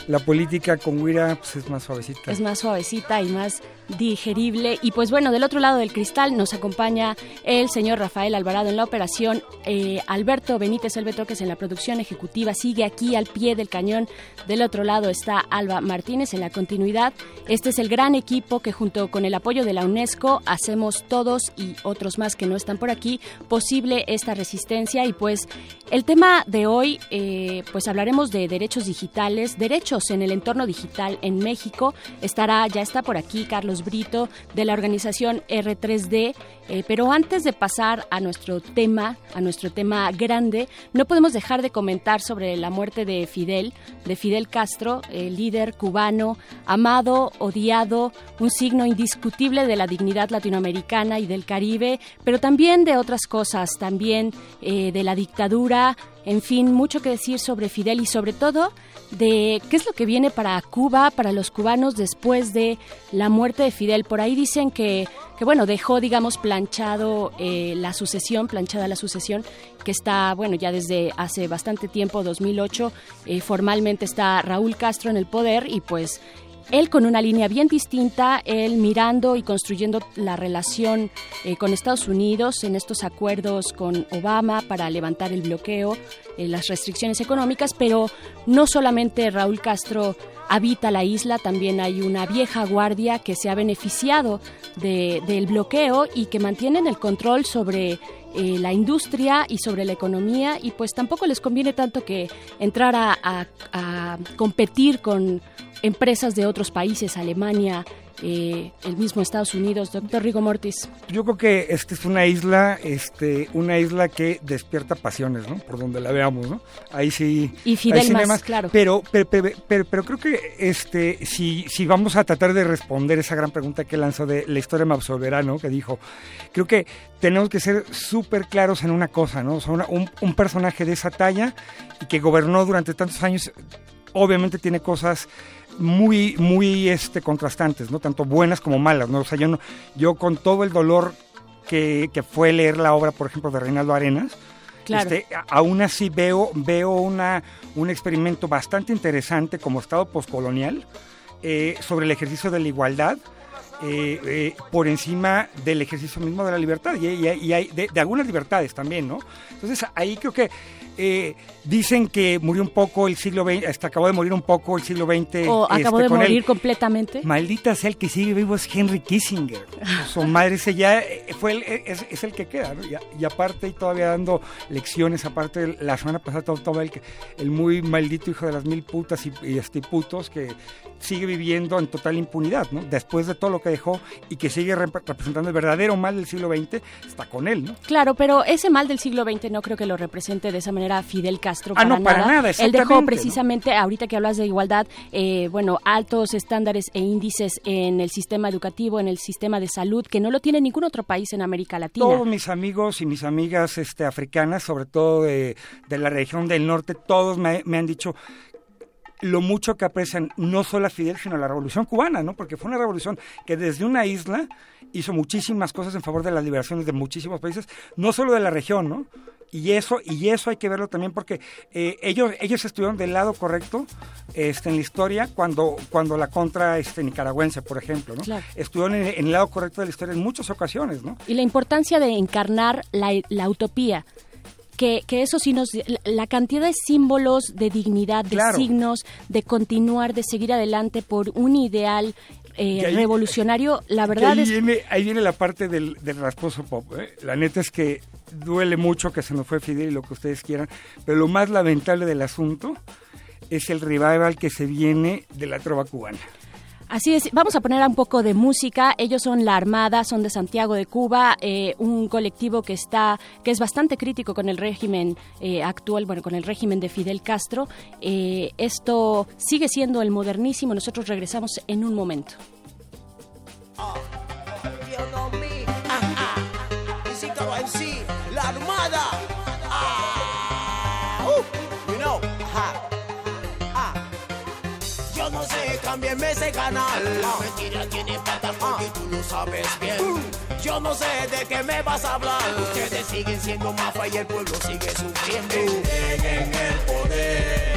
la política con huira pues, es más suavecita. es más suavecita y más digerible. Y pues bueno, del otro lado del cristal nos acompaña el señor Rafael Alvarado en la operación, eh, Alberto Benítez Elbetro, que en la producción ejecutiva, sigue aquí al pie del cañón. Del otro lado está Alba Martínez en la continuidad. Este es el gran equipo que junto con el apoyo de la UNESCO hacemos todos y otros más que no están por aquí posible esta resistencia. Y pues el tema de hoy, eh, pues hablaremos de derechos digitales, derechos en el entorno digital en México. Estará, ya está por aquí Carlos Brito de la organización R3D. Eh, pero antes de pasar a nuestro tema, a nuestro tema grande, no podemos dejar de comentar sobre la muerte de Fidel, de Fidel Castro, el líder cubano, amado, odiado, un signo indiscutible de la dignidad latinoamericana y del Caribe, pero también de otras cosas, también eh, de la dictadura, en fin, mucho que decir sobre Fidel y sobre todo de qué es lo que viene para Cuba, para los cubanos después de la muerte de Fidel. Por ahí dicen que, que bueno, dejó, digamos, planchado eh, la sucesión, planchada la sucesión, que está, bueno, ya desde hace bastante tiempo, 2008, eh, formalmente está Raúl Castro en el poder y pues él con una línea bien distinta, él mirando y construyendo la relación eh, con Estados Unidos en estos acuerdos con Obama para levantar el bloqueo, eh, las restricciones económicas, pero no solamente Raúl Castro habita la isla, también hay una vieja guardia que se ha beneficiado de- del bloqueo y que mantienen el control sobre eh, la industria y sobre la economía y pues tampoco les conviene tanto que entrar a, competir con empresas de otros países, Alemania, eh, el mismo Estados Unidos. Doctor Rigo Mortis. Yo creo que esta es una isla, este, una isla que despierta pasiones, ¿no? Por donde la veamos, ¿no? Ahí sí. Y Fidel ahí sí más, me claro. Pero, pero, pero, pero- pero creo que, este, si, si vamos a tratar de responder esa gran pregunta que lanzó de la historia me absolverá, ¿no? Que dijo, creo que tenemos que ser súper claros en una cosa, ¿no? O sea, una- un, un personaje de esa talla y que gobernó durante tantos años, obviamente tiene cosas muy, muy este, contrastantes, ¿no? Tanto buenas como malas, ¿no? O sea, yo, no, yo con todo el dolor que, que fue leer la obra, por ejemplo, de Reinaldo Arenas, Claro. este, aún así veo, veo una, un experimento bastante interesante como Estado postcolonial eh, sobre el ejercicio de la igualdad eh, eh, por encima del ejercicio mismo de la libertad y, y- y hay de, de algunas libertades también, ¿no? Entonces ahí creo que eh, dicen que murió un poco el siglo XX, hasta acabó de morir un poco el siglo XX. O acabó este, de con él. morir completamente. Maldita sea el que sigue vivo es Henry Kissinger. [LAUGHS] Su madre ese ya eh, fue el, es, es el que queda, ¿no? Y, y aparte y todavía dando lecciones, aparte la semana pasada todo, el, el muy maldito hijo de las mil putas y, y, este putos que sigue viviendo en total impunidad, ¿no? Después de todo lo que dejó y que sigue rep- representando el verdadero mal del siglo XX, está con él, ¿no? Claro, pero ese mal del siglo XX no creo que lo represente de esa manera Fidel Castro. Ah, no, para nada, Él dejó precisamente, ahorita que hablas de igualdad, eh, bueno, altos estándares e índices en el sistema educativo, en el sistema de salud, que no lo tiene ningún otro país en América Latina. Todos mis amigos y mis amigas este, africanas, sobre todo de, de la región del norte, todos me, me han dicho lo mucho que aprecian no solo a Fidel, sino a la revolución cubana, ¿no? Porque fue una revolución que desde una isla hizo muchísimas cosas en favor de las liberaciones de muchísimos países, no solo de la región, ¿no? Y eso, y eso hay que verlo también porque eh, ellos, ellos estuvieron del lado correcto este, en la historia cuando, cuando la contra este, nicaragüense, por ejemplo, ¿no? Claro. Estuvieron en, en el lado correcto de la historia en muchas ocasiones, ¿no? Y la importancia de encarnar la, la utopía. Que, que eso sí nos... La, cantidad de símbolos, de dignidad, de Claro. signos, de continuar, de seguir adelante por un ideal eh, ahí- revolucionario, la verdad ahí, es... viene, ahí viene la parte del, del rasposo pop. ¿eh? La neta es que duele mucho que se nos fue Fidel y lo que ustedes quieran, pero lo más lamentable del asunto es el revival que se viene de la trova cubana. Así es, vamos a poner un poco de música. Ellos son La Armada, son de Santiago de Cuba, eh, un colectivo que está, que es bastante crítico con el régimen eh, actual, bueno, con el régimen de Fidel Castro. Eh, esto sigue siendo el modernísimo. Nosotros regresamos en un momento. MC, canal. La mentira tiene patas porque tú lo sabes bien. Yo no sé de qué me vas a hablar. Ustedes siguen siendo mafia y el pueblo sigue sufriendo. El poder.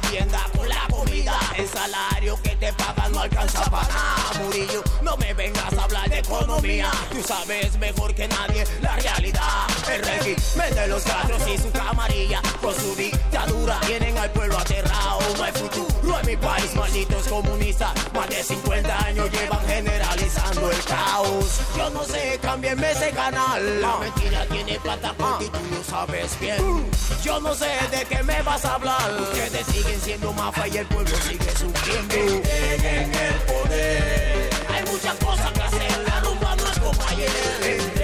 Vivienda, con la comida. El salario que te pagan no alcanza para nada, Murillo. No me vengas a hablar de economía. Tú sabes mejor que nadie la realidad. El régimen de los cuatro y su camarilla. Con su dictadura tienen al pueblo aterrado. No hay futuro mi país, malditos comunistas. Más de 50 años llevan generalizando el caos. Yo no sé, cámbienme ese canal. La mentira tiene plata y tú lo sabes bien. Yo no sé de qué me vas a hablar. Ustedes siguen siendo mafia y el pueblo sigue sufriendo. El poder. Hay muchas cosas que hacer. La rumba no es.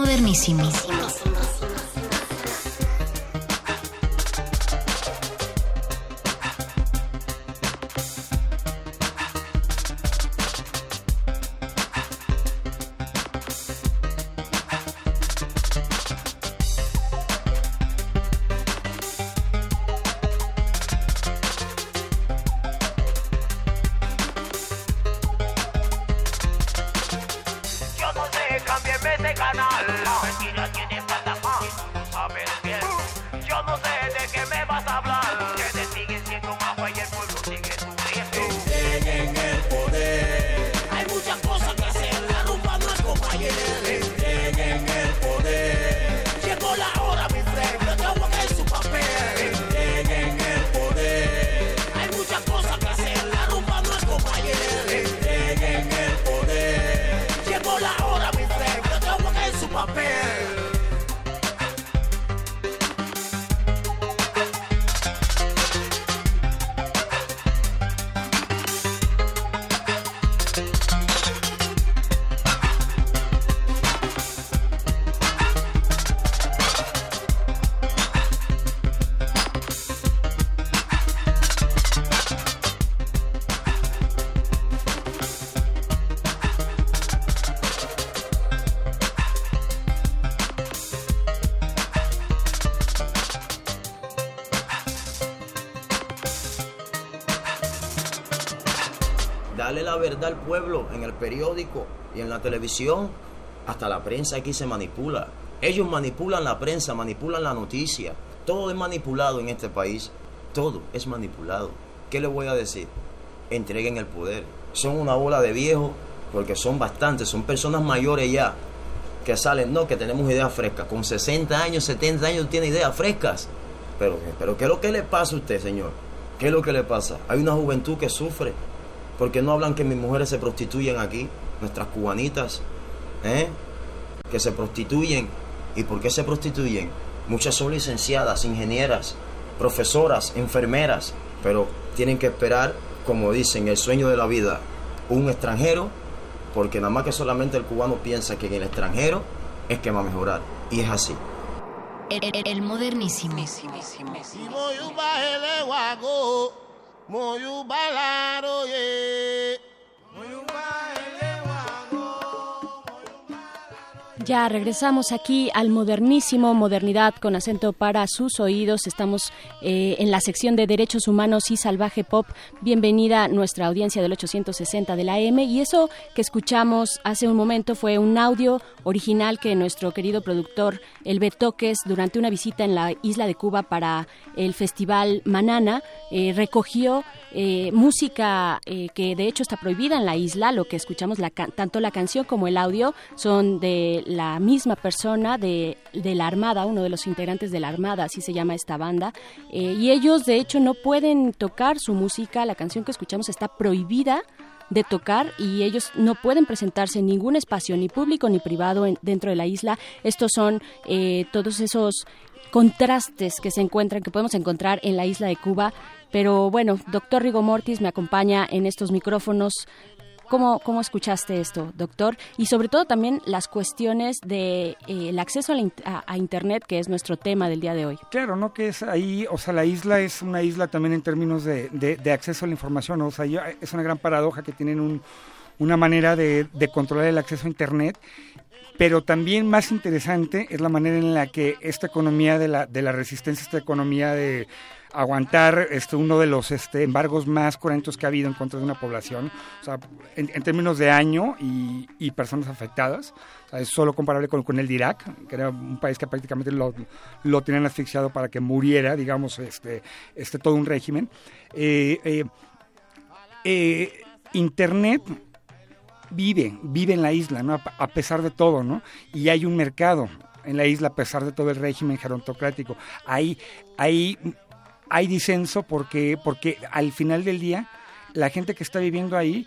Modernísimo. Al pueblo en el periódico y en la televisión. Hasta la prensa aquí se manipula. Ellos manipulan la prensa, manipulan la noticia. Todo es manipulado en este país. Todo es manipulado. ¿Qué les voy a decir? Entreguen el poder. Son una bola de viejos porque son bastantes, son personas mayores ya que salen, no, que tenemos ideas frescas. Con 60 años, 70 años tiene ideas frescas. Pero, pero ¿qué es lo que le pasa a usted, señor? ¿Qué es lo que le pasa? Hay una juventud que sufre. Porque no hablan que mis mujeres se prostituyen aquí? Nuestras cubanitas, ¿eh? Que se prostituyen. ¿Y por qué se prostituyen? Muchas son licenciadas, ingenieras, profesoras, enfermeras, pero tienen que esperar, como dicen, el sueño de la vida, un extranjero, porque nada más que solamente el cubano piensa que en el extranjero es que va a mejorar. Y es así. El, el- el modernísimo. Moyu balaroye. Yeah. Ya regresamos aquí al modernísimo, modernidad con acento para sus oídos. Estamos eh, en la sección de Derechos Humanos y Salvaje Pop. Bienvenida nuestra audiencia del 860 de la M. Y eso que escuchamos hace un momento fue un audio original que nuestro querido productor El Betoques, durante una visita en la isla de Cuba para el Festival Manana, eh, recogió eh, música que de hecho está prohibida en la isla. Lo que escuchamos, la tanto la canción como el audio, son de la misma persona de, de la Armada, uno de los integrantes de la Armada, así se llama esta banda. Eh, y ellos, de hecho, no pueden tocar su música. La canción que escuchamos está prohibida de tocar y ellos no pueden presentarse en ningún espacio, ni público ni privado, en- dentro de la isla. Estos son eh, todos esos contrastes que se encuentran, que podemos encontrar en la isla de Cuba. Pero bueno, doctor Rigo Mortis me acompaña en estos micrófonos. ¿Cómo, ¿Cómo escuchaste esto, doctor? Y sobre todo también las cuestiones del de, eh, acceso a, la Internet, que es nuestro tema del día de hoy. Claro, ¿no? Que es ahí, o sea, la isla es una isla también en términos de, de- acceso a la información, o sea, es una gran paradoja que tienen un- una manera de controlar el acceso a Internet, pero también más interesante es la manera en la que esta economía de la, de la resistencia, esta economía de aguantar este uno de los este, embargos más cruentos que ha habido en contra de una población, o sea, en, términos de año y, y personas afectadas, o sea, es solo comparable con, con el de Irak, que era un país que prácticamente lo, lo tenían asfixiado para que muriera, digamos, este, este todo un régimen. Eh, eh, eh, Internet vive, vive en la isla, ¿no? A, pesar de todo, ¿no? Y hay un mercado en la isla a pesar de todo el régimen gerontocrático. Ahí, ahí hay disenso porque, porque al final del día la gente que está viviendo ahí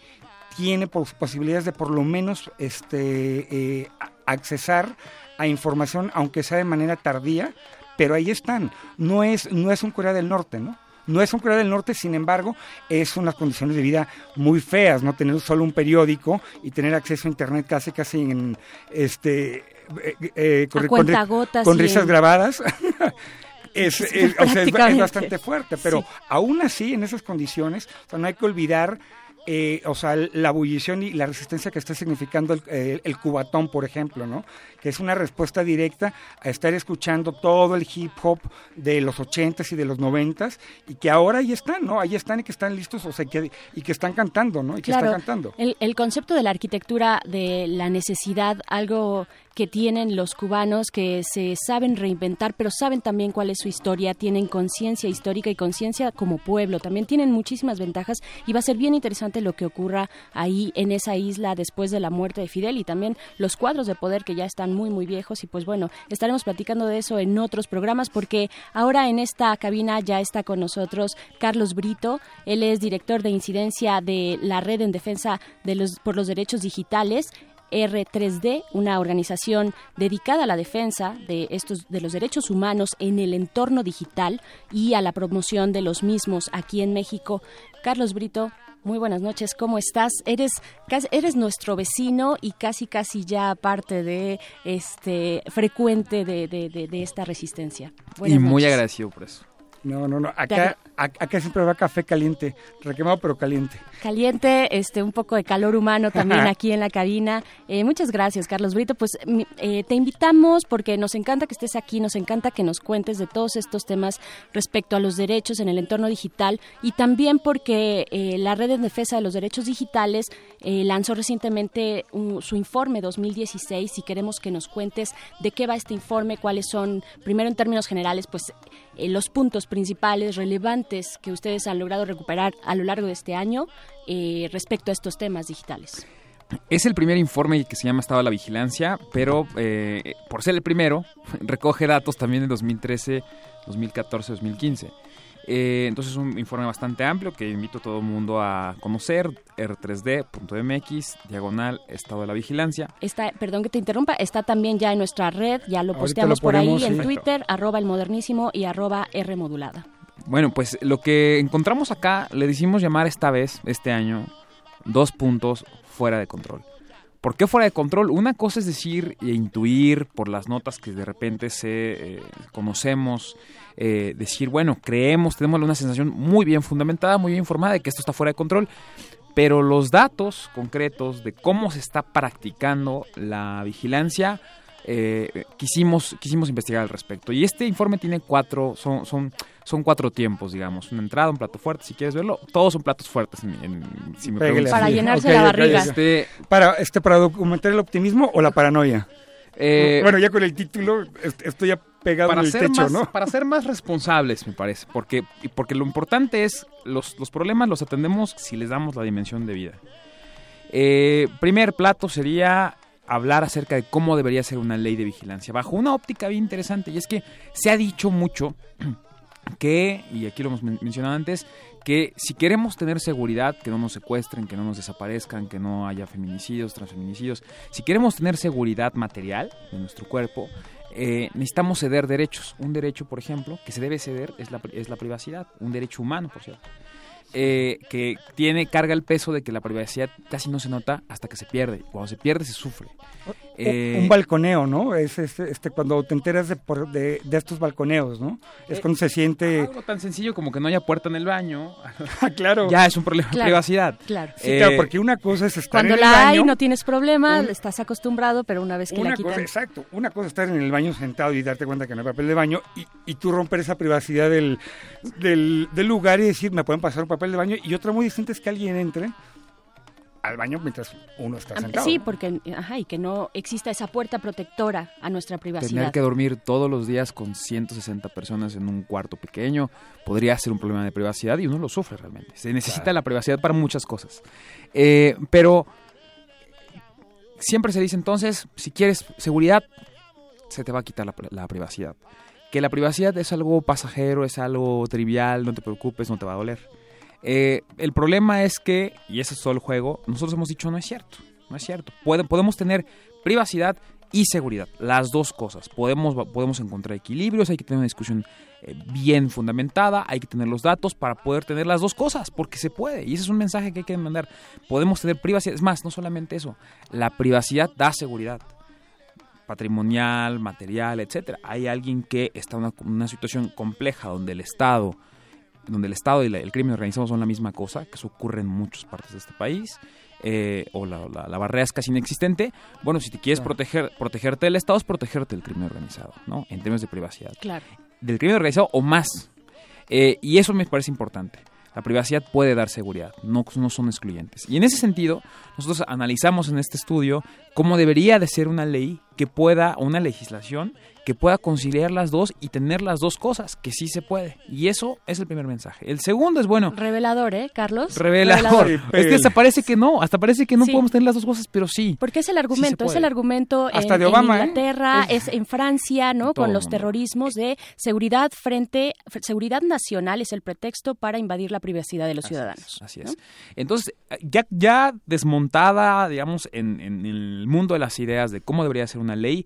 tiene pos- posibilidades de por lo menos este, eh, a- accesar a información, aunque sea de manera tardía, pero ahí están. No es, no es un Corea del Norte, ¿no? No es un Corea del Norte, sin embargo, es unas condiciones de vida muy feas, ¿no? Tener solo un periódico y tener acceso a internet casi casi en este eh, eh, con, con- risas en- grabadas. [LAUGHS] es, es- o sea, es bastante fuerte, pero Sí. aún así, en esas condiciones, o sea, no hay que olvidar eh, o sea, la ebullición y la resistencia que está significando el, el- el cubatón, por ejemplo, ¿no? Que es una respuesta directa a estar escuchando todo el hip hop de los ochentas y de los noventas y que ahora ahí están, ¿no? Ahí están y que están listos, o sea, que, y que están cantando, ¿no? Y que Claro, están cantando. El, el concepto de la arquitectura de la necesidad, algo que tienen los cubanos que se saben reinventar, pero saben también cuál es su historia, tienen conciencia histórica y conciencia como pueblo, también tienen muchísimas ventajas y va a ser bien interesante lo que ocurra ahí en esa isla después de la muerte de Fidel y también los cuadros de poder que ya están muy muy viejos y pues bueno, estaremos platicando de eso en otros programas porque ahora en esta cabina ya está con nosotros Carlos Brito, él es director de incidencia de la Red en Defensa de los por los Derechos Digitales. R3D, una organización dedicada a la defensa de estos de los derechos humanos en el entorno digital y a la promoción de los mismos aquí en México. Carlos Brito, muy buenas noches, ¿cómo estás? Eres casi- eres nuestro vecino y casi casi ya parte de este frecuente de, de- de- de esta resistencia. Buenas y muy agradecido por eso. No, no, no. Acá, ac- acá siempre va café caliente, requemado pero caliente. Caliente, este, un poco de calor humano también [LAUGHS] aquí en la cabina. Eh, muchas gracias, Carlos Brito. Pues eh, te invitamos porque nos encanta que estés aquí, nos encanta que nos cuentes de todos estos temas respecto a los derechos en el entorno digital y también porque eh, la Red en Defensa de los Derechos Digitales lanzó recientemente un- su informe 2016 y queremos que nos cuentes de qué va este informe, cuáles son, primero en términos generales, pues eh, los puntos principales relevantes que ustedes han logrado recuperar a lo largo de este año eh, respecto a estos temas digitales. Es el primer informe que se llama Estado de la Vigilancia, pero eh, por ser el primero, [LAUGHS] recoge datos también de 2013, 2014, 2015. Eh, entonces es un informe bastante amplio que invito a todo el mundo a conocer, r3d.mx, diagonal Estado de la Vigilancia. Está, perdón que te interrumpa, está también ya en nuestra red, ya lo Ahorita posteamos lo por ahí en. Twitter, arroba el modernísimo y arroba R modulada. Bueno, pues lo que encontramos acá le decimos llamar esta vez, este año, dos puntos fuera de control. ¿Por qué fuera de control? Una cosa es decir e intuir por las notas que de repente se eh, conocemos, eh, decir, bueno, creemos, tenemos una sensación muy bien fundamentada, muy bien informada de que esto está fuera de control, pero los datos concretos de cómo se está practicando la vigilancia, eh, quisimos, quisimos investigar al respecto. Y este informe tiene cuatro, son, son cuatro tiempos, digamos. Una entrada, un plato fuerte, si quieres verlo. Todos son platos fuertes, en- en- si me preguntas. Para llenarse Ok, la barriga. Este, Para, este, para documentar el optimismo o la paranoia. Eh, bueno, ya con el título est- estoy ya pegado para en el ser techo, más, ¿no? Para ser más responsables, me parece. Porque, y porque lo importante es, los, los problemas los atendemos si les damos la dimensión de vida. Eh, primer plato sería hablar acerca de cómo debería ser una ley de vigilancia, bajo una óptica bien interesante. Y es que se ha dicho mucho que, y aquí lo hemos men- mencionado antes, que si queremos tener seguridad, que no nos secuestren, que no nos desaparezcan, que no haya feminicidios, transfeminicidios, si queremos tener seguridad material de nuestro cuerpo, eh, necesitamos ceder derechos. Un derecho, por ejemplo, que se debe ceder es la, es la privacidad, un derecho humano, por cierto. eh, que tiene carga el peso de que la privacidad casi no se nota hasta que se pierde. Cuando se pierde se sufre. Eh, un balconeo, ¿no? Es este, este cuando te enteras de, por- de, de estos balconeos, ¿no? Es Eh, cuando se siente... Algo tan sencillo como que no haya puerta en el baño. [LAUGHS] claro. Ya es un problema de privacidad. claro. Sí, claro, Eh, porque una cosa es estar Cuando en el la baño... hay no tienes problema, un- estás acostumbrado, pero una vez que la Una quitan... cosa, exacto, una cosa es estar en el baño sentado y darte cuenta que no hay papel de baño y, y tú romper esa privacidad del, del, del lugar y decir, me pueden pasar un papel de baño. Y otra muy distinta es que alguien entre al baño mientras uno está Ah, sentado. Sí, porque ajá, y que no exista esa puerta protectora a nuestra privacidad. Tener que dormir todos los días con 160 personas en un cuarto pequeño podría ser un problema de privacidad y uno lo sufre realmente. Se necesita la privacidad para muchas cosas. Eh, pero siempre se dice entonces, si quieres seguridad, se te va a quitar la, la privacidad. Que la privacidad es algo pasajero, es algo trivial, no te preocupes, no te va a doler. Eh, el problema es que, y ese es todo el juego, nosotros hemos dicho no es cierto, no es cierto. Puede- podemos tener privacidad y seguridad, las dos cosas. Podemos, podemos encontrar equilibrios, hay que tener una discusión eh, bien fundamentada, hay que tener los datos para poder tener las dos cosas, porque se puede. Y ese es un mensaje que hay que mandar. Podemos tener privacidad, es más, no solamente eso, la privacidad da seguridad patrimonial, material, etcétera. Hay alguien que está en una, una situación compleja donde el Estado, donde el Estado y la- el crimen organizado son la misma cosa, que eso ocurre en muchas partes de este país, eh, o la, la- la barrera es casi inexistente. Bueno, si te quieres proteger, protegerte del Estado es protegerte del crimen organizado, ¿no? En términos de privacidad. Claro. Del crimen organizado o más. Eh, y eso me parece importante. La privacidad puede dar seguridad, no, no son excluyentes. Y en ese sentido, nosotros analizamos en este estudio cómo debería de ser una ley que pueda, una legislación que pueda conciliar las dos y tener las dos cosas, que sí se puede. Y eso es el primer mensaje. El segundo es, bueno, Revelador, ¿eh, Carlos? revelador. Es que hasta parece que no, hasta parece que no Sí. podemos tener las dos cosas, pero sí. Porque es el argumento, es el argumento Hasta en, de en ¿eh? Inglaterra, Es- es... en Francia, ¿no? Todo Con los terrorismos de seguridad frente, seguridad nacional es el pretexto para invadir la privacidad de los ciudadanos. Así es. Entonces, ya, ya desmontada, digamos, en, en el mundo de las ideas de cómo debería ser una ley,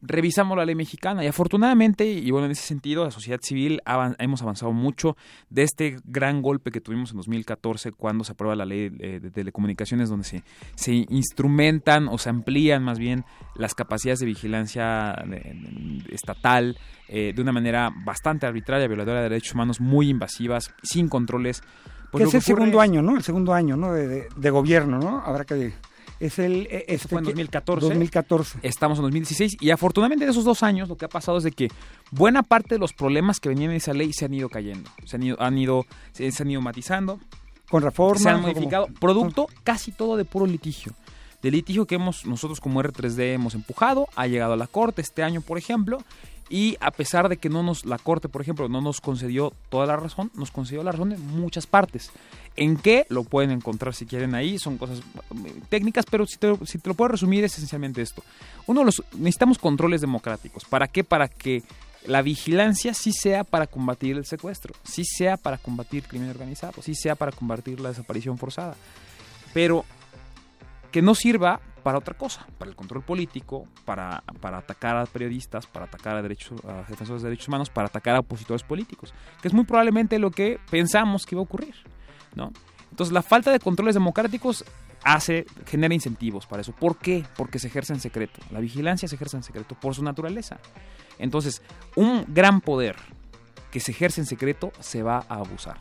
revisamos la ley mexicana y afortunadamente, y bueno, en ese sentido, la sociedad civil avan- hemos avanzado mucho de este gran golpe que tuvimos en 2014 cuando se aprueba la ley eh, de telecomunicaciones donde se, se instrumentan o se amplían más bien las capacidades de vigilancia de- estatal eh, de una manera bastante arbitraria, violadora de derechos humanos, muy invasivas, sin controles. Pues es el segundo es- año, ¿no? El segundo año, ¿no? De, de- de gobierno, ¿no? Habrá que... Es el... eh, Este fue en que- 2014. 2014. Estamos en 2016 y afortunadamente de esos dos años lo que ha pasado es de que buena parte de los problemas que venían en esa ley se han ido cayendo, se han ido, han ido, se, se han ido matizando, Con reformas. se han como- modificado, producto casi todo de puro litigio. De litigio que hemos nosotros como R3D hemos empujado, ha llegado a la corte este año, por ejemplo, y a pesar de que no nos la corte, por ejemplo, no nos concedió toda la razón, nos concedió la razón en muchas partes. ¿En qué? Lo pueden encontrar si quieren ahí, son cosas eh, técnicas, pero si te, si te lo puedo resumir es esencialmente esto. Uno, los, necesitamos controles democráticos. ¿Para qué? Para que la vigilancia sí sea para combatir el secuestro, sí sea para combatir crimen organizado, sí sea para combatir la desaparición forzada. Pero que no sirva para otra cosa, para el control político, para, para atacar a periodistas, para atacar a, derechos, a defensores de derechos humanos, para atacar a opositores políticos, que es muy probablemente lo que pensamos que iba a ocurrir. ¿No? Entonces la falta de controles democráticos hace, genera incentivos para eso. ¿Por qué? Porque se ejerce en secreto. La vigilancia se ejerce en secreto por su naturaleza. Entonces, un gran poder que se ejerce en secreto se va a abusar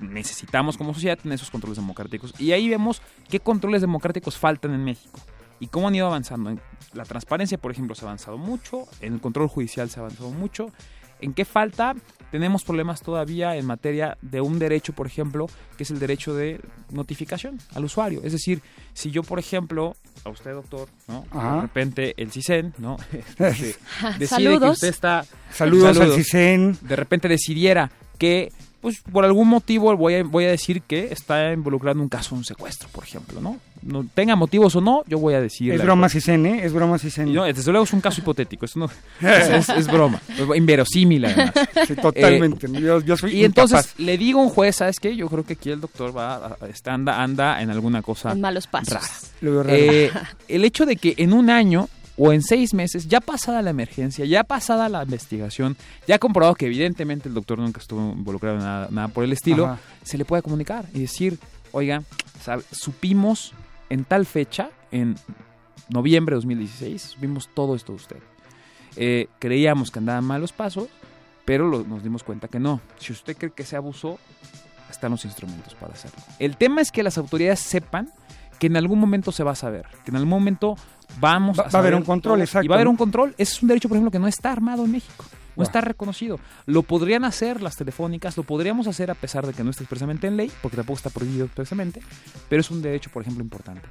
necesitamos como sociedad tener esos controles democráticos. Y ahí vemos qué controles democráticos faltan en México y cómo han ido avanzando. En la transparencia, por ejemplo, se ha avanzado mucho, en el control judicial se ha avanzado mucho. ¿En qué falta? Tenemos problemas todavía en materia de un derecho, por ejemplo, que es el derecho de notificación al usuario. Es decir, si yo, por ejemplo, a usted, doctor, ¿no? Ajá. De repente el CISEN, ¿no? [LAUGHS] Este, [LAUGHS] decide que Saludos. usted está... Saludos al CISEN. De repente decidiera que pues por algún motivo voy a, voy a decir que está involucrado en un caso un secuestro, por ejemplo, ¿no? No tenga motivos o no, yo voy a decir... Es broma Cisen, ¿eh? Es broma. Y no, desde luego es un caso hipotético, eso no, [LAUGHS] es, es- es broma, inverosímil además. Sí, totalmente. Eh, yo, yo soy y entonces le digo a un juez, ¿sabes qué? Yo creo que aquí el doctor va, está, anda, anda en alguna cosa En malos pasos. rara. Lo veo raro. Eh, el hecho de que en un año o en seis meses, ya pasada la emergencia, ya pasada la investigación, ya comprobado que evidentemente el doctor nunca estuvo involucrado en nada, nada por el estilo, Ajá. se le puede comunicar y decir, oiga, sabe, supimos en tal fecha, en noviembre de 2016, vimos todo esto de usted. Eh, creíamos que andaban malos pasos, pero lo- nos dimos cuenta que no. Si usted cree que se abusó, están los instrumentos para hacerlo. El tema es que las autoridades sepan que en algún momento se va a saber, que en algún momento vamos Va- a va a haber saber un control, exacto, Y va a haber un control. Ese es un derecho, por ejemplo, que no está armado en México. No está reconocido. Lo podrían hacer las telefónicas, lo podríamos hacer a pesar de que no está expresamente en ley, porque tampoco está prohibido expresamente, pero es un derecho, por ejemplo, importante.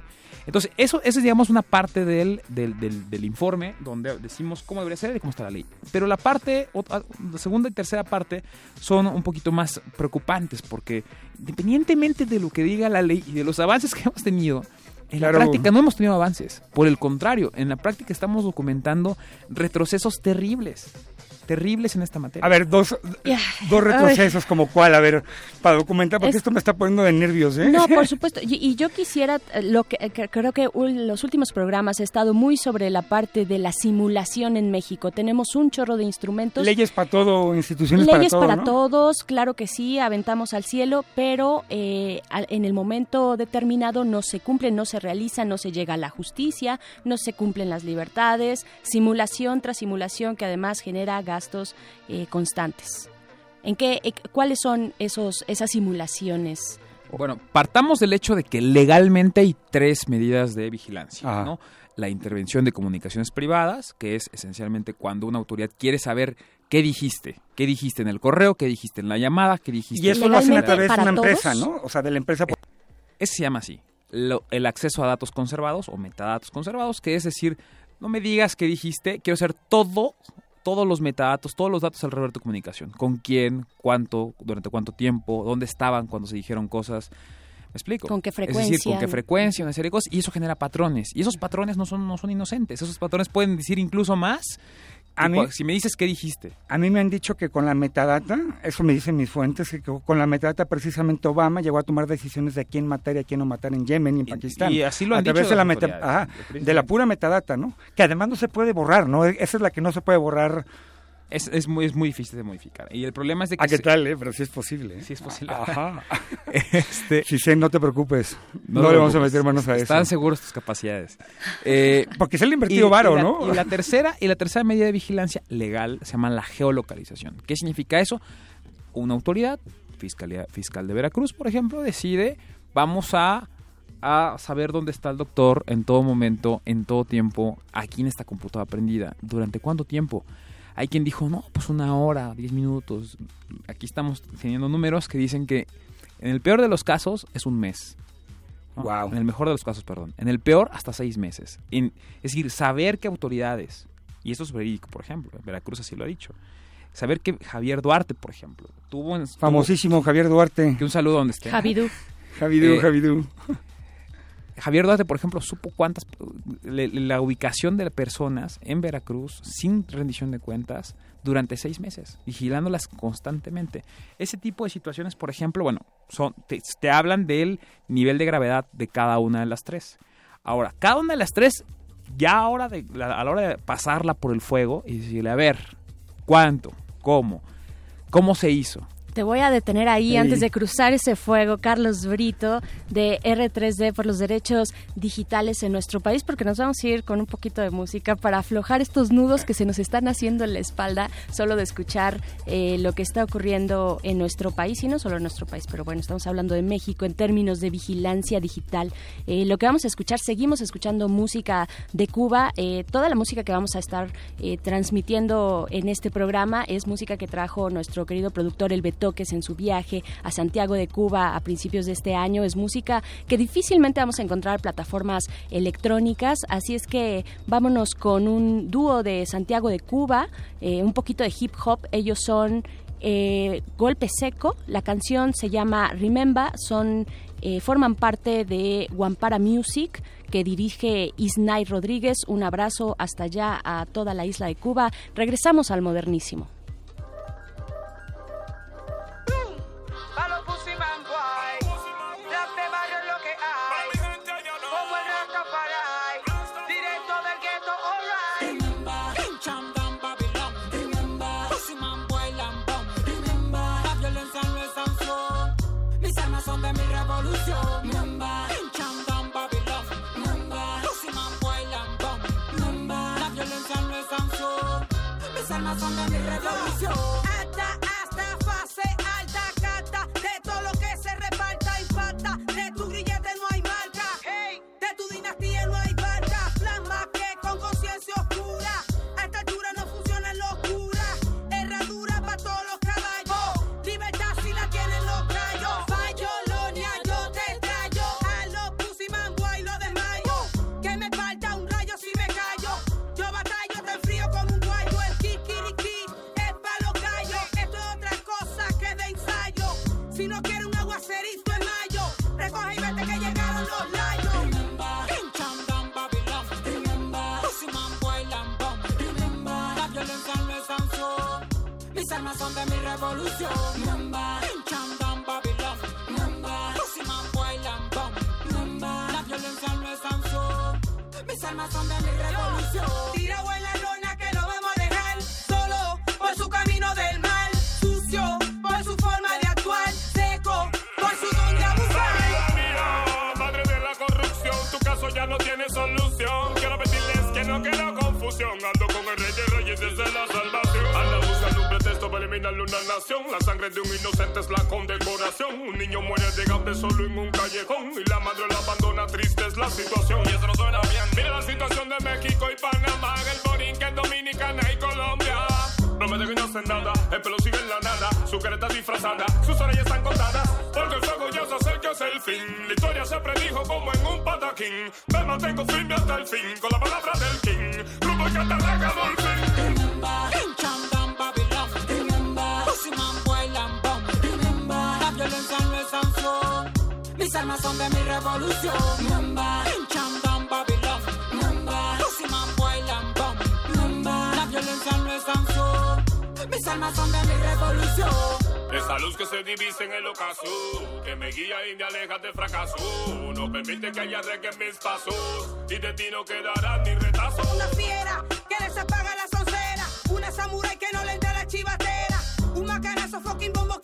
Entonces, eso, eso es, digamos, una parte del, del, del- del informe donde decimos cómo debería ser y cómo está la ley. Pero la parte, otra- la segunda y tercera parte son un poquito más preocupantes, porque independientemente de lo que diga la ley y de los avances que hemos tenido, en Claro. la práctica no hemos tenido avances. Por el contrario, en la práctica estamos documentando retrocesos terribles. Terribles en esta materia. A ver, dos, dos retrocesos como cuál, a ver, para documentar, porque Es- esto me está poniendo de nervios, ¿eh? No, [LAUGHS] por supuesto. Y, y yo quisiera, eh, lo que, que creo que los últimos programas he estado muy sobre la parte de la simulación en México. Tenemos un chorro de instrumentos. Leyes para todo, instituciones Leyes para todo, para ¿no? todos, claro que sí, aventamos al cielo, pero eh, en el momento determinado no se cumplen, no se realizan, no se llega a la justicia, no se cumplen las libertades, simulación tras simulación que además genera gastos eh, constantes. ¿En qué, eh, cuáles son esos, esas simulaciones? Bueno, partamos del hecho de que legalmente hay tres medidas de vigilancia. ¿no? La intervención de comunicaciones privadas, que es esencialmente cuando una autoridad quiere saber qué dijiste, qué dijiste en el correo, qué dijiste en la llamada, qué dijiste Y eso lo hacen a través de una empresa, ¿no? O sea, de la empresa. Ese se llama así, lo- el acceso a datos conservados o metadatos conservados, que es decir, no me digas qué dijiste, quiero saber todo, todos los metadatos, todos los datos alrededor de tu comunicación, con quién, cuánto, durante cuánto tiempo, dónde estaban cuando se dijeron cosas. ¿Me explico? ¿Con qué Es decir, frecuencia? con qué frecuencia, una serie de cosas, y eso genera patrones. Y esos patrones no son, no son inocentes, esos patrones pueden decir incluso más. A mí- si me dices qué dijiste. A mí me han dicho que con la metadata, eso me dicen mis fuentes, que con la metadata precisamente Obama llegó a tomar decisiones de a quién matar y a quién no matar en Yemen y en Pakistán. y así lo han a través dicho de la, meta- ajá, de la pura metadata, ¿no? Que además no se puede borrar, ¿no? Esa es la que no se puede borrar. Es, es, muy, es muy difícil de modificar. Y el problema es de que... ¿A qué se- tal, eh? Pero sí es posible. ¿eh? Sí es posible. Ajá. [LAUGHS] Este, no te preocupes. No, le vamos a meter manos a eso. Están seguros tus capacidades. Eh, [LAUGHS] Porque se le ha invertido varo, ¿no? Y la tercera y la tercera medida de vigilancia legal se llama la geolocalización. ¿Qué significa eso? Una autoridad, fiscalía, fiscal de Veracruz, por ejemplo, decide vamos a a saber dónde está el doctor en todo momento, en todo tiempo, aquí en esta computadora prendida. ¿Durante cuánto tiempo? Hay quien dijo, no, pues una hora, diez minutos. Aquí estamos teniendo números que dicen que en el peor de los casos es un mes. Wow. En el mejor de los casos, perdón. En el peor, hasta seis meses. En- es decir, saber que autoridades, y esto es verídico, por ejemplo, Veracruz así lo ha dicho, saber que Javier Duarte, por ejemplo, tuvo... en- Famosísimo Javier Duarte. que un saludo donde esté. Javidú. Javidú, Eh, Javidú. Javier Duarte, por ejemplo, supo cuántas la ubicación de personas en Veracruz sin rendición de cuentas durante seis meses, vigilándolas constantemente. Ese tipo de situaciones, por ejemplo, bueno, son te, hablan del nivel de gravedad de cada una de las tres. Ahora, cada una de las tres, ya de, a la hora de pasarla por el fuego y decirle, a ver, ¿cuánto? ¿Cómo? ¿Cómo se hizo? Te voy a detener ahí Sí. antes de cruzar ese fuego, Carlos Brito, de R3D por los derechos digitales en nuestro país, porque nos vamos a ir con un poquito de música para aflojar estos nudos que se nos están haciendo en la espalda, solo de escuchar eh, lo que está ocurriendo en nuestro país, y no solo en nuestro país, pero bueno, estamos hablando de México en términos de vigilancia digital. Eh, lo que vamos a escuchar, seguimos escuchando música de Cuba, eh, toda la música que vamos a estar transmitiendo en este programa es música que trajo nuestro querido productor El Betoques en su viaje a Santiago de Cuba a principios de este año. Es música que difícilmente vamos a encontrar en plataformas electrónicas, así es que vámonos con un dúo de Santiago de Cuba, eh, un poquito de hip hop. Ellos son eh, Golpe Seco, la canción se llama Remember, son eh, forman parte de Wampara Music que dirige Isnay Rodríguez. Un abrazo hasta allá a toda la isla de Cuba. Regresamos al modernísimo. De mi revolución. Alta, hasta fase alta, cata, de todo lo que se reparta impacta, de tu grillete Mis armas son de mi revolución. Pincham down Babylon. Pussy-man, bailan bomb. La violencia no es sanción. Mis armas son de mi revolución. Tirado eliminarle una nación. La sangre de un inocente es la condecoración. Un niño muere de hambre solo en un callejón. Y la madre lo abandona, triste es la situación. Y eso no suena bien. Mira la situación de México y Panamá, el Borinquen, Dominicana y Colombia. Promete que no hacen nada, el pelo sigue en la nada, su cara está disfrazada, sus orejas están contadas, porque el fuego ya se acerca es el fin. La historia se predijo como en un pataquín, me mantengo firme hasta el fin, con la palabra del king, grupo Cataraca Dolphin. Mis armas son de mi revolución. Pincham down Babylon. Pussy-man, bailan bomb. La violencia no es sanción. Mis armas son de mi revolución. Esa luz que se divisa en el ocaso, que me guía y me aleja del fracaso, no permite que haya en mis pasos, y de ti no quedará ni retazo. Una fiera que les apaga la soncera, una samurai que no le entra la chivatera, un macanazo fucking bombo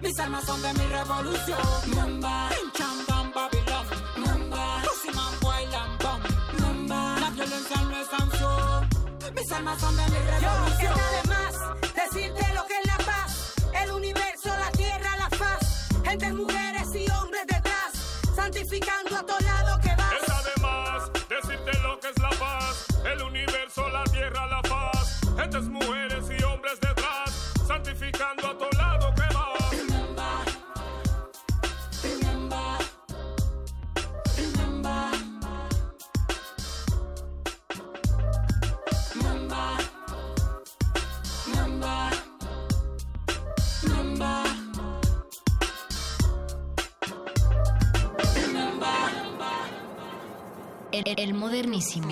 Mis armas son de mi revolución. Pincham down Babylon. Pussy-man, bailan bomb. La violencia no es sanción. Mis armas son de mi revolución. Está de más decirte lo que es la paz, el universo, la tierra, la faz, gentes, mujeres y hombres detrás, santificando a todo mujeres y hombres detrás, santificando a todo lado que vas. El, el modernísimo.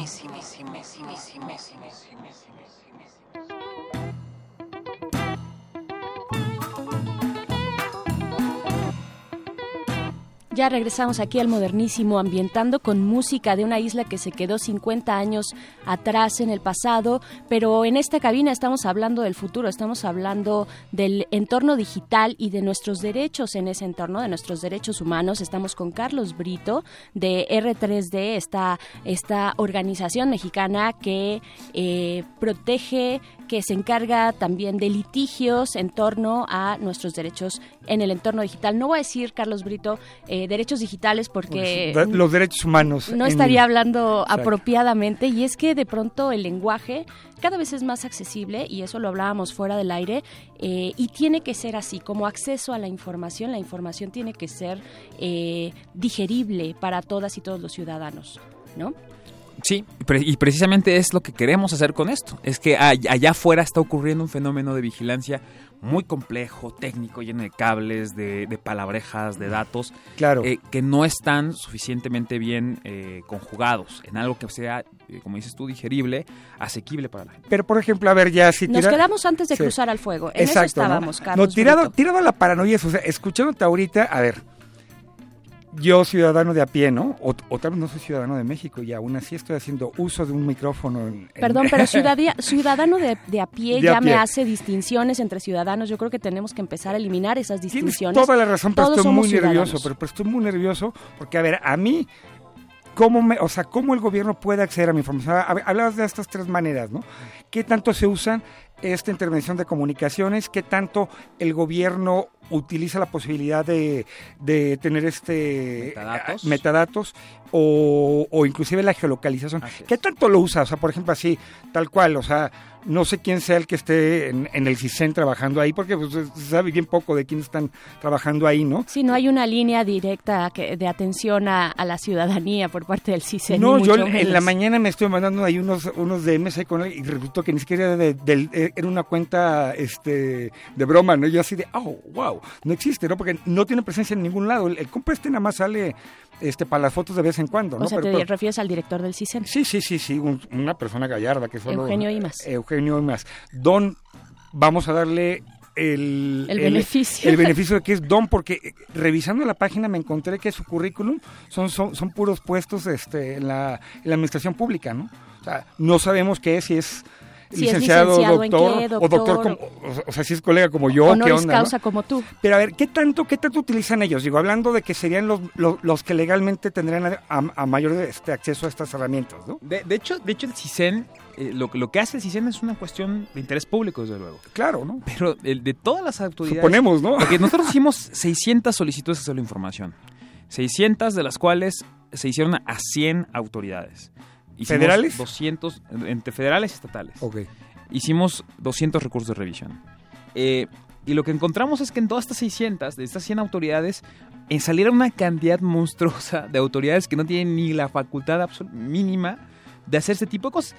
Ya regresamos aquí al modernísimo, ambientando con música de una isla que se quedó 50 años atrás en el pasado, pero en esta cabina estamos hablando del futuro, estamos hablando del entorno digital y de nuestros derechos en ese entorno, de nuestros derechos humanos. Estamos con Carlos Brito de R3D, esta, esta organización mexicana que eh, protege que se encarga también de litigios en torno a nuestros derechos en el entorno digital. No voy a decir, Carlos Brito, eh, derechos digitales porque Los derechos humanos. no en- estaría hablando Exacto. apropiadamente y es que de pronto el lenguaje cada vez es más accesible y eso lo hablábamos fuera del aire eh, y tiene que ser así como acceso a la información la información tiene que ser eh, digerible para todas y todos los ciudadanos no Sí, pre- y precisamente es lo que queremos hacer con esto. Es que all- allá afuera está ocurriendo un fenómeno de vigilancia muy complejo, técnico, lleno de cables, de, de palabrejas, de datos, Claro. eh, que no están suficientemente bien eh, conjugados en algo que sea, eh, como dices tú, digerible, asequible para la gente. Pero, por ejemplo, a ver, ya si nos tira- quedamos antes de Sí. cruzar al fuego en eso Exacto, ¿no? estábamos No, Carlos tirado, Brito. tirado a la paranoia, o sea, escuchándote ahorita, a ver, yo ciudadano de a pie, ¿no? O, o tal vez no soy ciudadano de México y aún así estoy haciendo uso de un micrófono. en- en- Perdón, pero ciudadano de, de a pie De ya a me hace distinciones entre ciudadanos. Yo creo que tenemos que empezar a eliminar esas Tienes distinciones. toda la razón, pero Todos estoy muy nervioso, pero, pero estoy muy nervioso porque, a ver, a mí, ¿cómo, me, o sea, ¿cómo el gobierno puede acceder a mi información? Hablabas de estas tres maneras, ¿no? ¿Qué tanto se usan esta intervención de comunicaciones? ¿Qué tanto el gobierno utiliza la posibilidad de, de tener este Metadatos. eh, metadatos o, o inclusive la geolocalización? ¿Qué tanto lo usa? O sea, por ejemplo, así, tal cual, o sea, no sé quién sea el que esté en, en el CISEN trabajando ahí, porque pues, se sabe bien poco de quién están trabajando ahí, ¿no? Sí, no hay una línea directa que- de atención a, a la ciudadanía por parte del CISEN. no, yo mucho en menos. la mañana me estoy mandando ahí unos, unos DMs ahí con él y resultó que ni siquiera era, de, eh, era una cuenta este, de broma, ¿no? Yo así de, oh, wow, no existe, ¿no? Porque no tiene presencia en ningún lado. El, el compa este nada más sale este, para las fotos de vez en cuando, ¿no? O sea, Pero- te pero- refieres al director del CISEN. Sí, sí, sí, sí, un- una persona gallarda que solo... Eugenio Imas. Eugenio Imas. Don, vamos a darle el... El beneficio. El beneficio de que es Don, porque eh, revisando la página me encontré que su currículum son, son, son puros puestos este, en, la, en la administración pública, ¿no? O sea, no sabemos qué es, si es... Si es licenciado, licenciado en doctor, o doctor, como- o, o sea, si es colega como yo, qué Honoris onda, ¿no? causa como tú. Pero a ver, ¿qué tanto, qué tanto utilizan ellos? Digo, hablando de que serían los, los, los que legalmente tendrían a, a- a mayor este, acceso a estas herramientas, ¿no? De, de hecho, de hecho, el CISEN, eh, lo, que- lo que hace el CISEN es una cuestión de interés público, desde luego. Claro, ¿no? Pero el de todas las autoridades... Suponemos, ¿no? Porque nosotros hicimos 600 solicitudes de acceso a la información. 600 de las cuales se hicieron a 100 autoridades. Hicimos ¿Federales? 200, entre federales y estatales. Ok. Hicimos 200 recursos de revisión. Eh, y lo que encontramos es que en todas estas 600, de estas 100 autoridades, eh, salieron una cantidad monstruosa de autoridades que no tienen ni la facultad mínima de hacer ese tipo de cosas.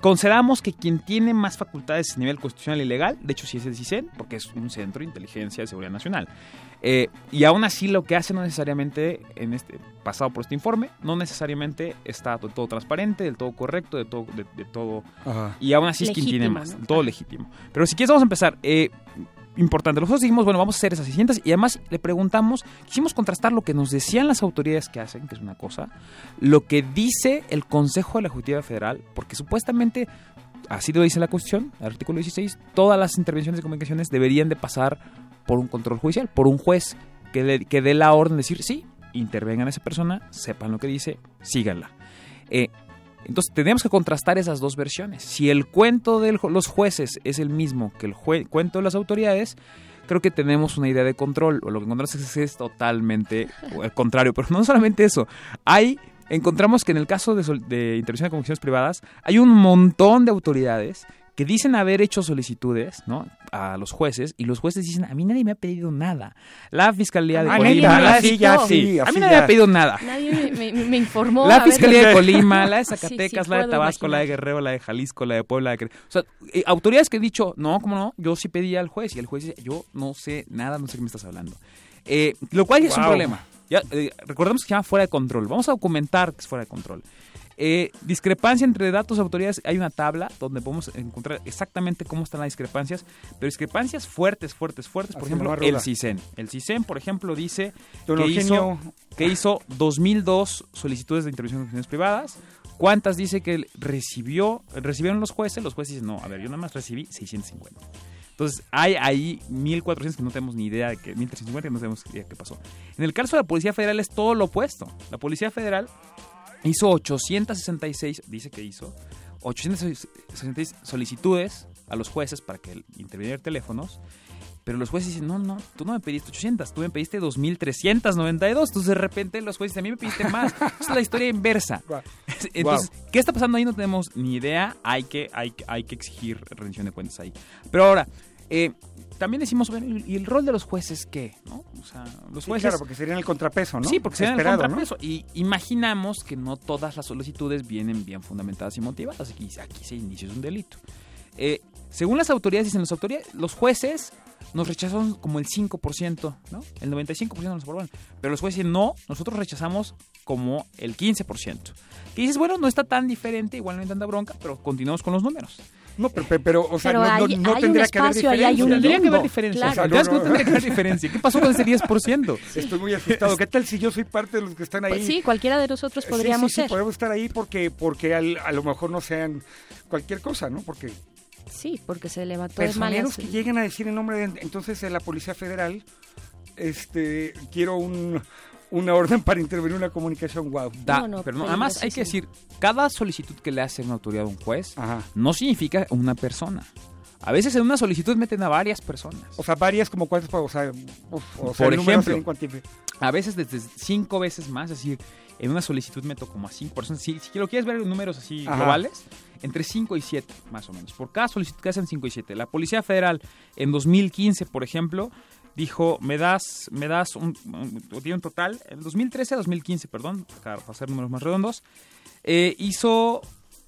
Consideramos que quien tiene más facultades a nivel constitucional y legal, de hecho sí es el CISEN, porque es un centro de inteligencia de seguridad nacional. Eh, y aún así lo que hace no necesariamente, en este pasado por este informe, no necesariamente está del todo transparente, del todo correcto, de todo, de, de todo Ajá. y aún así es quien tiene más, ¿no? todo legítimo. Pero si quieres vamos a empezar. Eh, importante, nosotros dijimos, bueno, vamos a hacer esas 600 y además le preguntamos, quisimos contrastar lo que nos decían las autoridades que hacen, que es una cosa, lo que dice el Consejo de la Justicia Federal, porque supuestamente, así lo dice la Constitución, el artículo 16, todas las intervenciones de comunicaciones deberían de pasar por un control judicial, por un juez que, que dé la orden de decir, sí, intervengan a esa persona, sepan lo que dice, síganla. Eh, entonces tenemos que contrastar esas dos versiones. Si el cuento de los jueces es el mismo que el cuento de las autoridades, creo que tenemos una idea de control. O lo que encontramos es, es totalmente el contrario. Pero no solamente eso. Hay, encontramos que en el caso de, intervención de comunicaciones privadas, hay un montón de autoridades que dicen haber hecho solicitudes ¿no? a los jueces y los jueces dicen, a mí nadie me ha pedido nada. La Fiscalía de Ah, Colima... la- así ya, sí, a mí nadie me ha pedido nada. Nadie me, me- me informó. La ver, Fiscalía de Colima, la de Sí, sí, Zacatecas, la de Tabasco, la de. Guerrero, la de Jalisco, la de Puebla. La de... O sea, eh, autoridades que he dicho, no, ¿cómo no? Yo sí pedí al juez y el juez dice, yo no sé nada, no sé qué me estás hablando. Eh, lo cual es un Wow. problema. Ya, eh, recordemos que se llama fuera de control. Vamos a documentar que es fuera de control. Eh, discrepancia entre datos de autoridades. Hay una tabla donde podemos encontrar exactamente cómo están las discrepancias, pero discrepancias fuertes, fuertes, fuertes. Por Así ejemplo, el. CISEN. El CISEN, por ejemplo, dice Don que Eugenio- hizo, que hizo 2002 solicitudes de intervención de privadas. ¿Cuántas dice que recibió, recibieron los jueces? Los jueces dicen, no, a ver, yo nada más recibí 650. Entonces, hay ahí 1400 que no tenemos ni idea de que, 1350 que no tenemos idea de qué pasó. En el caso de la Policía Federal es todo lo opuesto. La Policía Federal hizo 866, dice que hizo, 866 solicitudes a los jueces para que intervinieran teléfonos. Pero los jueces dicen, no, no, tú no me pediste 800, tú me pediste 2.392. Entonces de repente los jueces dicen, a mí me pediste más. [LAUGHS] Esa es la historia inversa. [LAUGHS] Entonces, ¿qué está pasando ahí? No tenemos ni idea. Hay que, hay, que- hay que exigir rendición de cuentas ahí. Pero ahora, eh, también decimos, bueno, ¿y el rol de los jueces qué? ¿no? O sea, los Sí, jueces... claro, porque serían el contrapeso, ¿no? Sí, porque serían el ¿no? contrapeso. Y imaginamos que no todas las solicitudes vienen bien fundamentadas y motivadas. Aquí, aquí se inicia un delito. Eh, según las autoridades, dicen las autoridades, los jueces nos rechazaron como el 5%, ¿no? El 95% nos aprobaron. Pero los jueces dicen, no, nosotros rechazamos como el 15%. Que dices, bueno, no está tan diferente, igual no hay tanta bronca, pero continuamos con los números. No, pero, pero, pero, o sea, Pero no, no- hay- no hay un tendría que haber espacio, ahí hay diferencia. un Tendría que haber diferencia. claro. O sea, ¿sabes cómo tendría que haber diferencia? ¿Qué pasó con ese 10%? [LAUGHS] Estoy muy asustado. ¿Qué tal si yo soy parte de los que están ahí? Pues sí, cualquiera de nosotros Sí, podríamos sí, sí, ser. podemos estar ahí porque, porque al- a lo mejor no sean cualquier cosa, ¿no? Porque Sí, porque se levantó de personeros malas. que lleguen a decir en nombre de entonces de la Policía Federal, este, quiero un, una orden para intervenir una comunicación, wow. Da- pero no, además hay que decir, cada solicitud que le hace una autoridad a un juez no significa una persona. A veces en una solicitud meten a varias personas. O sea, varias como cuántas, o sea, uf, o sea, Por ejemplo, a veces desde cinco veces más, es decir, en una solicitud meto como a cinco personas. Si, si lo quieres ver en números así Ajá. globales, entre 5 y 7 más o menos. Por cada solicitud que hacen 5 y 7. La Policía Federal en 2015, por ejemplo, dijo, me das, me das un, un- un total, en 2013 a 2015, perdón, para hacer números más redondos, eh, hizo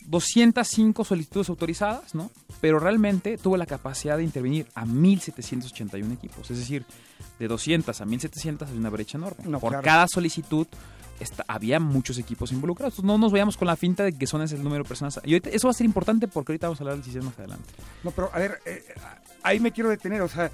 205 solicitudes autorizadas, ¿no? Pero realmente tuvo la capacidad de intervenir a 1.781 equipos. Es decir, de 200 a 1.700 hay una brecha enorme. No, Por claro. cada solicitud había muchos equipos involucrados. No nos vayamos con la finta de que son ese el número de personas. Y ahorita- eso va a ser importante porque ahorita vamos a hablar del sistema más adelante. No, pero a ver, eh, ahí me quiero detener, o sea,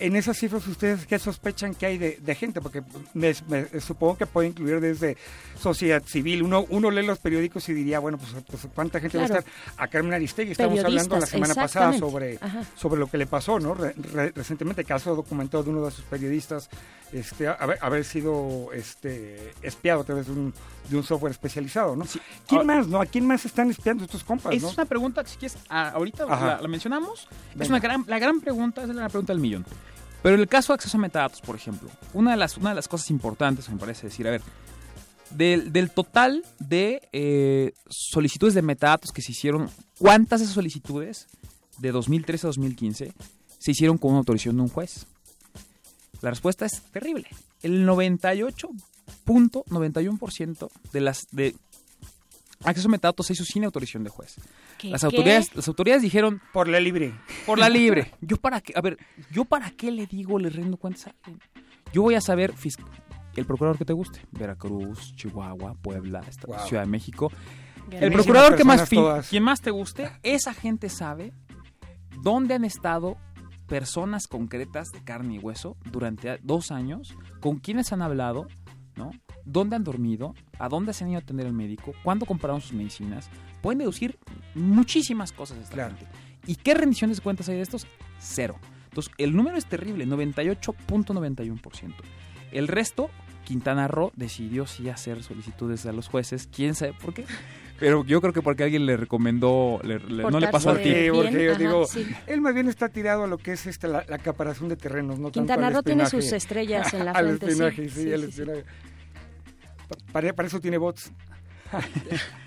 en esas cifras ustedes qué sospechan que hay de, de gente, porque me, me- supongo que puede incluir desde sociedad civil. Uno, uno lee los periódicos y diría, bueno, pues, pues, cuánta gente va a Claro. estar a Carmen Aristegui. Estamos hablando la semana pasada sobre, Ajá. sobre lo que le pasó, ¿no? Re- re- recientemente, caso documentado de uno de sus periodistas este, haber, haber sido este, espiado a través de un, de un software especializado, ¿no? ¿Quién más, no? ¿A quién más están espiando estos compas, Esa no? es una pregunta que si quieres, ah, ahorita la, la mencionamos. Es una gran, la gran pregunta, es la pregunta del millón. Pero en el caso de acceso a metadatos, por ejemplo, una de las, una de las cosas importantes, me parece decir, a ver, del, del total de eh, solicitudes de metadatos que se hicieron, ¿cuántas de esas solicitudes de 2013 a 2015 se hicieron con una autorización de un juez? La respuesta es terrible. El 98.91% de las de acceso a metadatos se hizo sin autorización de juez. ¿Qué, Las qué? autoridades, las autoridades dijeron por la libre. Por la libre. [LAUGHS] Yo para qué, a ver, yo para qué le digo, le rindo cuentas a alguien. Yo voy a saber el procurador que te guste, Veracruz, Chihuahua, Puebla, esta- Wow. Ciudad de México. El procurador que más fin- quien más te guste, esa gente sabe dónde han estado personas concretas de carne y hueso durante dos años, con quiénes han hablado, ¿no? ¿Dónde han dormido? ¿A dónde se han ido a atender al médico? ¿Cuándo compraron sus medicinas? Pueden deducir muchísimas cosas de esta gente. ¿Y qué rendiciones de cuentas hay de estos? Cero. Entonces, el número es terrible, 98.91%. El resto, Quintana Roo decidió sí hacer solicitudes a los jueces, quién sabe por qué. Pero yo creo que porque alguien le recomendó, le- le- no le pasó a ti. Porque, porque yo ajá, digo, sí. él más bien está tirado a lo que es este, la, la acaparación de terrenos, no Quintana tanto al Roo tiene sus estrellas en la [LAUGHS] al frente, sí, espionaje, sí, sí, al sí. Pa- Para, para eso tiene bots. [LAUGHS]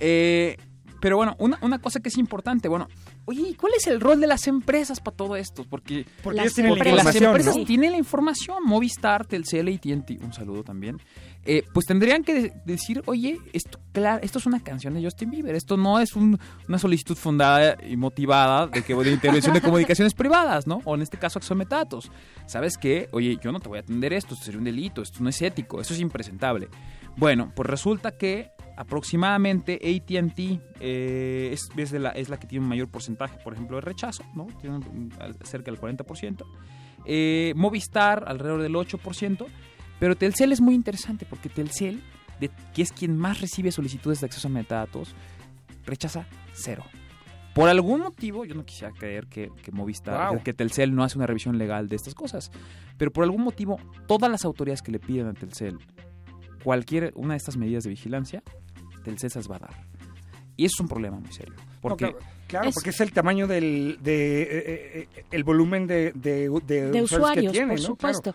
Eh, pero bueno, una, una cosa que es importante, bueno, oye, ¿y ¿cuál es el rol de las empresas para todo esto? Porque, Porque ellos tienen la porque las información, empresas ¿no? tienen la información, Movistar, Telcel, AT&T, un saludo también. Eh, pues tendrían que de- decir, oye, esto, claro, esto es una canción de Justin Bieber, esto no es un- una solicitud fundada y motivada de que de intervención de [LAUGHS] comunicaciones privadas, ¿no? O en este caso, acceso a metadatos. ¿Sabes qué? Oye, yo no te voy a atender esto, esto sería un delito, esto no es ético, esto es impresentable. Bueno, pues resulta que aproximadamente AT&T eh, es, es de la, es la que tiene un mayor porcentaje, por ejemplo, de rechazo, ¿no? Tiene cerca del 40%. Eh, Movistar alrededor del 8%. Pero Telcel es muy interesante porque Telcel, de- que es quien más recibe solicitudes de acceso a metadatos, rechaza cero. Por algún motivo, yo no quisiera creer que, que Movistar, Wow. que Telcel no hace una revisión legal de estas cosas, pero por algún motivo, todas las autoridades que le piden a Telcel cualquier una de estas medidas de vigilancia, Telcel se las va a dar. Y eso es un problema muy serio. Porque No, claro, claro, Es- porque es el tamaño del de, eh, eh, eh, el volumen de, de, de de usuarios, usuarios, que tiene, por ¿no? supuesto.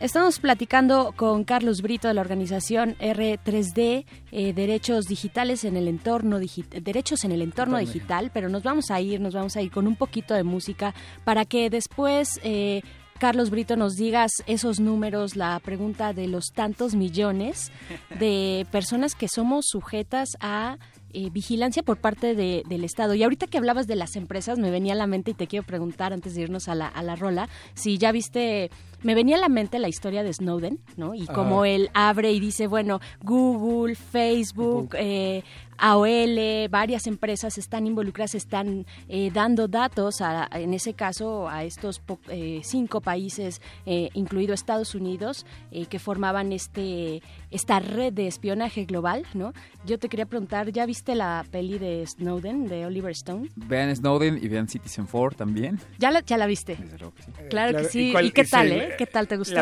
Estamos platicando con Carlos Brito de la organización R3D, eh, Derechos Digitales en el entorno digi- Derechos en el entorno Entorno digital, pero nos vamos a ir, nos vamos a ir con un poquito de música para que después eh, Carlos Brito nos digas esos números, la pregunta de los tantos millones de personas que somos sujetas a eh, vigilancia por parte de- del Estado. Y ahorita que hablabas de las empresas, me venía a la mente y te quiero preguntar antes de irnos a la, a la rola, si ya viste, me venía a la mente la historia de Snowden, ¿no? Y cómo Ah. él abre y dice, bueno, Google, Facebook, eh, AOL, varias empresas están involucradas, están eh, dando datos, a- en ese caso, a estos po- eh, cinco países, eh, incluido Estados Unidos, eh, que formaban este esta red de espionaje global, ¿no? Yo te quería preguntar, ¿ya viste la peli de Snowden, de Oliver Stone? Vean Snowden y vean Citizen 4 también. ¿Ya la, ya la viste? Claro que claro. sí. ¿Y ¿Y, qué tal, el- eh? ¿Qué tal? ¿Te gustó?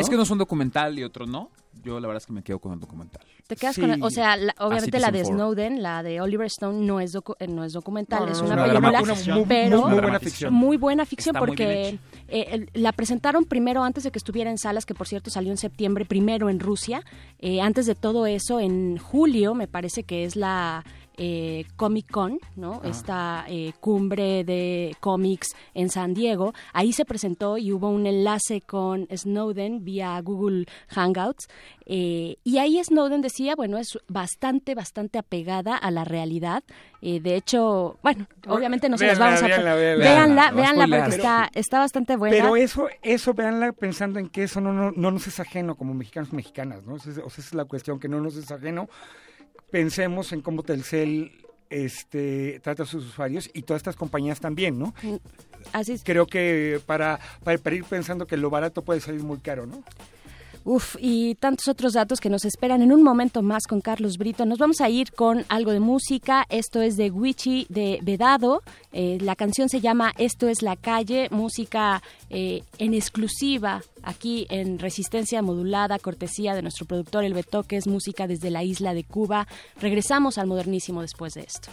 Es que uno es un documental y otro no. Yo la verdad es que me quedo con el documental. Te quedas Sí. con, o sea, la- obviamente la de. Snowden, la de Oliver Stone no es docu- eh, no es documental, No, no, es no, una una película, dramatización. Muy- pero muy buena ficción. muy buena ficción Está porque eh, el- la presentaron primero antes de que estuviera en salas, que por cierto salió en septiembre, primero en Rusia. Eh, antes de todo eso, en julio, me parece que es la eh, Comic Con, ¿no? Ah. Esta eh, cumbre de cómics en San Diego. Ahí se presentó y hubo un enlace con Snowden vía Google Hangouts. eh, y ahí Snowden decía, bueno, es bastante, bastante apegada a la realidad. Eh, de hecho, bueno, obviamente no se las vamos a... véanla, véanla. Porque está, está bastante buena. Pero eso, eso véanla pensando en que eso no, no, no nos es ajeno como mexicanos y mexicanas, ¿no? O sea, esa es la cuestión, que no nos es ajeno. Pensemos en cómo Telcel este, trata a sus usuarios y todas estas compañías también, ¿no? Así es. Creo que para, para, para ir pensando que lo barato puede salir muy caro, ¿no? Uf, y tantos otros datos que nos esperan en un momento más con Carlos Brito. Nos vamos a ir con algo de música. Esto es de Wichi de Vedado. Eh, la canción se llama Esto es la calle, música eh, en exclusiva aquí en Resistencia Modulada, cortesía de nuestro productor El Betoques, música desde la isla de Cuba. Regresamos al modernísimo después de. Esto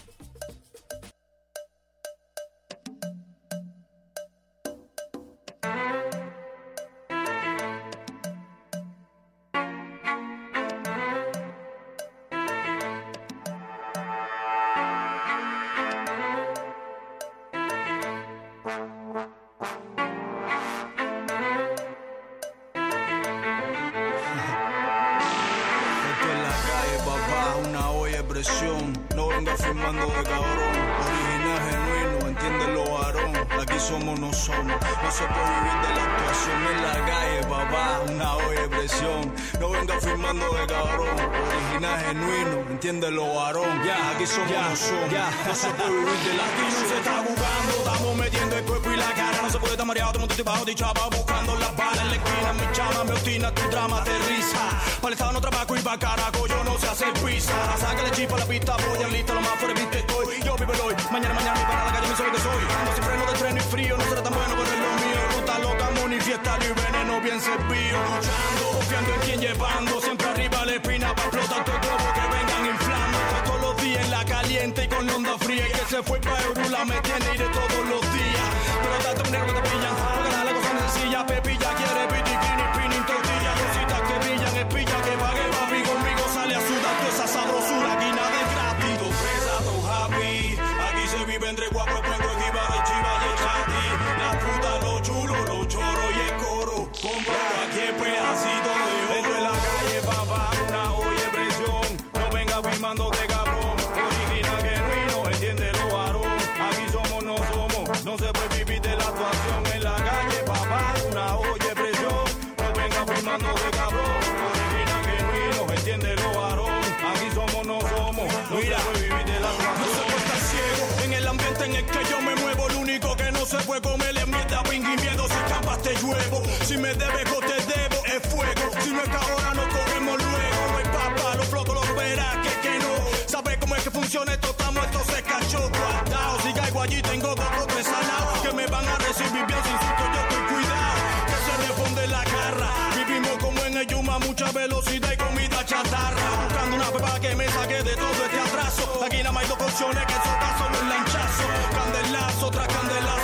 estar mareado, todo el mundo estoy bajo de chapa, buscando las balas en la esquina. Mi chama me obstina, tu drama aterriza. Para el estado no trabajo y pa' carajo, yo no sé hacer pizza. Sácale chispa a la pista, voy en lista, lo más fuerte que estoy. Yo vivo el hoy, mañana, mañana, mi para la calle, me sé lo que soy. Ando sin freno de tren y frío, no será tan bueno, pero es lo mío. Ruta loca, manifiesta y veneno bien servido. Luchando, confiando en quien llevando, siempre arriba la espina para explotar todo el globo que vengan inflando. Todos los días en la caliente y con la onda fría. Y que se fue pa' Eurula me tiene ir todos los Si me debes, yo te debo. Es fuego. Si no es que ahora nos cogemos luego. No hay papa, los flocos los verás que que no. ¿Sabes cómo es que funciona esto? Estamos estos se cachó guardados. Si caigo allí, tengo dos tres salados que me van a recibir bien sin susto. Yo estoy cuidado. Que se responde la garra. Vivimos como en el Yuma, mucha velocidad y comida chatarra. Buscando una pepa que me saque de todo este atraso. Aquí nada más hay dos opciones que eso paso un lanchazo. Candelazo tras candelazo,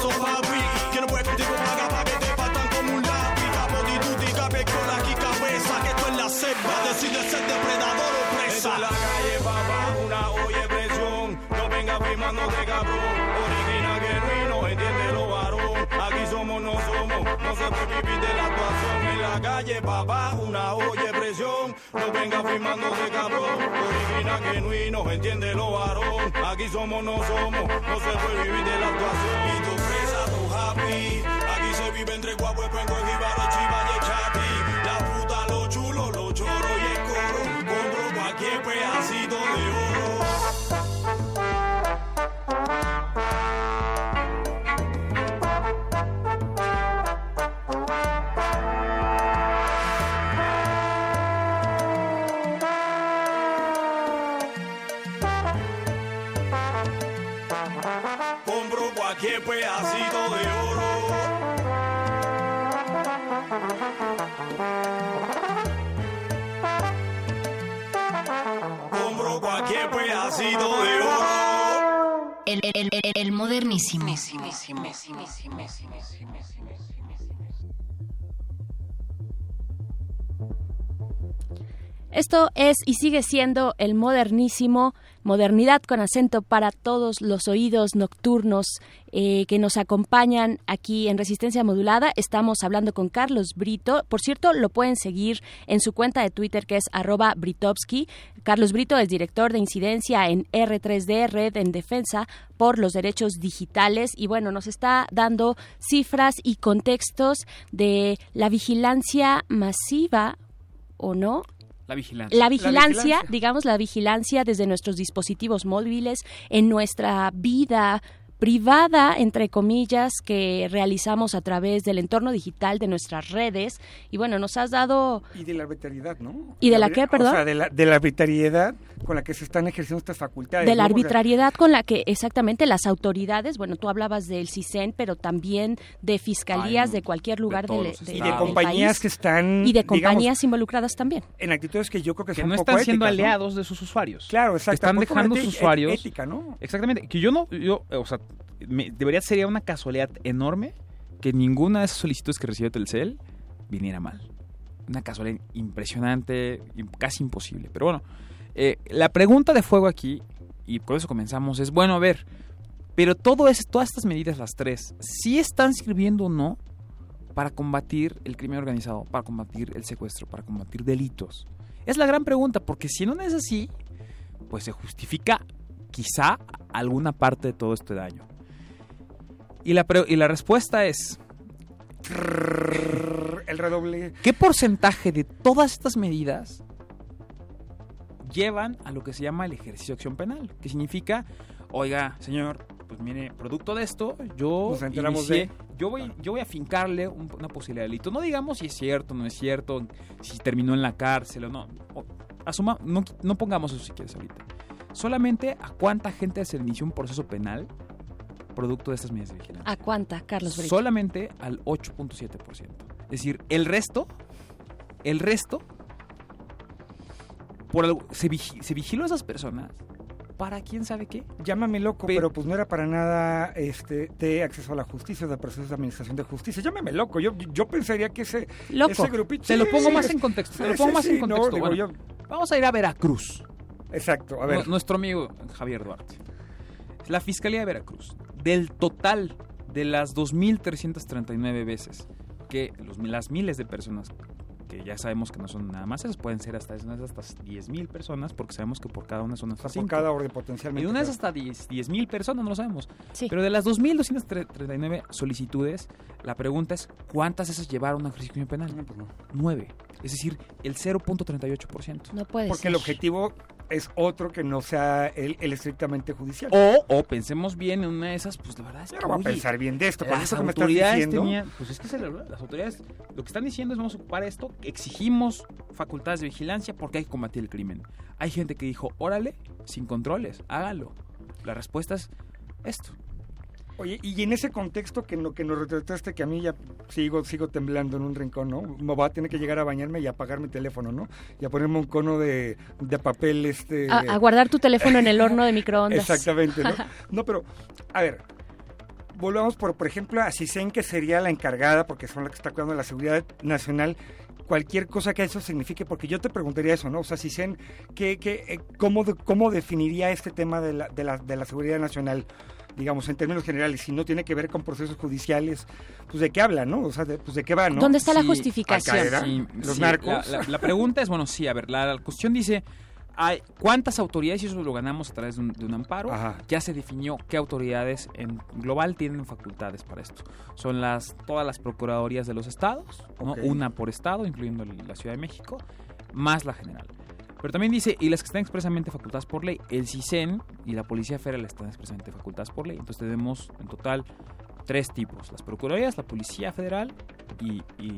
No se puede vivir de la actuación en la calle, papá, una olla presión. No venga firmando de cabrón. Original, genuino, entiéndelo, varón. Aquí somos, no somos. No se puede vivir de la actuación. Y tu presa, tu happy. Aquí se vive entre guapo, cuenco, jíbaro, chiva y chati. La fruta, lo chulo, lo choro y el coro. Compro cualquier pedacito de oro. Compro cualquier pedacito de oro. El, el- el- el modernísimo. Esto es y sigue siendo el modernísimo, modernidad con acento para todos los oídos nocturnos eh, que nos acompañan aquí en Resistencia Modulada. Estamos hablando con Carlos Brito. Por cierto, lo pueden seguir en su cuenta de Twitter que es arroba Britovsky. Carlos Brito es director de incidencia en R3D, Red en Defensa por los Derechos Digitales. Y bueno, nos está dando cifras y contextos de la vigilancia masiva o no La vigilancia. la vigilancia, digamos, la vigilancia desde nuestros dispositivos móviles, en nuestra vida privada, entre comillas, que realizamos a través del entorno digital de nuestras redes. Y bueno, nos has dado... Y de la arbitrariedad, ¿no? ¿Y de la qué, O perdón? sea, de la, de la arbitrariedad con la que se están ejerciendo estas facultades. de la arbitrariedad con la que exactamente las autoridades, bueno, tú hablabas del CISEN, pero también de fiscalías Ay, de cualquier lugar todos del, de- Y de del compañías país. que están, Y de digamos, compañías involucradas también. En actitudes que yo creo que, que son no poco están siendo éticas, ¿no? aliados de sus usuarios. Claro, Que exacto. están dejando sus usuarios. ética, ¿no? Exactamente. Que yo no, yo, o sea, debería sería una casualidad enorme que ninguna de esas solicitudes que recibió Telcel viniera mal. Una casualidad impresionante, casi imposible. Pero bueno, eh, la pregunta de fuego aquí, y por eso comenzamos, es, bueno, a ver, pero todo es, todas estas medidas, las tres, ¿sí están sirviendo o no para combatir el crimen organizado, para combatir el secuestro, para combatir delitos? Es la gran pregunta, porque si no es así, pues se justifica quizá alguna parte de todo este daño. Y la, y la respuesta es... El redoble. ¿Qué porcentaje de todas estas medidas llevan a lo que se llama el ejercicio de acción penal? Que significa, oiga, señor, pues mire, producto de esto, yo Nos enteramos inicié- de- yo voy, yo voy a fincarle un- una posibilidad de delito. No digamos si es cierto, no es cierto, si terminó en la cárcel o no. O- asuma, no, no pongamos eso si quieres ahorita. Solamente a cuánta gente se inició un proceso penal producto de estas medidas de vigilancia. ¿A cuánta, Carlos Brito? Solamente al 8.7%. Es decir, el resto, el resto, por algo, se, vigi- se vigiló a esas personas para quién sabe qué. Llámame loco, pero pues no era para nada este de acceso a la justicia, de procesos de administración de justicia. Llámame loco. Yo, yo pensaría que ese, Loco. ese grupito. Te lo pongo más en contexto. Te lo pongo sí, más sí, en no, contexto. digo, Bueno, yo- Vamos a ir a Veracruz. Exacto, a ver. Nu- Nuestro amigo Javier Duarte. La Fiscalía de Veracruz, del total de las 2.339 veces que los, las miles de personas que ya sabemos que no son nada más esas, pueden ser hasta, hasta 10.000 personas, porque sabemos que por cada una son hasta por cinco. cada orden Y potencialmente. de una es hasta 10 10.000 personas, no lo sabemos. Sí. Pero de las 2.239 solicitudes, la pregunta es, ¿cuántas esas llevaron a jurisdicción penal? pues no. 9. Es decir, el 0.38%. No puede Porque ser. el objetivo es otro que no sea el, el estrictamente judicial. O, o pensemos bien en una de esas, pues la verdad es Yo que... no voy a pensar bien de esto, Las eso me autoridades diciendo. tenían... Pues es que se las autoridades lo que están diciendo es vamos a ocupar esto, exigimos facultades de vigilancia porque hay que combatir el crimen. Hay gente que dijo, órale, sin controles, hágalo. La respuesta es esto. Oye, y en ese contexto que, no, que nos retrataste, que a mí ya sigo, sigo temblando en un rincón, ¿no? Me voy a tener que llegar a bañarme y apagar mi teléfono, ¿no? Y a ponerme un cono de, de papel, este... A, a guardar tu teléfono en el horno de microondas. Exactamente, ¿no? [LAUGHS] No, pero, a ver, volvamos por, por ejemplo, a CISEN, que sería la encargada, porque son la que está cuidando la seguridad nacional, cualquier cosa que eso signifique, porque yo te preguntaría eso, ¿no? O sea, CISEN, ¿qué, qué, eh, cómo, ¿cómo definiría este tema de la, de, la, de la seguridad nacional? Digamos, en términos generales, si no tiene que ver con procesos judiciales, pues de qué habla, ¿no? O sea, de, pues de qué va, ¿no? ¿Dónde está la justificación? Sí, los sí, narcos. La, la- la pregunta es, bueno, sí, a ver, la, la cuestión dice, hay, ¿cuántas autoridades, y eso lo ganamos a través de un, de un amparo, Ajá. ya se definió qué autoridades en global tienen facultades para esto? Son las todas las procuradorías de los estados, ¿no? Ok. una por estado, incluyendo la Ciudad de México, más la general. Pero también dice, y las que están expresamente facultadas por ley, el CISEN y la Policía Federal están expresamente facultadas por ley. Entonces tenemos en total tres tipos, las Procuradurías, la Policía Federal y, y-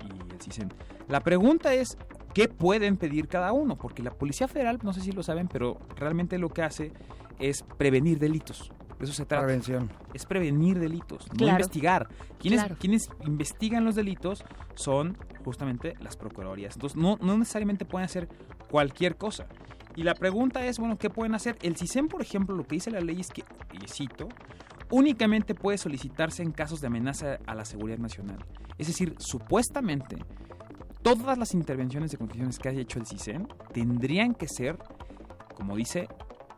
y el CISEN. La pregunta es, ¿qué pueden pedir cada uno? Porque la Policía Federal, no sé si lo saben, pero realmente lo que hace es prevenir delitos. De eso se trata. Prevención. Es prevenir delitos, no investigar. Quienes, Claro. quienes investigan los delitos son justamente las procuradurías. Entonces, no, no necesariamente pueden hacer cualquier cosa. Y la pregunta es, bueno, ¿qué pueden hacer? El CISEN, por ejemplo, lo que dice la ley es que, y cito, únicamente puede solicitarse en casos de amenaza a la seguridad nacional. Es decir, supuestamente, todas las intervenciones de condiciones que haya hecho el CISEN tendrían que ser, como dice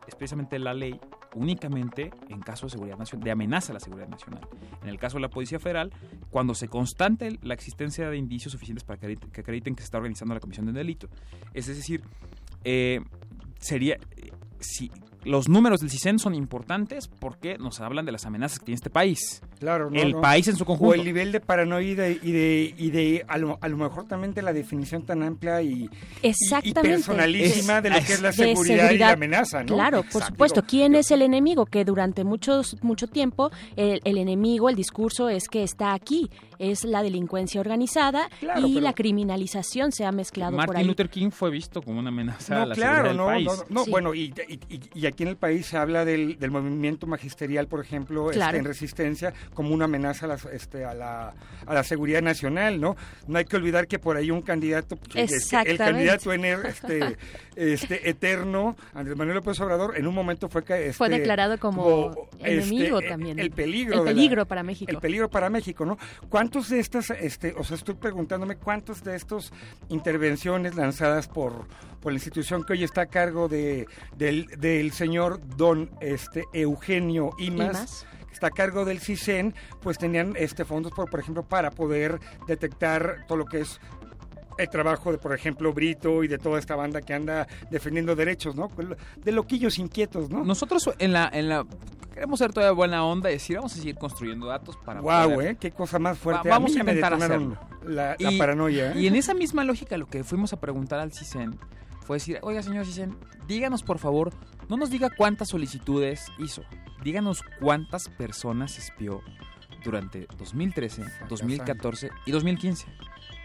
especialmente la ley, únicamente en caso de seguridad nacional, de amenaza a la seguridad nacional. En el caso de la Policía Federal, cuando se constante la existencia de indicios suficientes para que acrediten que, se está organizando la comisión de un delito. Es decir, eh, sería eh, si los números del CISEN son importantes porque nos hablan de las amenazas que tiene este país. Claro, no, el no. país en su conjunto. O el nivel de paranoia y de, y de, y de a, lo, a lo mejor también de la definición tan amplia y, Exactamente. y personalísima de lo que es la seguridad, y la amenaza, ¿no? Claro, por supuesto. ¿Quién es el enemigo? Que durante muchos, mucho tiempo el, el enemigo, el discurso es que está aquí. Es la delincuencia organizada Claro, y la criminalización se ha mezclado por Martin ahí. Luther King fue visto como una amenaza a No, la claro, seguridad del no, país. no, no, bueno, y, y- y- y aquí en el país se habla del, del movimiento magisterial, por ejemplo, este, Claro. en resistencia, como una amenaza a, las- este, a, la, a la seguridad nacional, ¿no? No hay que olvidar que por ahí un candidato, pues, el- el candidato en er- este, este, eterno, Andrés Manuel López Obrador, en un momento fue que... Fue este, declarado como enemigo este, también. El peligro. El la- peligro para México. El peligro para México, ¿no? ¿Cuántos de estas, este, o sea, estoy preguntándome cuántos de estos intervenciones lanzadas por, por la institución que hoy está a cargo de, del, del señor don este, Eugenio Imas, Imas. que está a cargo del CISEN, pues tenían este fondos, por, por ejemplo, para poder detectar todo lo que es el trabajo de, por ejemplo, Brito y de toda esta banda que anda defendiendo derechos, ¿no? De loquillos inquietos, ¿no? Nosotros en la, en la queremos ser todavía buena onda y decir, vamos a seguir construyendo datos para Guau, poder- ¿eh? Qué cosa más fuerte. Va- A vamos a me intentar hacerlo. La, la y, paranoia. ¿eh? Y en esa misma lógica lo que fuimos a preguntar al CISEN fue decir, oiga señor CISEN, díganos por favor, no nos diga cuántas solicitudes hizo, díganos cuántas personas espió durante 2013, 2014 y 2015.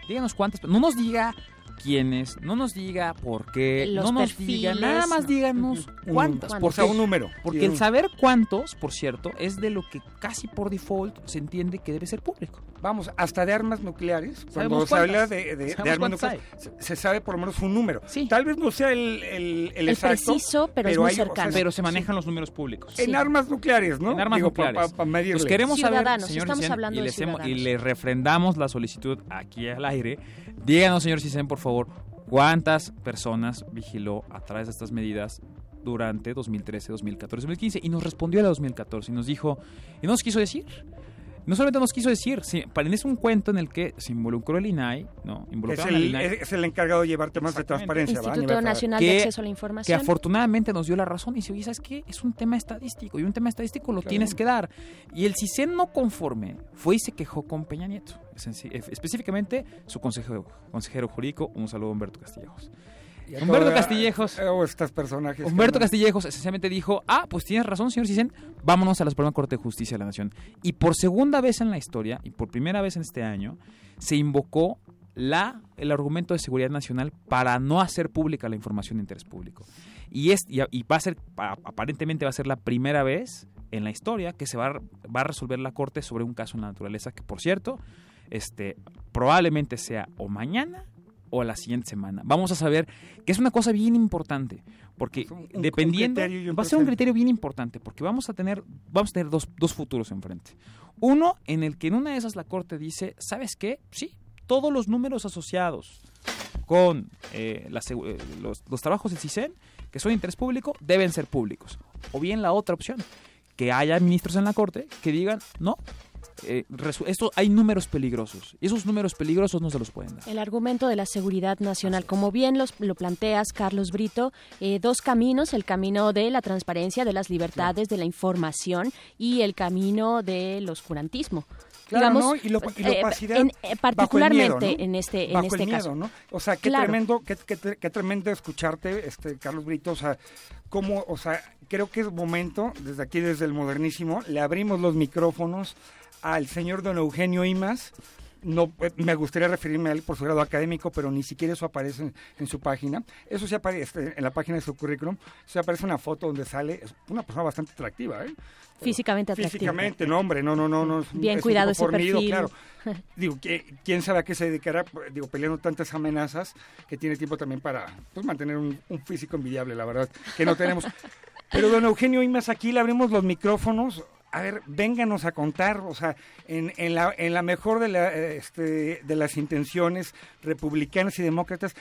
Díganos cuántas, no nos diga quiénes, no nos diga por qué, Los no nos diga, perfiles. nada más díganos cuántas. o sea, un número. Porque Sí, el saber cuántos, por cierto, es de lo que casi por default se entiende que debe ser público. Vamos, hasta de armas nucleares, cuando se habla de, de- de Sabemos armas nucleares, se, se sabe por lo menos un número. Tal vez no sea el, el, el El exacto, preciso, pero es muy hay- o sea, cercano. Pero se manejan los números públicos. En armas nucleares, ¿no? En armas Digo, nucleares. pa- pa medirle. Pues queremos saber, Ciudadanos, señor estamos Cisen, hablando y, de hemos- y ciudadanos. le refrendamos la solicitud aquí al aire. Díganos, señor Cisen, por favor, cuántas personas vigiló a través de estas medidas durante 2013, 2014, 2015. Y nos respondió a la 2014 y nos dijo, y nos quiso decir. No solamente nos quiso decir, sí, es un cuento en el que se involucró el INAI, ¿no? Es el, INAI. es el encargado de llevar temas de transparencia, Instituto. Nacional de Acceso a la Información. Que afortunadamente nos dio la razón y dice, oye, ¿sabes qué? Es un tema estadístico y un tema estadístico lo Claro. tienes que dar. Y el CISEN no conforme fue y se quejó con Peña Nieto. Específicamente su consejero, consejero jurídico, un saludo a Humberto Castillejos. Humberto Castillejos. estos personajes. Humberto Castillejos esencialmente dijo, ah, pues tienes razón, señor Cisen, vámonos a la Suprema Corte de Justicia de la Nación. Y por segunda vez en la historia, y por primera vez en este año, se invocó la, el argumento de seguridad nacional para no hacer pública la información de interés público. Y, es, y, y va a ser, pa- aparentemente va a ser la primera vez en la historia que se va a, va a resolver la Corte sobre un caso en la naturaleza que, por cierto, este, probablemente sea o mañana o la siguiente semana. Vamos a saber que es una cosa bien importante, porque un- un dependiendo, un va a ser un criterio bien importante, porque vamos a tener, vamos a tener dos, dos futuros enfrente. Uno en el que en una de esas la Corte dice, ¿sabes qué? Sí, todos los números asociados con eh, eh, los, los trabajos del CISEN, que son de interés público, deben ser públicos. O bien la otra opción, que haya ministros en la Corte que digan, no, eh, esto hay números peligrosos, y esos números peligrosos no se los pueden dar. El argumento de la seguridad nacional, como bien los- lo planteas, Carlos Brito, eh, dos caminos, el camino de la transparencia, de las libertades, de la información y el camino del oscurantismo. Claro, digamos, ¿no? y, lo, y la eh, opacidad en- bajo el particularmente miedo, ¿no? en este en este el miedo, caso. ¿no? O sea, qué Claro. tremendo, qué, qué qué tremendo escucharte, este Carlos Brito, o sea, cómo, o sea, creo que es momento, desde aquí, desde el modernísimo, le abrimos los micrófonos al señor don Eugenio Imas. No, eh, me gustaría referirme a él por su grado académico, pero ni siquiera eso aparece en, en su página. Eso sí aparece en la página de su currículum. Se aparece una foto donde sale es una persona bastante atractiva, ¿eh? Físicamente atractivo. Físicamente, no, hombre, no, no, no. no Bien es cuidado ese fornido, perfil. claro. [LAUGHS] Digo, ¿quién sabe a qué se dedicará? Digo, peleando tantas amenazas que tiene tiempo también para pues, mantener un, un físico envidiable, la verdad, que no tenemos. [LAUGHS] Pero don Eugenio Imas, aquí le abrimos los micrófonos. A ver, vénganos a contar, o sea, en, en, la, en la mejor de, la, este, de las intenciones republicanas y demócratas,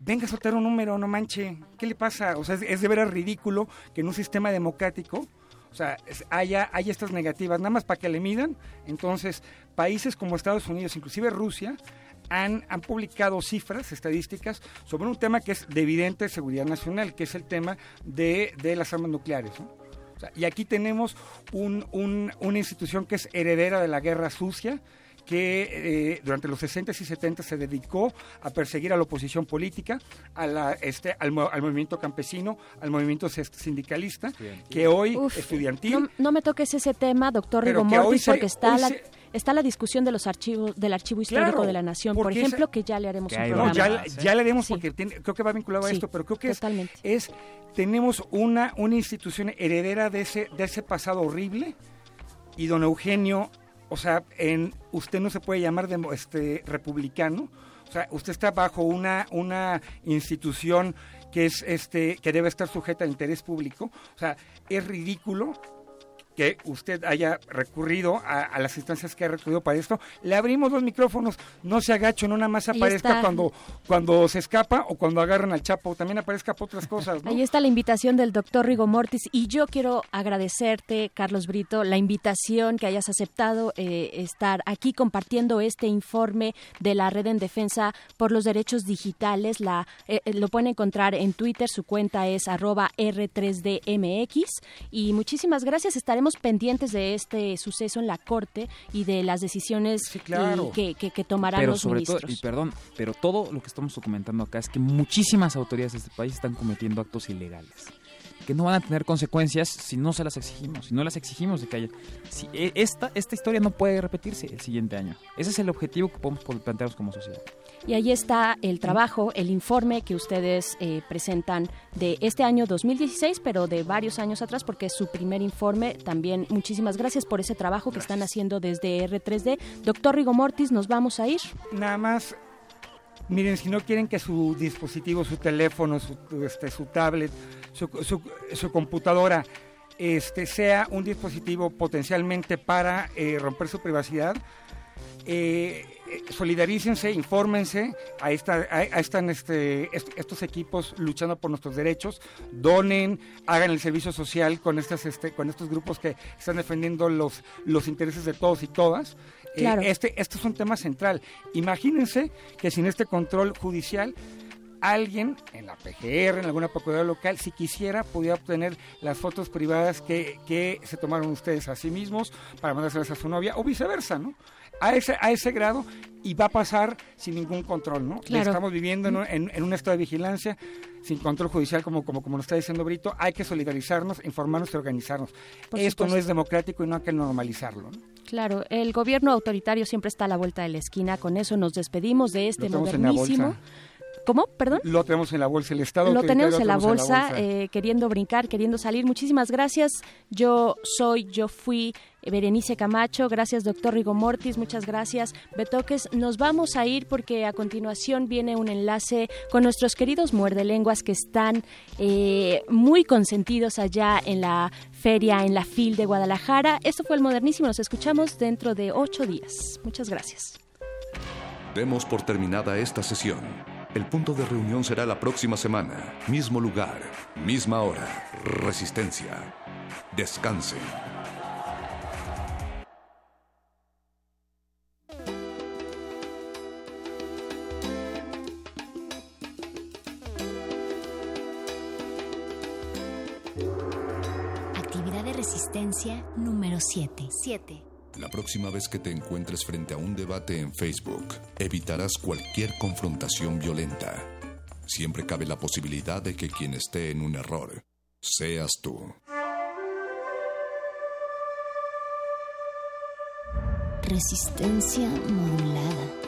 venga a soltar un número, no manche, ¿qué le pasa? O sea, es, de veras ridículo que en un sistema democrático, o sea, haya, haya estas negativas, nada más para que le midan. Entonces, países como Estados Unidos, inclusive Rusia, han, han publicado cifras, estadísticas, sobre un tema que es de evidente seguridad nacional, que es el tema de, de las armas nucleares. ¿no? O sea, y aquí tenemos un- un- una institución que es heredera de la guerra sucia, que eh, durante los 60 y 70 se dedicó a perseguir a la oposición política, a la, este, al, mo- al movimiento campesino, al movimiento sindicalista, que hoy Uf, estudiantil. No, no me toques ese tema, doctor Pero Rigo que hoy Mortis, se- porque está la, se- está la discusión de los archivos del archivo histórico Claro, de la nación, por ejemplo, esa- que ya le haremos un No, programa. ya, ya le haremos porque tiene- creo que va vinculado a Sí, esto, pero creo que es, totalmente. es- tenemos una, una institución heredera de ese, de ese pasado horrible. Y don Eugenio, o sea, en, usted no se puede llamar demo- este, republicano, o sea, usted está bajo una, una institución que es este que debe estar sujeta a interés público, o sea, es ridículo que usted haya recurrido a, a las instancias que ha recurrido para esto, le abrimos los micrófonos, no se agacho, no nada más aparezca cuando, cuando se escapa o cuando agarran al Chapo, también aparezca por otras cosas, ¿no? Ahí está la invitación del doctor Rigo Mortis y yo quiero agradecerte, Carlos Brito, la invitación que hayas aceptado eh, estar aquí compartiendo este informe de la Red en Defensa por los Derechos Digitales. La, eh, eh, lo pueden encontrar en Twitter, su cuenta es arroba R3DMX y muchísimas gracias. Estaremos pendientes de este suceso en la Corte y de las decisiones claro. y que, que- que tomarán pero los sobre ministros. todo, y perdón, pero todo lo que estamos documentando acá es que muchísimas autoridades de este país están cometiendo actos ilegales que no van a tener consecuencias si no se las exigimos, si no las exigimos de que haya. Si e- esta, esta historia no puede repetirse el siguiente año. Ese es el objetivo que podemos plantearnos como sociedad. Y ahí está el trabajo, el informe que ustedes eh, presentan de este año 2016, pero de varios años atrás, porque es su primer informe. También muchísimas gracias por ese trabajo que están haciendo desde R3D. Doctor Rigo Mortis, nos vamos a ir. Nada más, miren, si no quieren que su dispositivo, su teléfono, su, este, su tablet, su, su- su computadora, este, sea un dispositivo potencialmente para eh, romper su privacidad, eh, eh, solidarícense, infórmense, está, ahí, ahí están este, est- estos equipos luchando por nuestros derechos, donen, hagan el servicio social con, estas, este, con estos grupos que están defendiendo los, los intereses de todos y todas. Eh, Claro. este, este es un tema central. Imagínense que sin este control judicial, alguien en la PGR, en alguna procuraduría local, si quisiera, pudiera obtener las fotos privadas que, que se tomaron ustedes a sí mismos para mandárselas a su novia o viceversa, ¿no? A ese, a ese grado y va a pasar sin ningún control, ¿no? Claro. Estamos viviendo en, un- en- en un estado de vigilancia sin control judicial, como, como, como nos está diciendo Brito, hay que solidarizarnos, informarnos y organizarnos. Por Esto no es democrático y no hay que normalizarlo. ¿no? Claro, el gobierno autoritario siempre está a la vuelta de la esquina. Con eso nos despedimos de este Lo modernísimo. ¿Cómo? Perdón. Lo tenemos en la bolsa, el Estado Lo tenemos en la bolsa, eh, queriendo brincar, queriendo salir. Muchísimas gracias. Yo soy, yo fui Berenice Camacho. Gracias, doctor Rigo Mortis. Muchas gracias. Betoques, nos vamos a ir porque a continuación viene un enlace con nuestros queridos muerdelenguas que están eh, muy consentidos allá en la feria, en la FIL de Guadalajara. Esto fue el Modernísimo. Nos escuchamos dentro de ocho días. Muchas gracias. Demos por terminada esta sesión. El punto de reunión será la próxima semana. Mismo lugar, misma hora. Resistencia. Descansen. Actividad de resistencia número 7. 7. La próxima vez que te encuentres frente a un debate en Facebook, evitarás cualquier confrontación violenta. Siempre cabe la posibilidad de que quien esté en un error seas tú. Resistencia modulada.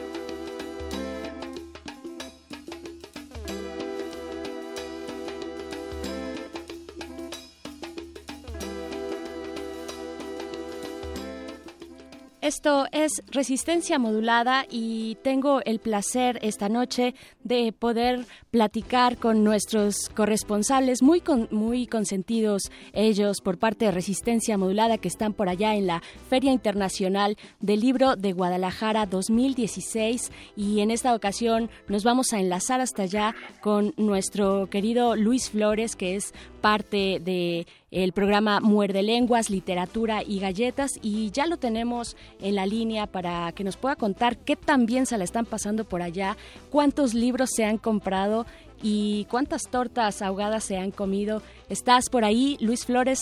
Esto es Resistencia Modulada y tengo el placer esta noche de poder platicar con nuestros corresponsales muy, con- muy consentidos ellos por parte de Resistencia Modulada que están por allá en la Feria Internacional del Libro de Guadalajara 2016 y en esta ocasión nos vamos a enlazar hasta allá con nuestro querido Luis Flores que es parte de el programa Muerde Lenguas, Literatura y Galletas y ya lo tenemos en la línea para que nos pueda contar qué tan bien se la están pasando por allá, cuántos libros se han comprado y cuántas tortas ahogadas se han comido. ¿Estás por ahí, Luis Flores?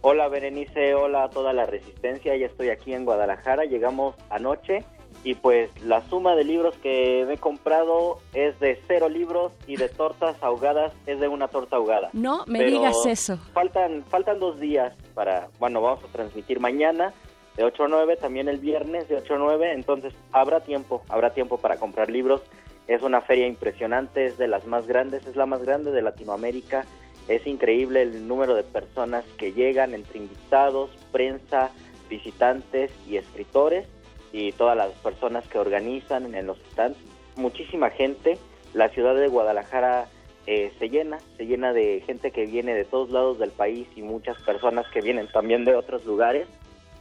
Hola Berenice, hola a toda la resistencia, ya estoy aquí en Guadalajara, llegamos anoche y pues la suma de libros que me he comprado es de cero libros y de tortas ahogadas es de una torta ahogada. No me Pero digas eso. Faltan, faltan dos días para, bueno, vamos a transmitir mañana de 8 a 9, también el viernes de 8 a 9, entonces habrá tiempo, habrá tiempo para comprar libros. Es una feria impresionante, es de las más grandes, es la más grande de Latinoamérica. Es increíble el número de personas que llegan entre invitados, prensa, visitantes y escritores y todas las personas que organizan en los stands. Muchísima gente. La ciudad de Guadalajara eh, se llena, se llena de gente que viene de todos lados del país y muchas personas que vienen también de otros lugares.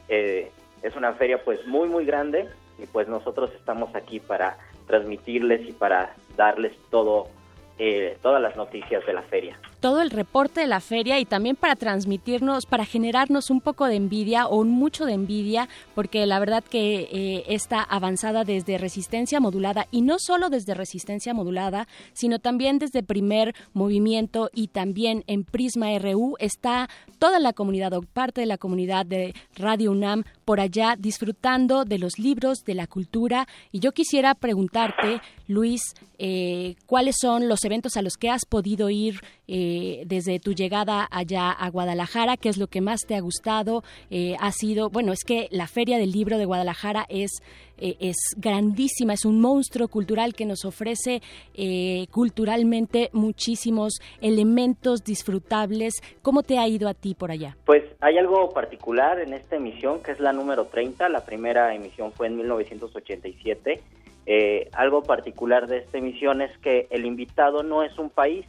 Eh, es una feria pues muy muy grande y pues nosotros estamos aquí para transmitirles y para darles todo eh, todas las noticias de la feria. Todo el reporte de la feria y también para transmitirnos, para generarnos un poco de envidia o mucho de envidia, porque la verdad que eh, esta avanzada desde resistencia modulada y no solo desde resistencia modulada, sino también desde primer movimiento y también en Prisma RU está toda la comunidad o parte de la comunidad de Radio UNAM por allá disfrutando de los libros, de la cultura. Y yo quisiera preguntarte, Luis, eh, cuáles son los eventos a los que has podido ir eh, desde tu llegada allá a Guadalajara, qué es lo que más te ha gustado, eh, ha sido, bueno, es que la Feria del Libro de Guadalajara es, eh, es grandísima, es un monstruo cultural que nos ofrece eh, culturalmente muchísimos elementos disfrutables. ¿Cómo te ha ido a ti por allá? Pues hay algo particular en esta emisión que es la número 30, la primera emisión fue en 1987. Eh, algo particular de esta emisión es que el invitado no es un país,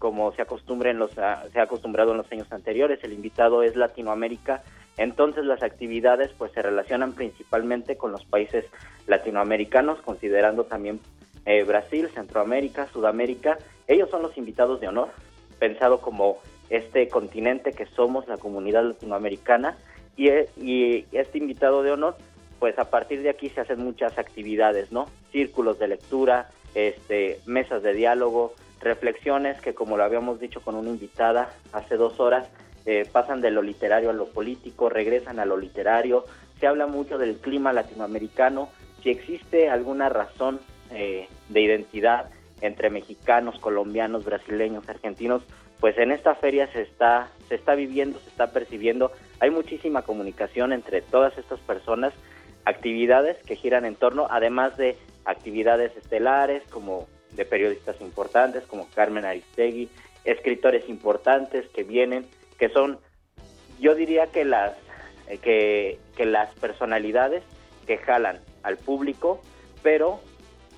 como se acostumbra en los ah, se ha acostumbrado en los años anteriores, el invitado es Latinoamérica, entonces las actividades pues se relacionan principalmente con los países latinoamericanos, considerando también eh, Brasil, Centroamérica, Sudamérica, ellos son los invitados de honor, pensado como este continente que somos, la comunidad latinoamericana, y, e- y este invitado de honor, pues a partir de aquí se hacen muchas actividades, ¿no? Círculos de lectura, este, mesas de diálogo, reflexiones que como lo habíamos dicho con una invitada hace dos horas, eh, pasan de lo literario a lo político, regresan a lo literario, se habla mucho del clima latinoamericano, si existe alguna razón eh, de identidad entre mexicanos, colombianos, brasileños, argentinos, pues en esta feria se está, se está viviendo, se está percibiendo, hay muchísima comunicación entre todas estas personas, actividades que giran en torno, además de actividades estelares como de periodistas importantes como Carmen Aristegui, escritores importantes que vienen, que son, yo diría que las, eh, que, las personalidades que jalan al público, pero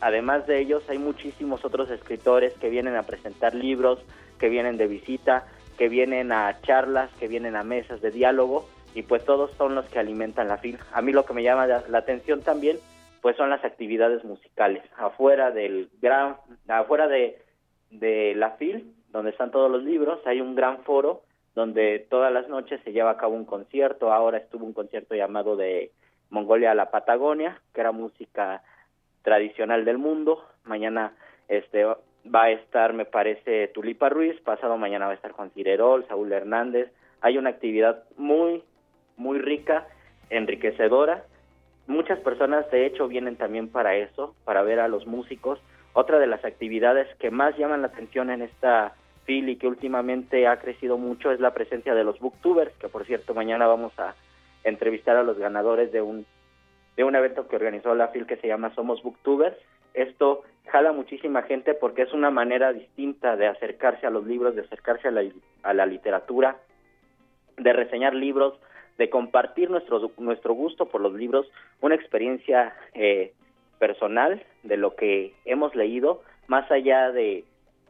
además de ellos hay muchísimos otros escritores que vienen a presentar libros, que vienen de visita, que vienen a charlas, que vienen a mesas de diálogo y pues todos son los que alimentan la FIL. A mí lo que me llama la, la atención también pues son las actividades musicales afuera del gran afuera de, de la FIL donde están todos los libros hay un gran foro donde todas las noches se lleva a cabo un concierto ahora estuvo un concierto llamado de Mongolia a la Patagonia que era música tradicional del mundo mañana este va a estar me parece Tulipa Ruiz pasado mañana va a estar Juan Cirerol Saúl Hernández hay una actividad muy muy rica enriquecedora. Muchas personas de hecho vienen también para eso, para ver a los músicos. Otra de las actividades que más llaman la atención en esta FIL y que últimamente ha crecido mucho es la presencia de los booktubers, que por cierto mañana vamos a entrevistar a los ganadores de un de un evento que organizó la FIL que se llama Somos Booktubers. Esto jala muchísima gente porque es una manera distinta de acercarse a los libros, de acercarse a la, a la literatura, de reseñar libros, de compartir nuestro, nuestro gusto por los libros, una experiencia eh, personal de lo que hemos leído, más allá de,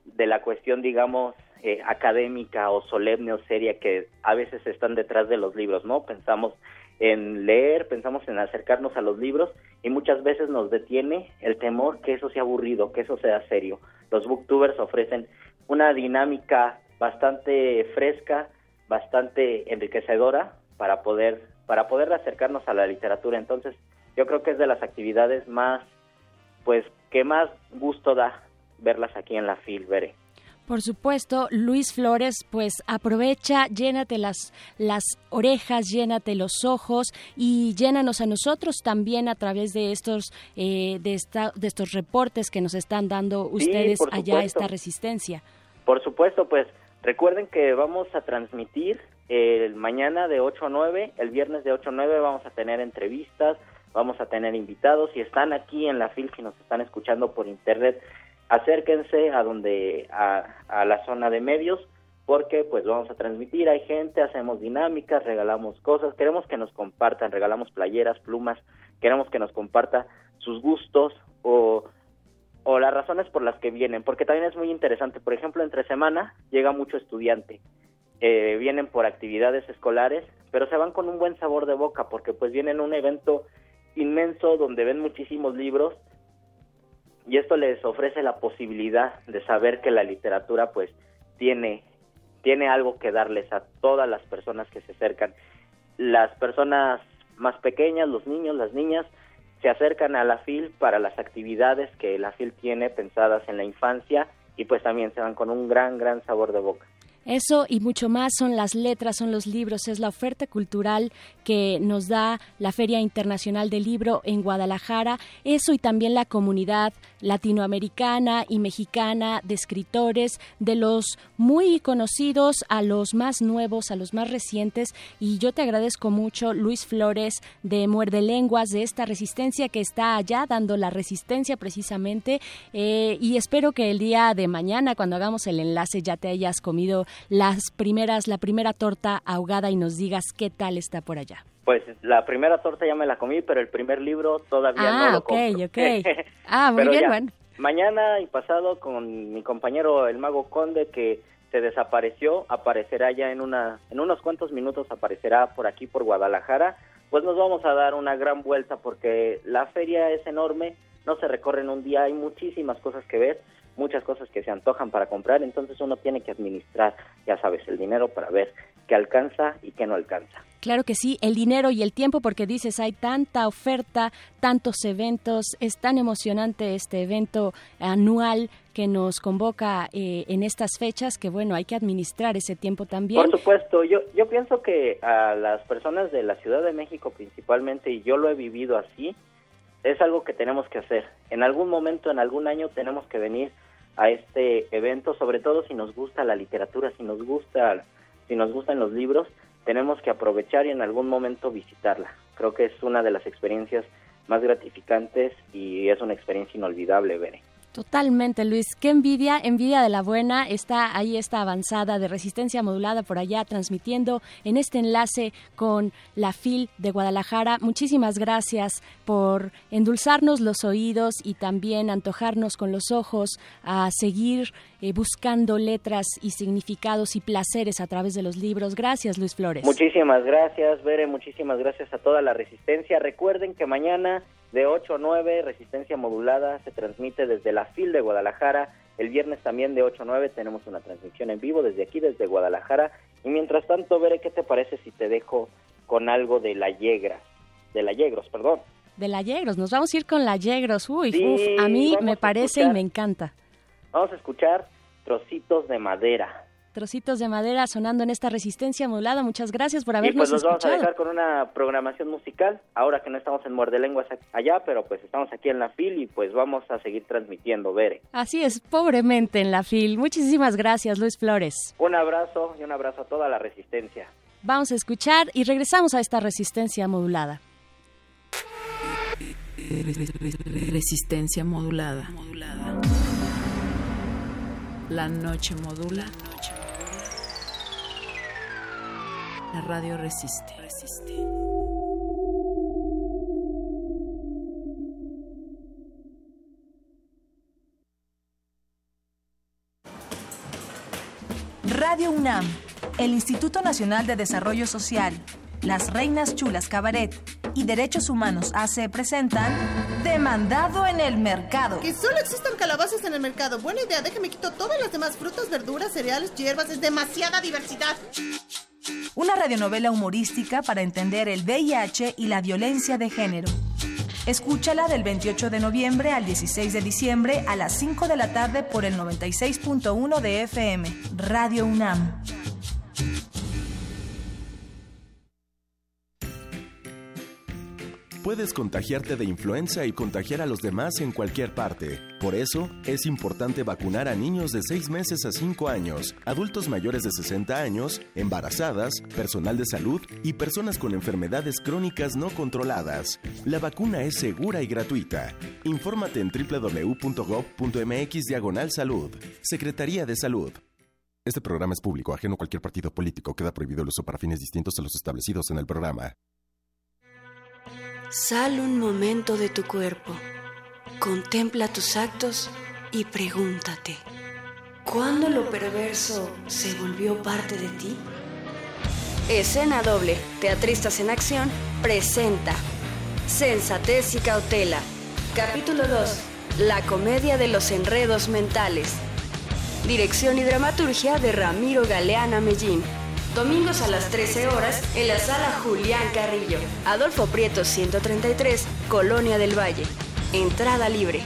de la cuestión, digamos, eh, académica o solemne o seria que a veces están detrás de los libros, ¿no? Pensamos en leer, pensamos en acercarnos a los libros y muchas veces nos detiene el temor que eso sea aburrido, que eso sea serio. Los booktubers ofrecen una dinámica bastante fresca, bastante enriquecedora para poder para poder acercarnos a la literatura. Entonces, yo creo que es de las actividades más pues que más gusto da verlas aquí en la FIL, veré. Por supuesto, Luis Flores, pues aprovecha, llénate las, las orejas, llénate los ojos y llénanos a nosotros también a través de estos, eh, de, esta, de estos reportes que nos están dando ustedes allá esta resistencia. Por supuesto, pues recuerden que vamos a transmitir el mañana de 8 a 9, el viernes de 8 a 9 vamos a tener entrevistas, vamos a tener invitados y están aquí en la FIL si nos están escuchando por internet acérquense a donde a, a, la zona de medios porque pues vamos a transmitir, hay gente, hacemos dinámicas, regalamos cosas, queremos que nos compartan, regalamos playeras, plumas, queremos que nos comparta sus gustos o, o las razones por las que vienen, porque también es muy interesante, por ejemplo, entre semana llega mucho estudiante, eh, vienen por actividades escolares, pero se van con un buen sabor de boca, porque pues vienen a un evento inmenso donde ven muchísimos libros, y esto les ofrece la posibilidad de saber que la literatura pues tiene tiene algo que darles a todas las personas que se acercan. Las personas más pequeñas, los niños, las niñas, se acercan a la FIL para las actividades que la FIL tiene pensadas en la infancia y pues también se van con un gran, gran sabor de boca. Eso y mucho más son las letras, son los libros, es la oferta cultural que nos da la Feria Internacional del Libro en Guadalajara. Eso y también la comunidad latinoamericana y mexicana de escritores, de los muy conocidos a los más nuevos, a los más recientes. Y yo te agradezco mucho, Luis Flores, de Muerde Lenguas, de esta resistencia que está allá, dando la resistencia precisamente. Eh, y espero que el día de mañana, cuando hagamos el enlace, ya te hayas comido las primeras, la primera torta ahogada y nos digas qué tal está por allá. Pues la primera torta ya me la comí, pero el primer libro todavía no lo ok, ok. [LAUGHS] Ah, muy bien, bueno. Mañana y pasado con mi compañero el mago Conde que se desapareció, aparecerá ya en una en unos cuantos minutos aparecerá por aquí por Guadalajara, pues nos vamos a dar una gran vuelta porque la feria es enorme, no se recorre en un día, hay muchísimas cosas que ver muchas cosas que se antojan para comprar, entonces uno tiene que administrar, ya sabes, el dinero para ver qué alcanza y qué no alcanza. Claro que sí, el dinero y el tiempo, porque dices, hay tanta oferta, tantos eventos, es tan emocionante este evento anual que nos convoca eh, en estas fechas que, bueno, hay que administrar ese tiempo también. Por supuesto, yo, yo pienso que a las personas de la Ciudad de México principalmente, y yo lo he vivido así, es algo que tenemos que hacer. En algún momento, en algún año, tenemos que venir a este evento, sobre todo si nos gusta la literatura, si nos gusta, si nos gustan los libros, tenemos que aprovechar y en algún momento visitarla. Creo que es una de las experiencias más gratificantes y es una experiencia inolvidable, Bere. Totalmente, Luis. Qué envidia, envidia de la buena. Está ahí esta avanzada de resistencia modulada por allá transmitiendo en este enlace con la FIL de Guadalajara. Muchísimas gracias por endulzarnos los oídos y también antojarnos con los ojos a seguir eh, buscando letras y significados y placeres a través de los libros. Gracias, Luis Flores. Muchísimas gracias, Bere. Muchísimas gracias a toda la resistencia. Recuerden que mañana de 8 a 9, Resistencia Modulada se transmite desde la FIL de Guadalajara. El viernes también de 8 a 9 tenemos una transmisión en vivo desde aquí, desde Guadalajara. Y mientras tanto, veré qué te parece si te dejo con algo de la Yegra, de la Yegros, perdón. De la Yegros, nos vamos a ir con la Yegros. Uy, a mí me parece y me encanta. Vamos a escuchar Trocitos de Madera Trocitos de madera sonando en esta resistencia modulada. Muchas gracias por Y habernos pues nos vamos a escuchado. dejar con una programación musical, ahora que no estamos en Muerde Lenguas allá, pero pues estamos aquí en la FIL y pues vamos a seguir transmitiendo, Bere. Así es, pobremente en la FIL. Muchísimas gracias, Luis Flores. Un abrazo y un abrazo a toda la resistencia. Vamos a escuchar y regresamos a esta resistencia modulada. Resistencia modulada. La noche modula. La radio resiste. Radio UNAM, el Instituto Nacional de Desarrollo Social, Las Reinas Chulas Cabaret y Derechos Humanos AC presentan Demandado en el Mercado. Que solo existan calabazas en el mercado. Buena idea, déjame quito todas las demás frutas, verduras, cereales, hierbas. Es demasiada diversidad. Una radionovela humorística para entender el VIH y la violencia de género. Escúchala del 28 de noviembre al 16 de diciembre a las 5 de la tarde por el 96.1 de FM. Radio UNAM. Puedes contagiarte de influenza y contagiar a los demás en cualquier parte. Por eso, es importante vacunar a niños de 6 meses a 5 años, adultos mayores de 60 años, embarazadas, personal de salud y personas con enfermedades crónicas no controladas. La vacuna es segura y gratuita. Infórmate en www.gov.mx diagonal salud. Secretaría de Salud. Este programa es público, ajeno a cualquier partido político. Queda prohibido el uso para fines distintos a los establecidos en el programa. Sal un momento de tu cuerpo, contempla tus actos y pregúntate, ¿cuándo lo perverso se volvió parte de ti? Escena doble, Teatristas en Acción, presenta Sensatez y Cautela. Capítulo 2, La comedia de los enredos mentales. Dirección y dramaturgia de Ramiro Galeana Mellín. Domingos a las 13 horas en la sala Julián Carrillo, Adolfo Prieto 133, Colonia del Valle. Entrada libre.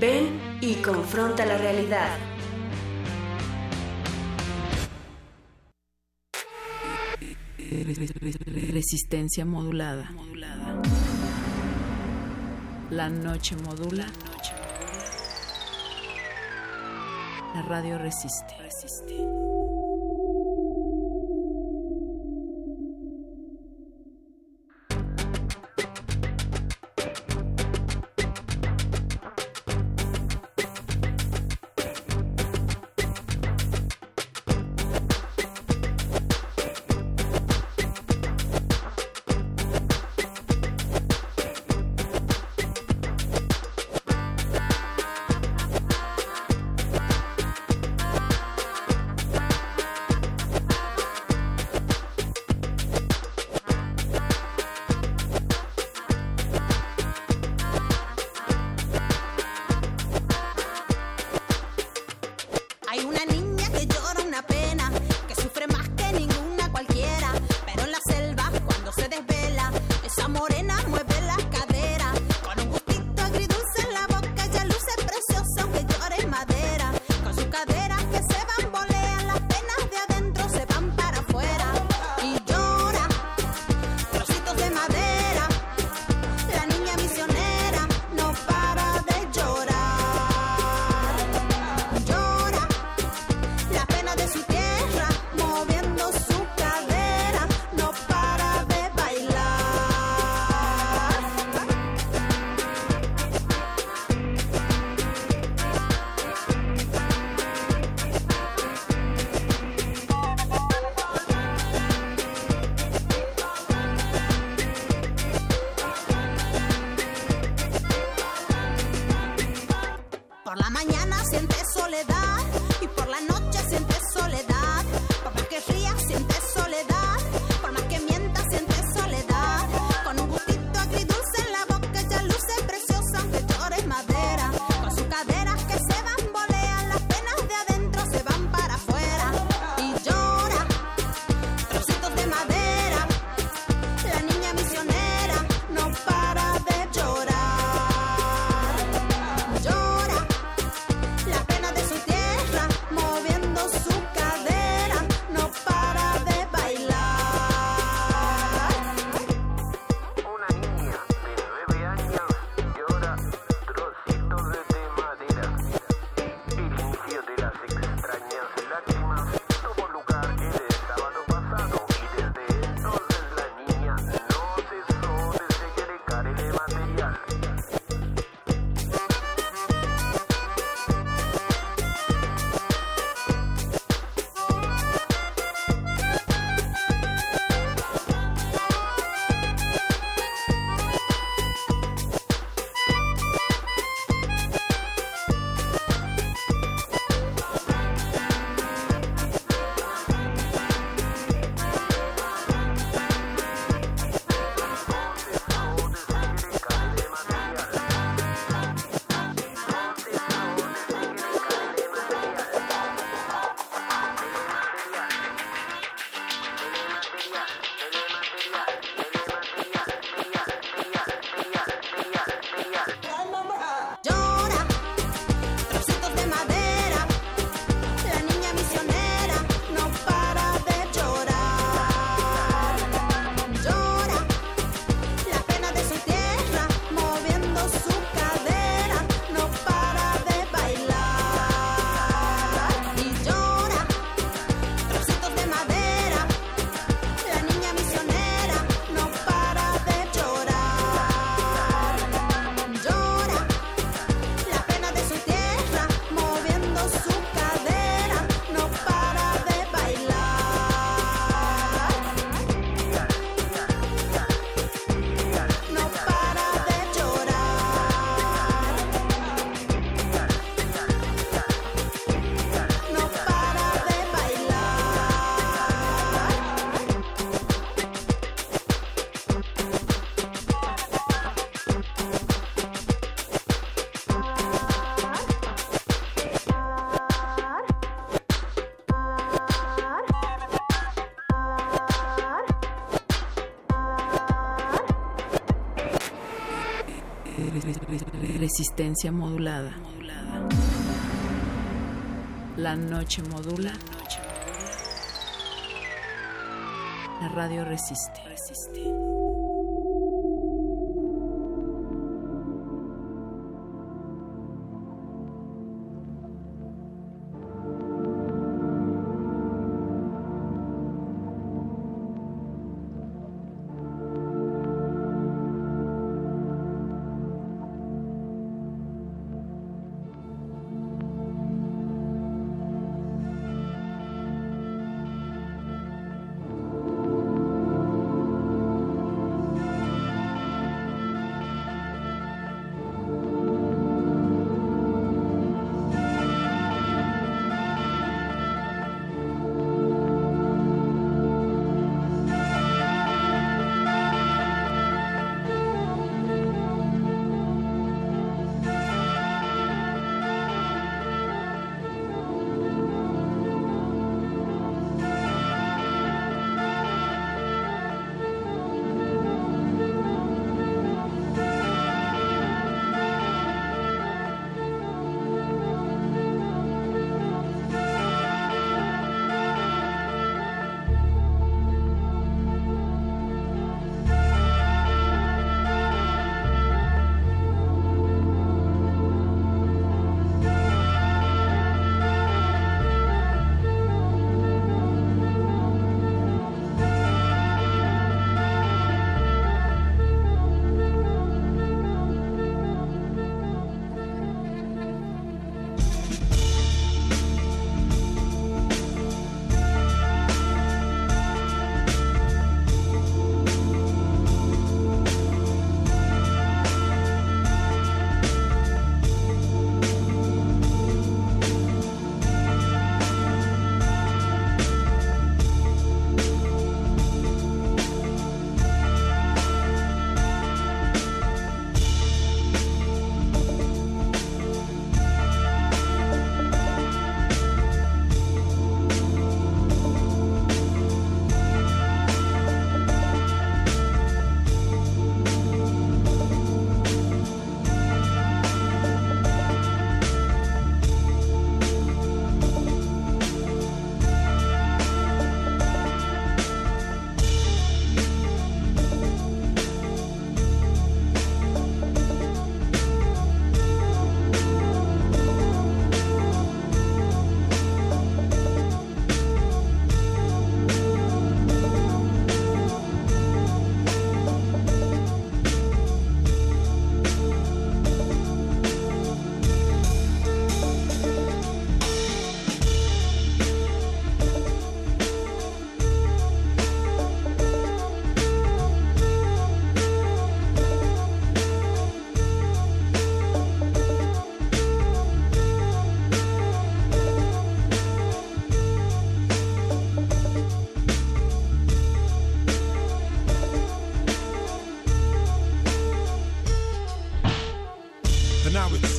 Ven y confronta la realidad. Resistencia modulada. La noche modula. La radio resiste. Hay una niña que llora Resistencia modulada. La noche modula. La radio resiste.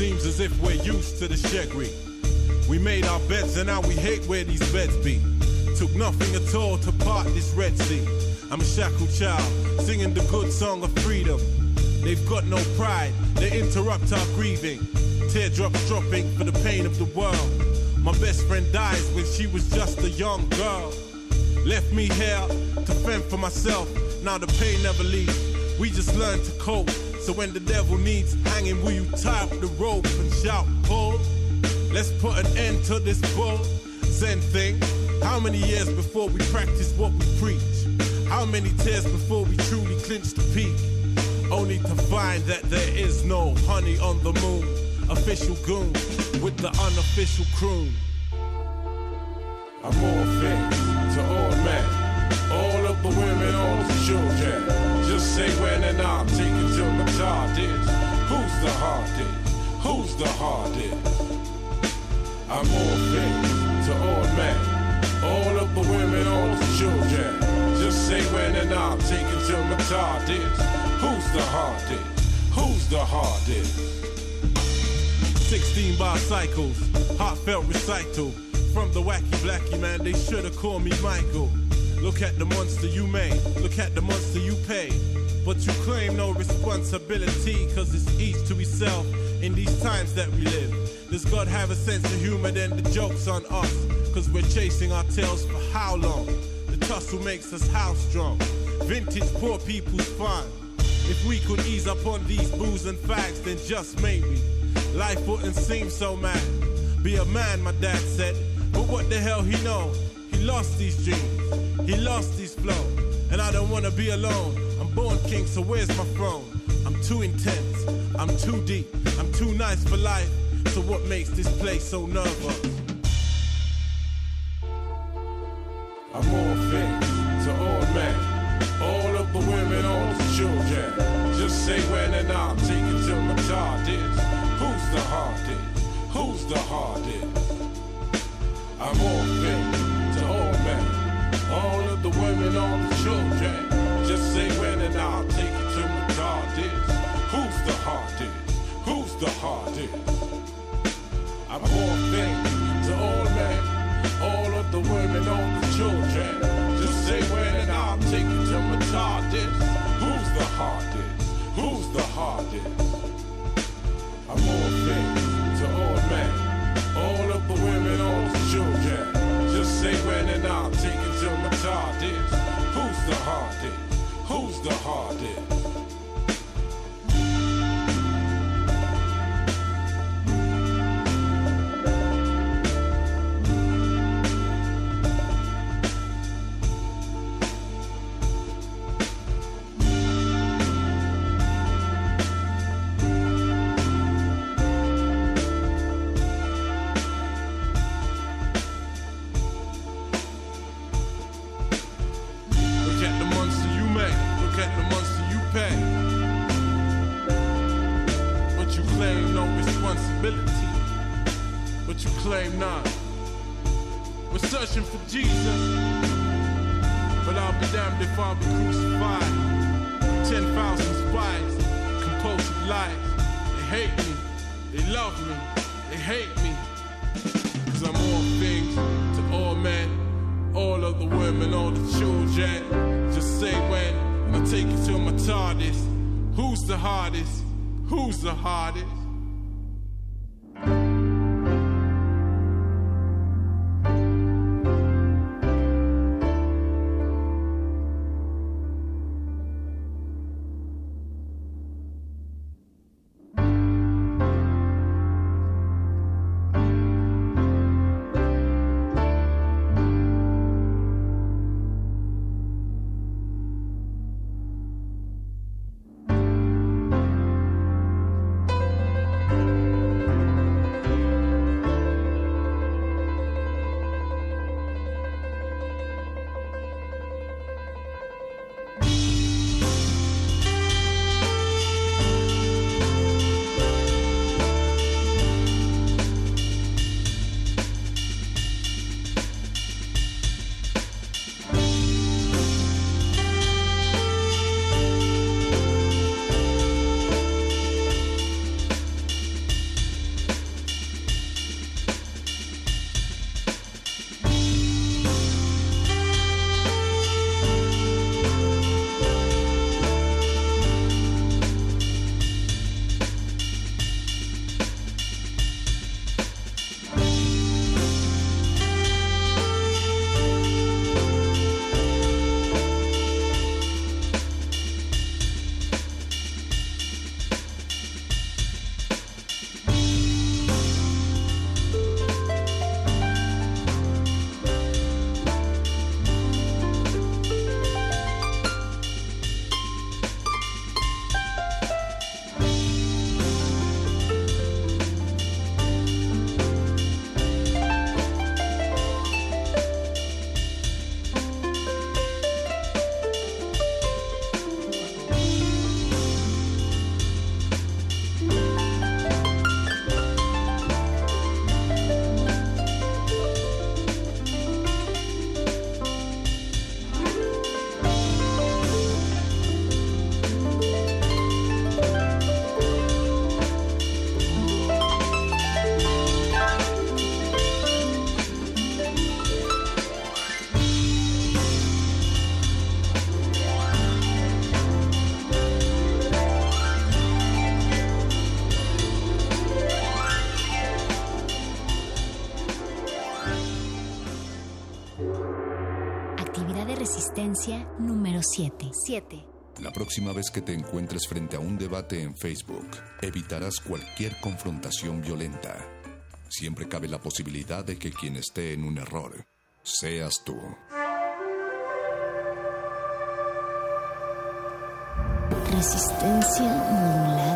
Seems as if we're used to the shaggy. We made our beds and now we hate where these beds be. Took nothing at all to part this Red Sea. I'm a shackled child, singing the good song of freedom. They've got no pride, they interrupt our grieving. Teardrops dropping for the pain of the world. My best friend dies when she was just a young girl. Left me here to fend for myself. Now the pain never leaves. We just learn to cope. So when the devil needs hanging, will you tie up the rope and shout, pull? Let's put an end to this bull. Zen thing. How many years before we practice what we preach? How many tears before we truly clinch the peak? Only to find that there is no honey on the moon. Official goon with the unofficial croon. I'm all things to all men. All of the women, all the children. Just say when and the hardest? Who's the hardest? I'm all things to all men. All of the women, all the children. Just say when and I'll take it till the hardest. Who's the hardest? Who's the hardest? 16 bicycles, heartfelt recital. From the wacky blacky man, they should have called me Michael. Look at the monster you made, look at the monster you paid. But you claim no responsibility, cause it's each to himself in these times that we live. Does God have a sense of humor? Then the joke's on us, cause we're chasing our tails for how long? The tussle makes us how strong. Vintage poor people's fun. If we could ease up on these booze and fags, then just maybe life wouldn't seem so mad. Be a man, my dad said. But what the hell he know? He lost these dreams. He lost his flow. And I don't wanna be alone. Born king, so where's my throne? I'm too intense. I'm too deep. I'm too nice for life. So what makes this place so nervous? I'm all things to all men. All of the women, all the children. Just say when and I'll take it till my TARDIS. Who's the hardest? Who's the hardest? I'm all things to all men. All of the women, all the children. Just say when and I'll take it till my TARDIS. Who's the hardest? Who's the hardest? I'm all things to all men. All of the women, all the children. Just say when and I'll take it to my TARDIS. Who's the hardest? Who's the hardest? I'm all things to all men. All of the women, all the children. Just say when and I'll take it to my TARDIS. Who's the hardest? Who's the hardest? Resistencia número 7. 7. La próxima vez que te encuentres frente a un debate en Facebook, evitarás cualquier confrontación violenta. Siempre cabe la posibilidad de que quien esté en un error seas tú. Resistencia modulada.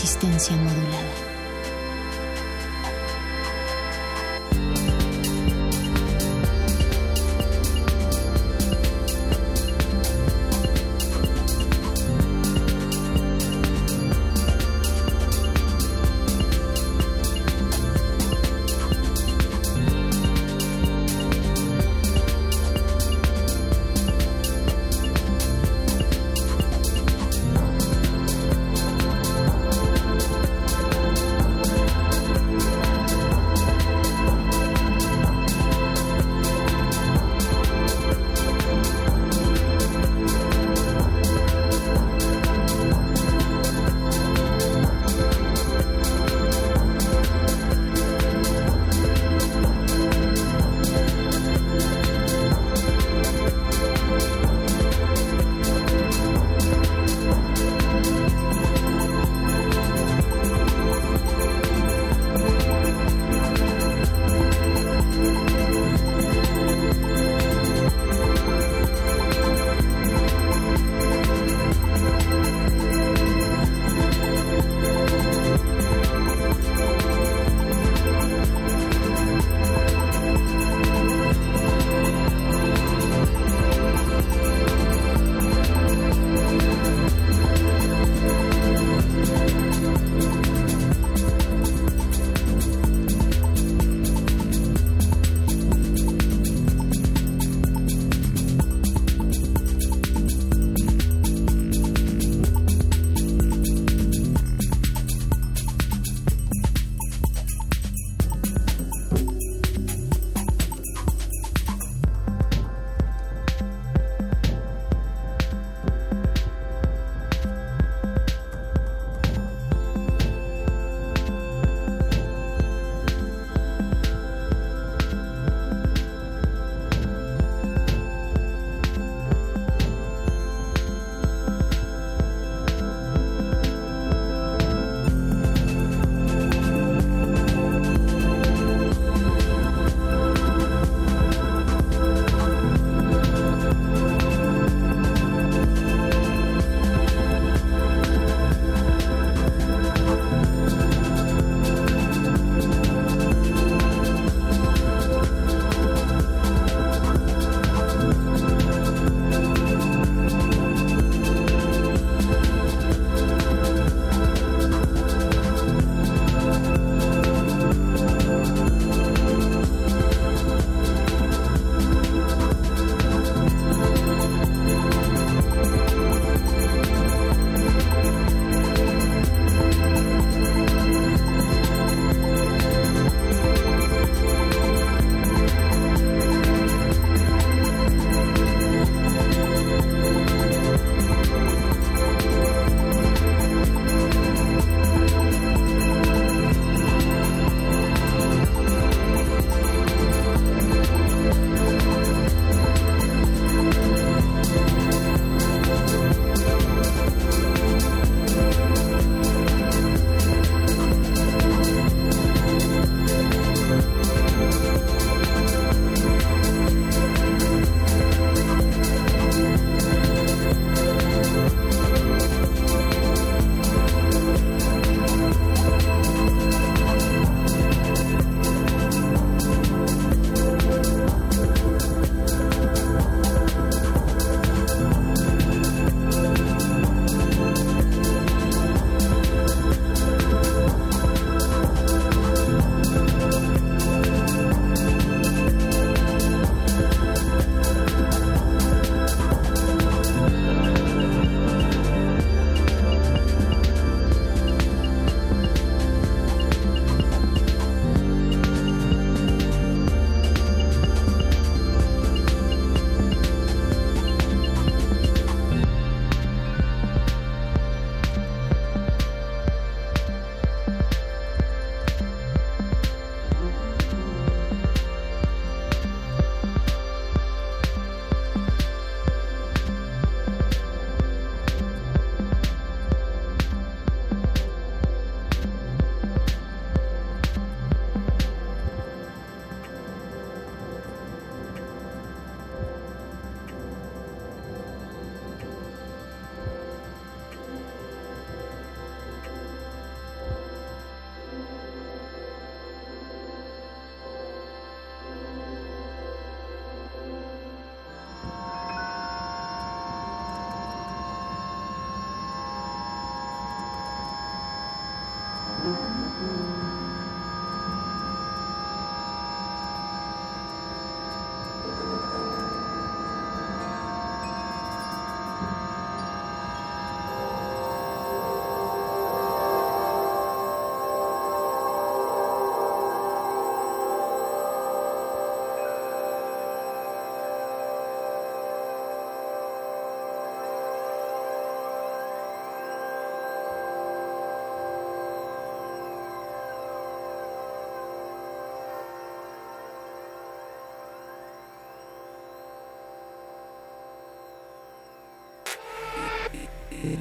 Resistencia modulada.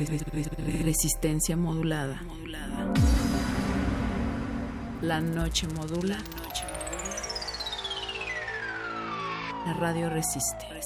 Resistencia modulada. La noche modula. La radio resiste. La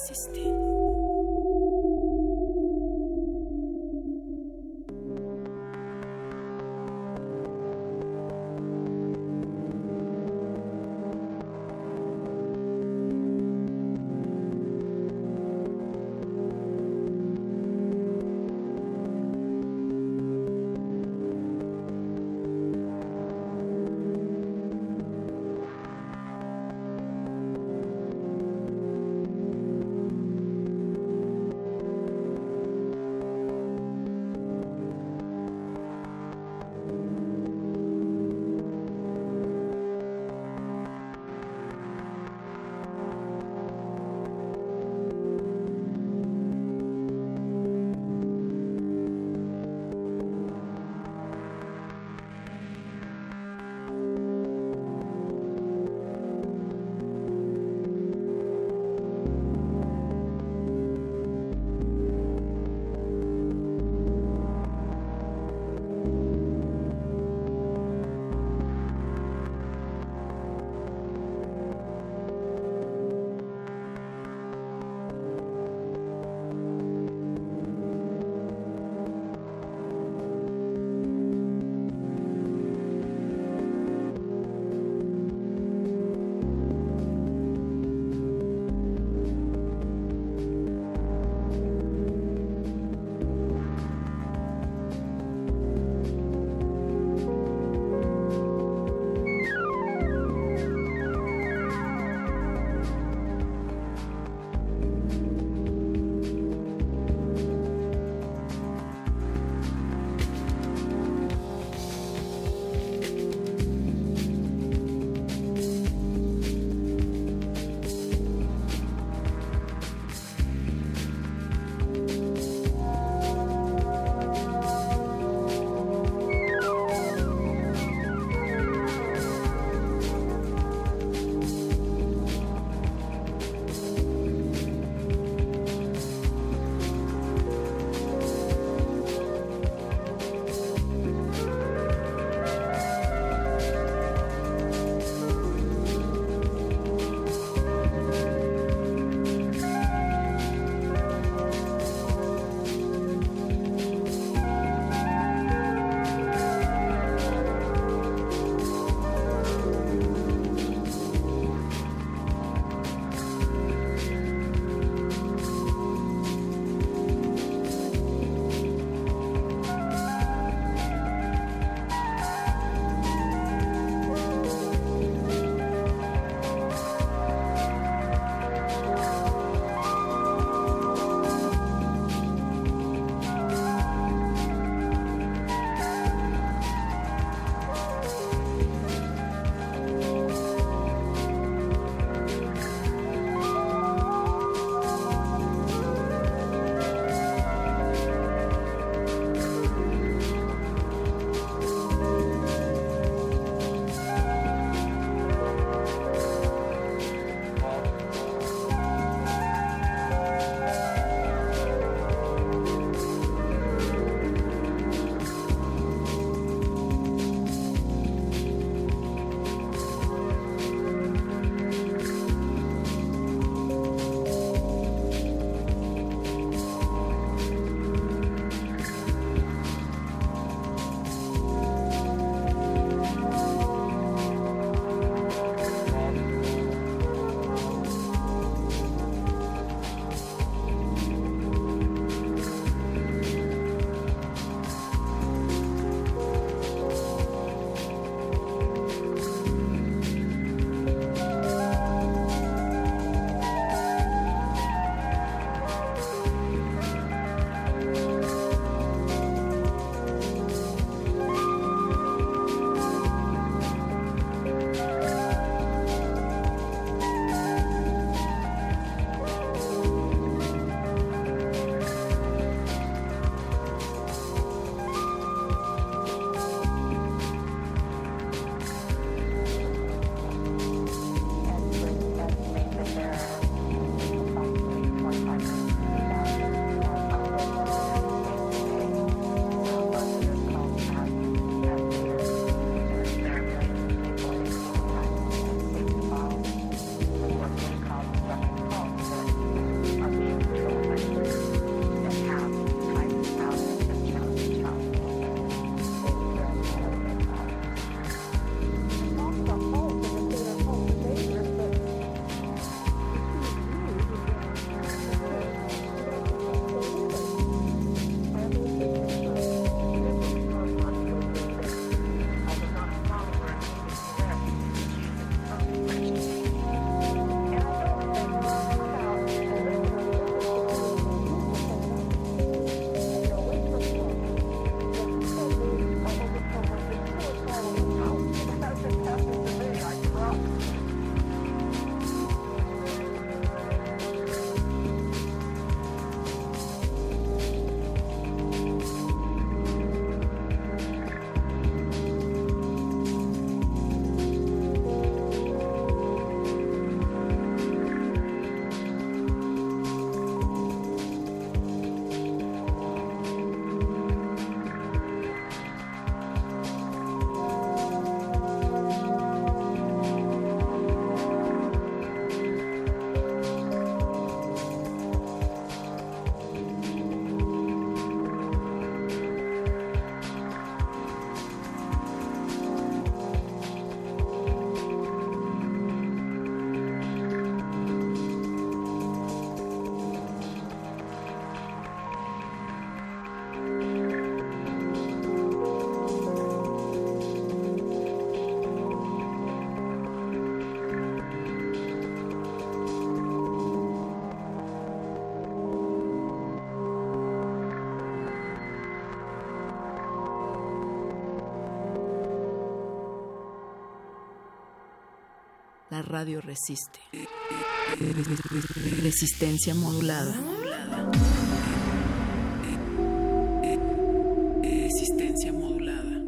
radio resiste. Resistencia modulada. Resistencia modulada.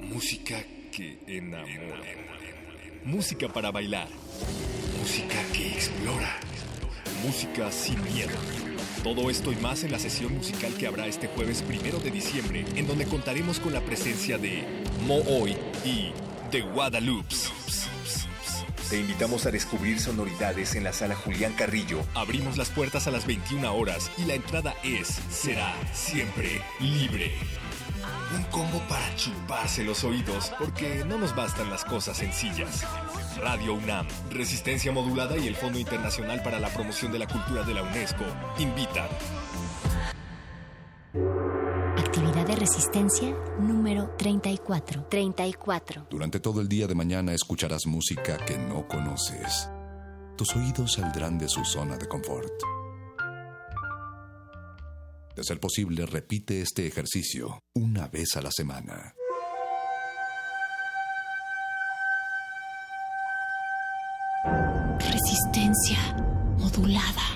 Música que enamora. Música para bailar. Música que explora. Música sin miedo. Todo esto y más en la sesión musical que habrá este jueves primero de diciembre, en donde contaremos con la presencia de Mo Hoy y The Guadalupe. Te invitamos a descubrir sonoridades en la sala Julián Carrillo. Abrimos las puertas a las 21 horas y la entrada es, será, siempre libre. Un combo para chuparse los oídos, porque no nos bastan las cosas sencillas. Radio UNAM, Resistencia Modulada y el Fondo Internacional para la Promoción de la Cultura de la UNESCO invitan. Actividad de resistencia número 34. 34. Durante todo el día de mañana escucharás música que no conoces. Tus oídos saldrán de su zona de confort. De ser posible, repite este ejercicio una vez a la semana. Resistencia modulada.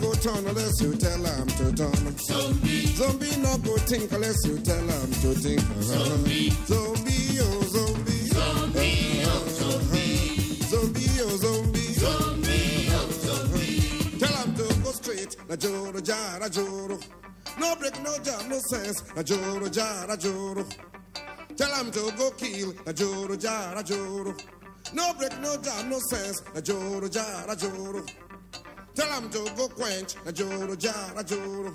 Go turn unless you tell him to turn. Zombie. Zombie not go think unless you tell him to think. Zombie. Zombie, oh zombie. Zombie, oh zombie. Zombie, oh zombie. Zombie, oh zombie. Tell him to go straight. Na joro, jara, joro. No break, no jam, no sense. Na joro, jara, joro. Tell him to go kill. Na joro, jara, joro. No break, no jam, no sense. Na joro, jara, joro jogo quente, na joro jara joro.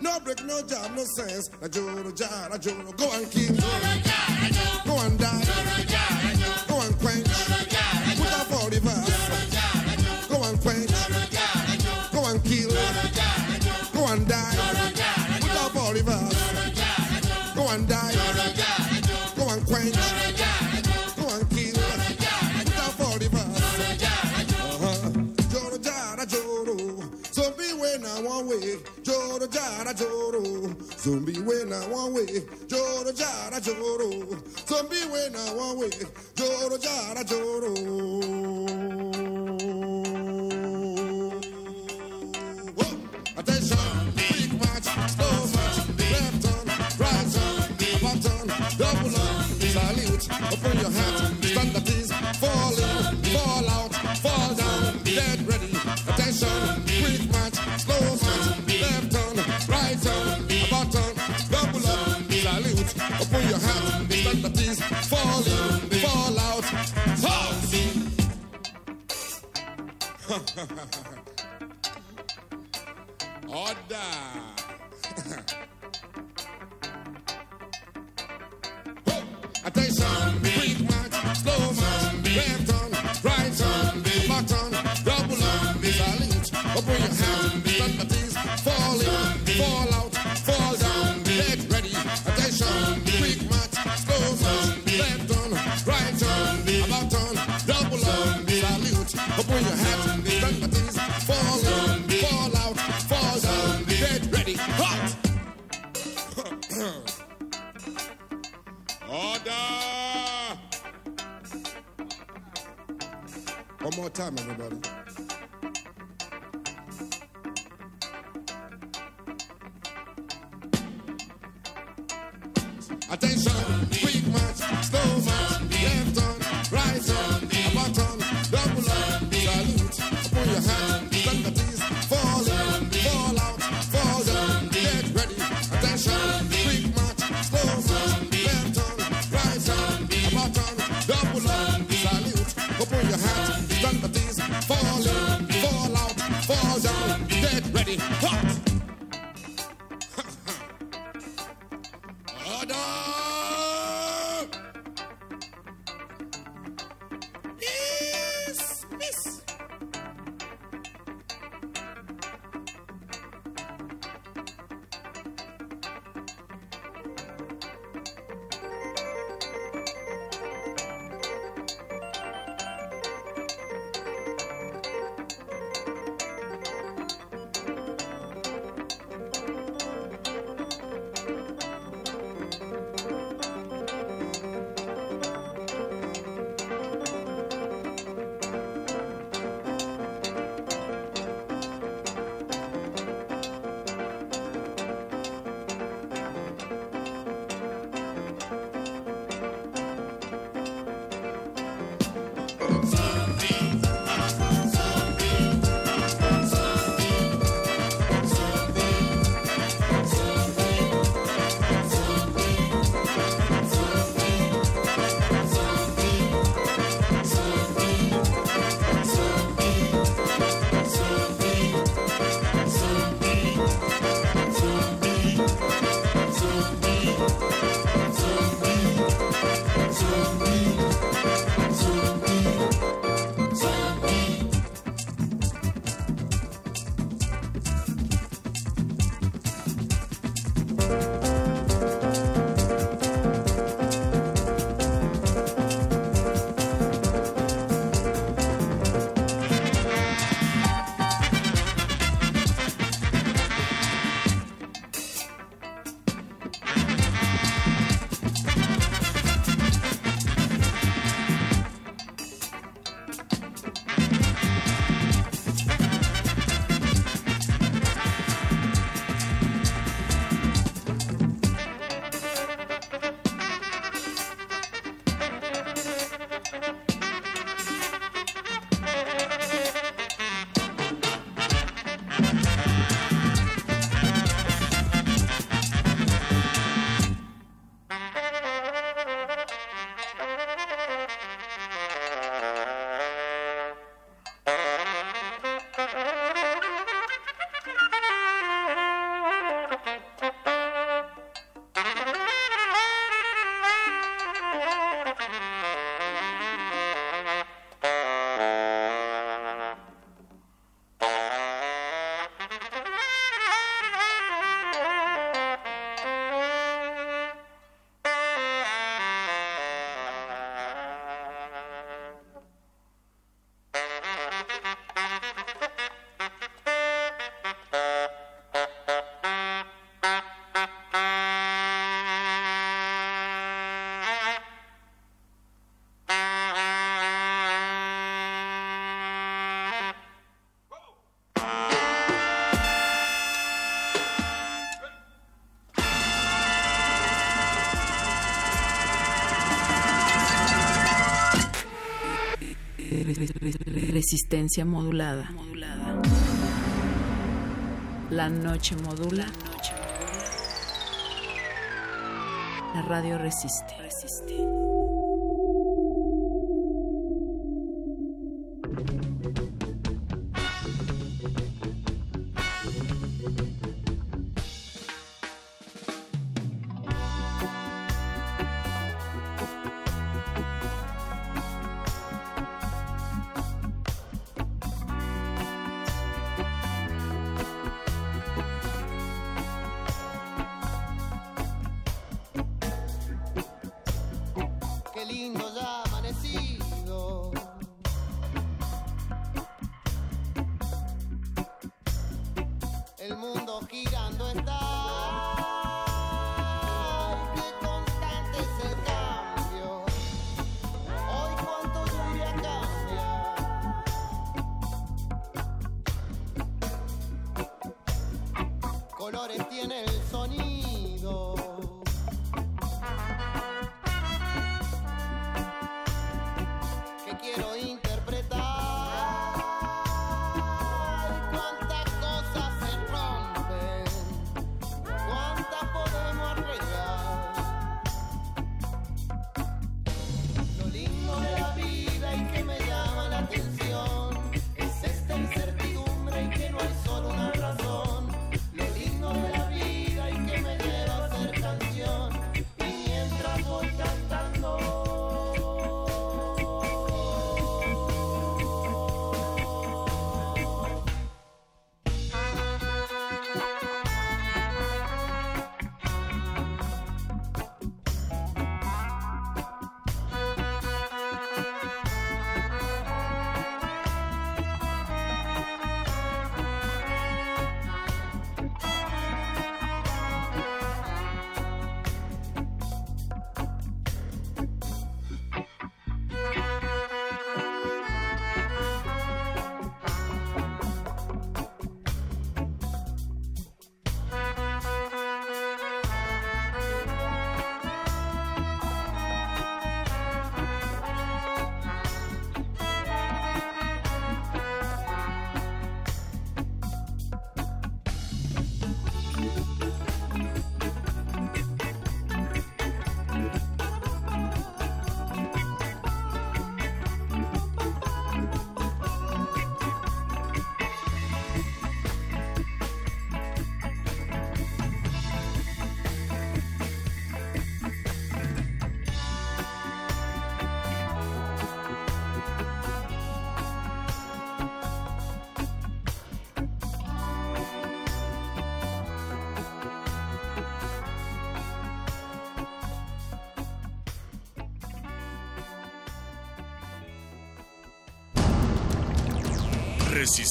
No break, no job, no sense, na joro jar, joro. Go and keep. Joro jar, joro. Go and die. Resistencia modulada. modulada. La noche modula. La radio resiste. resiste.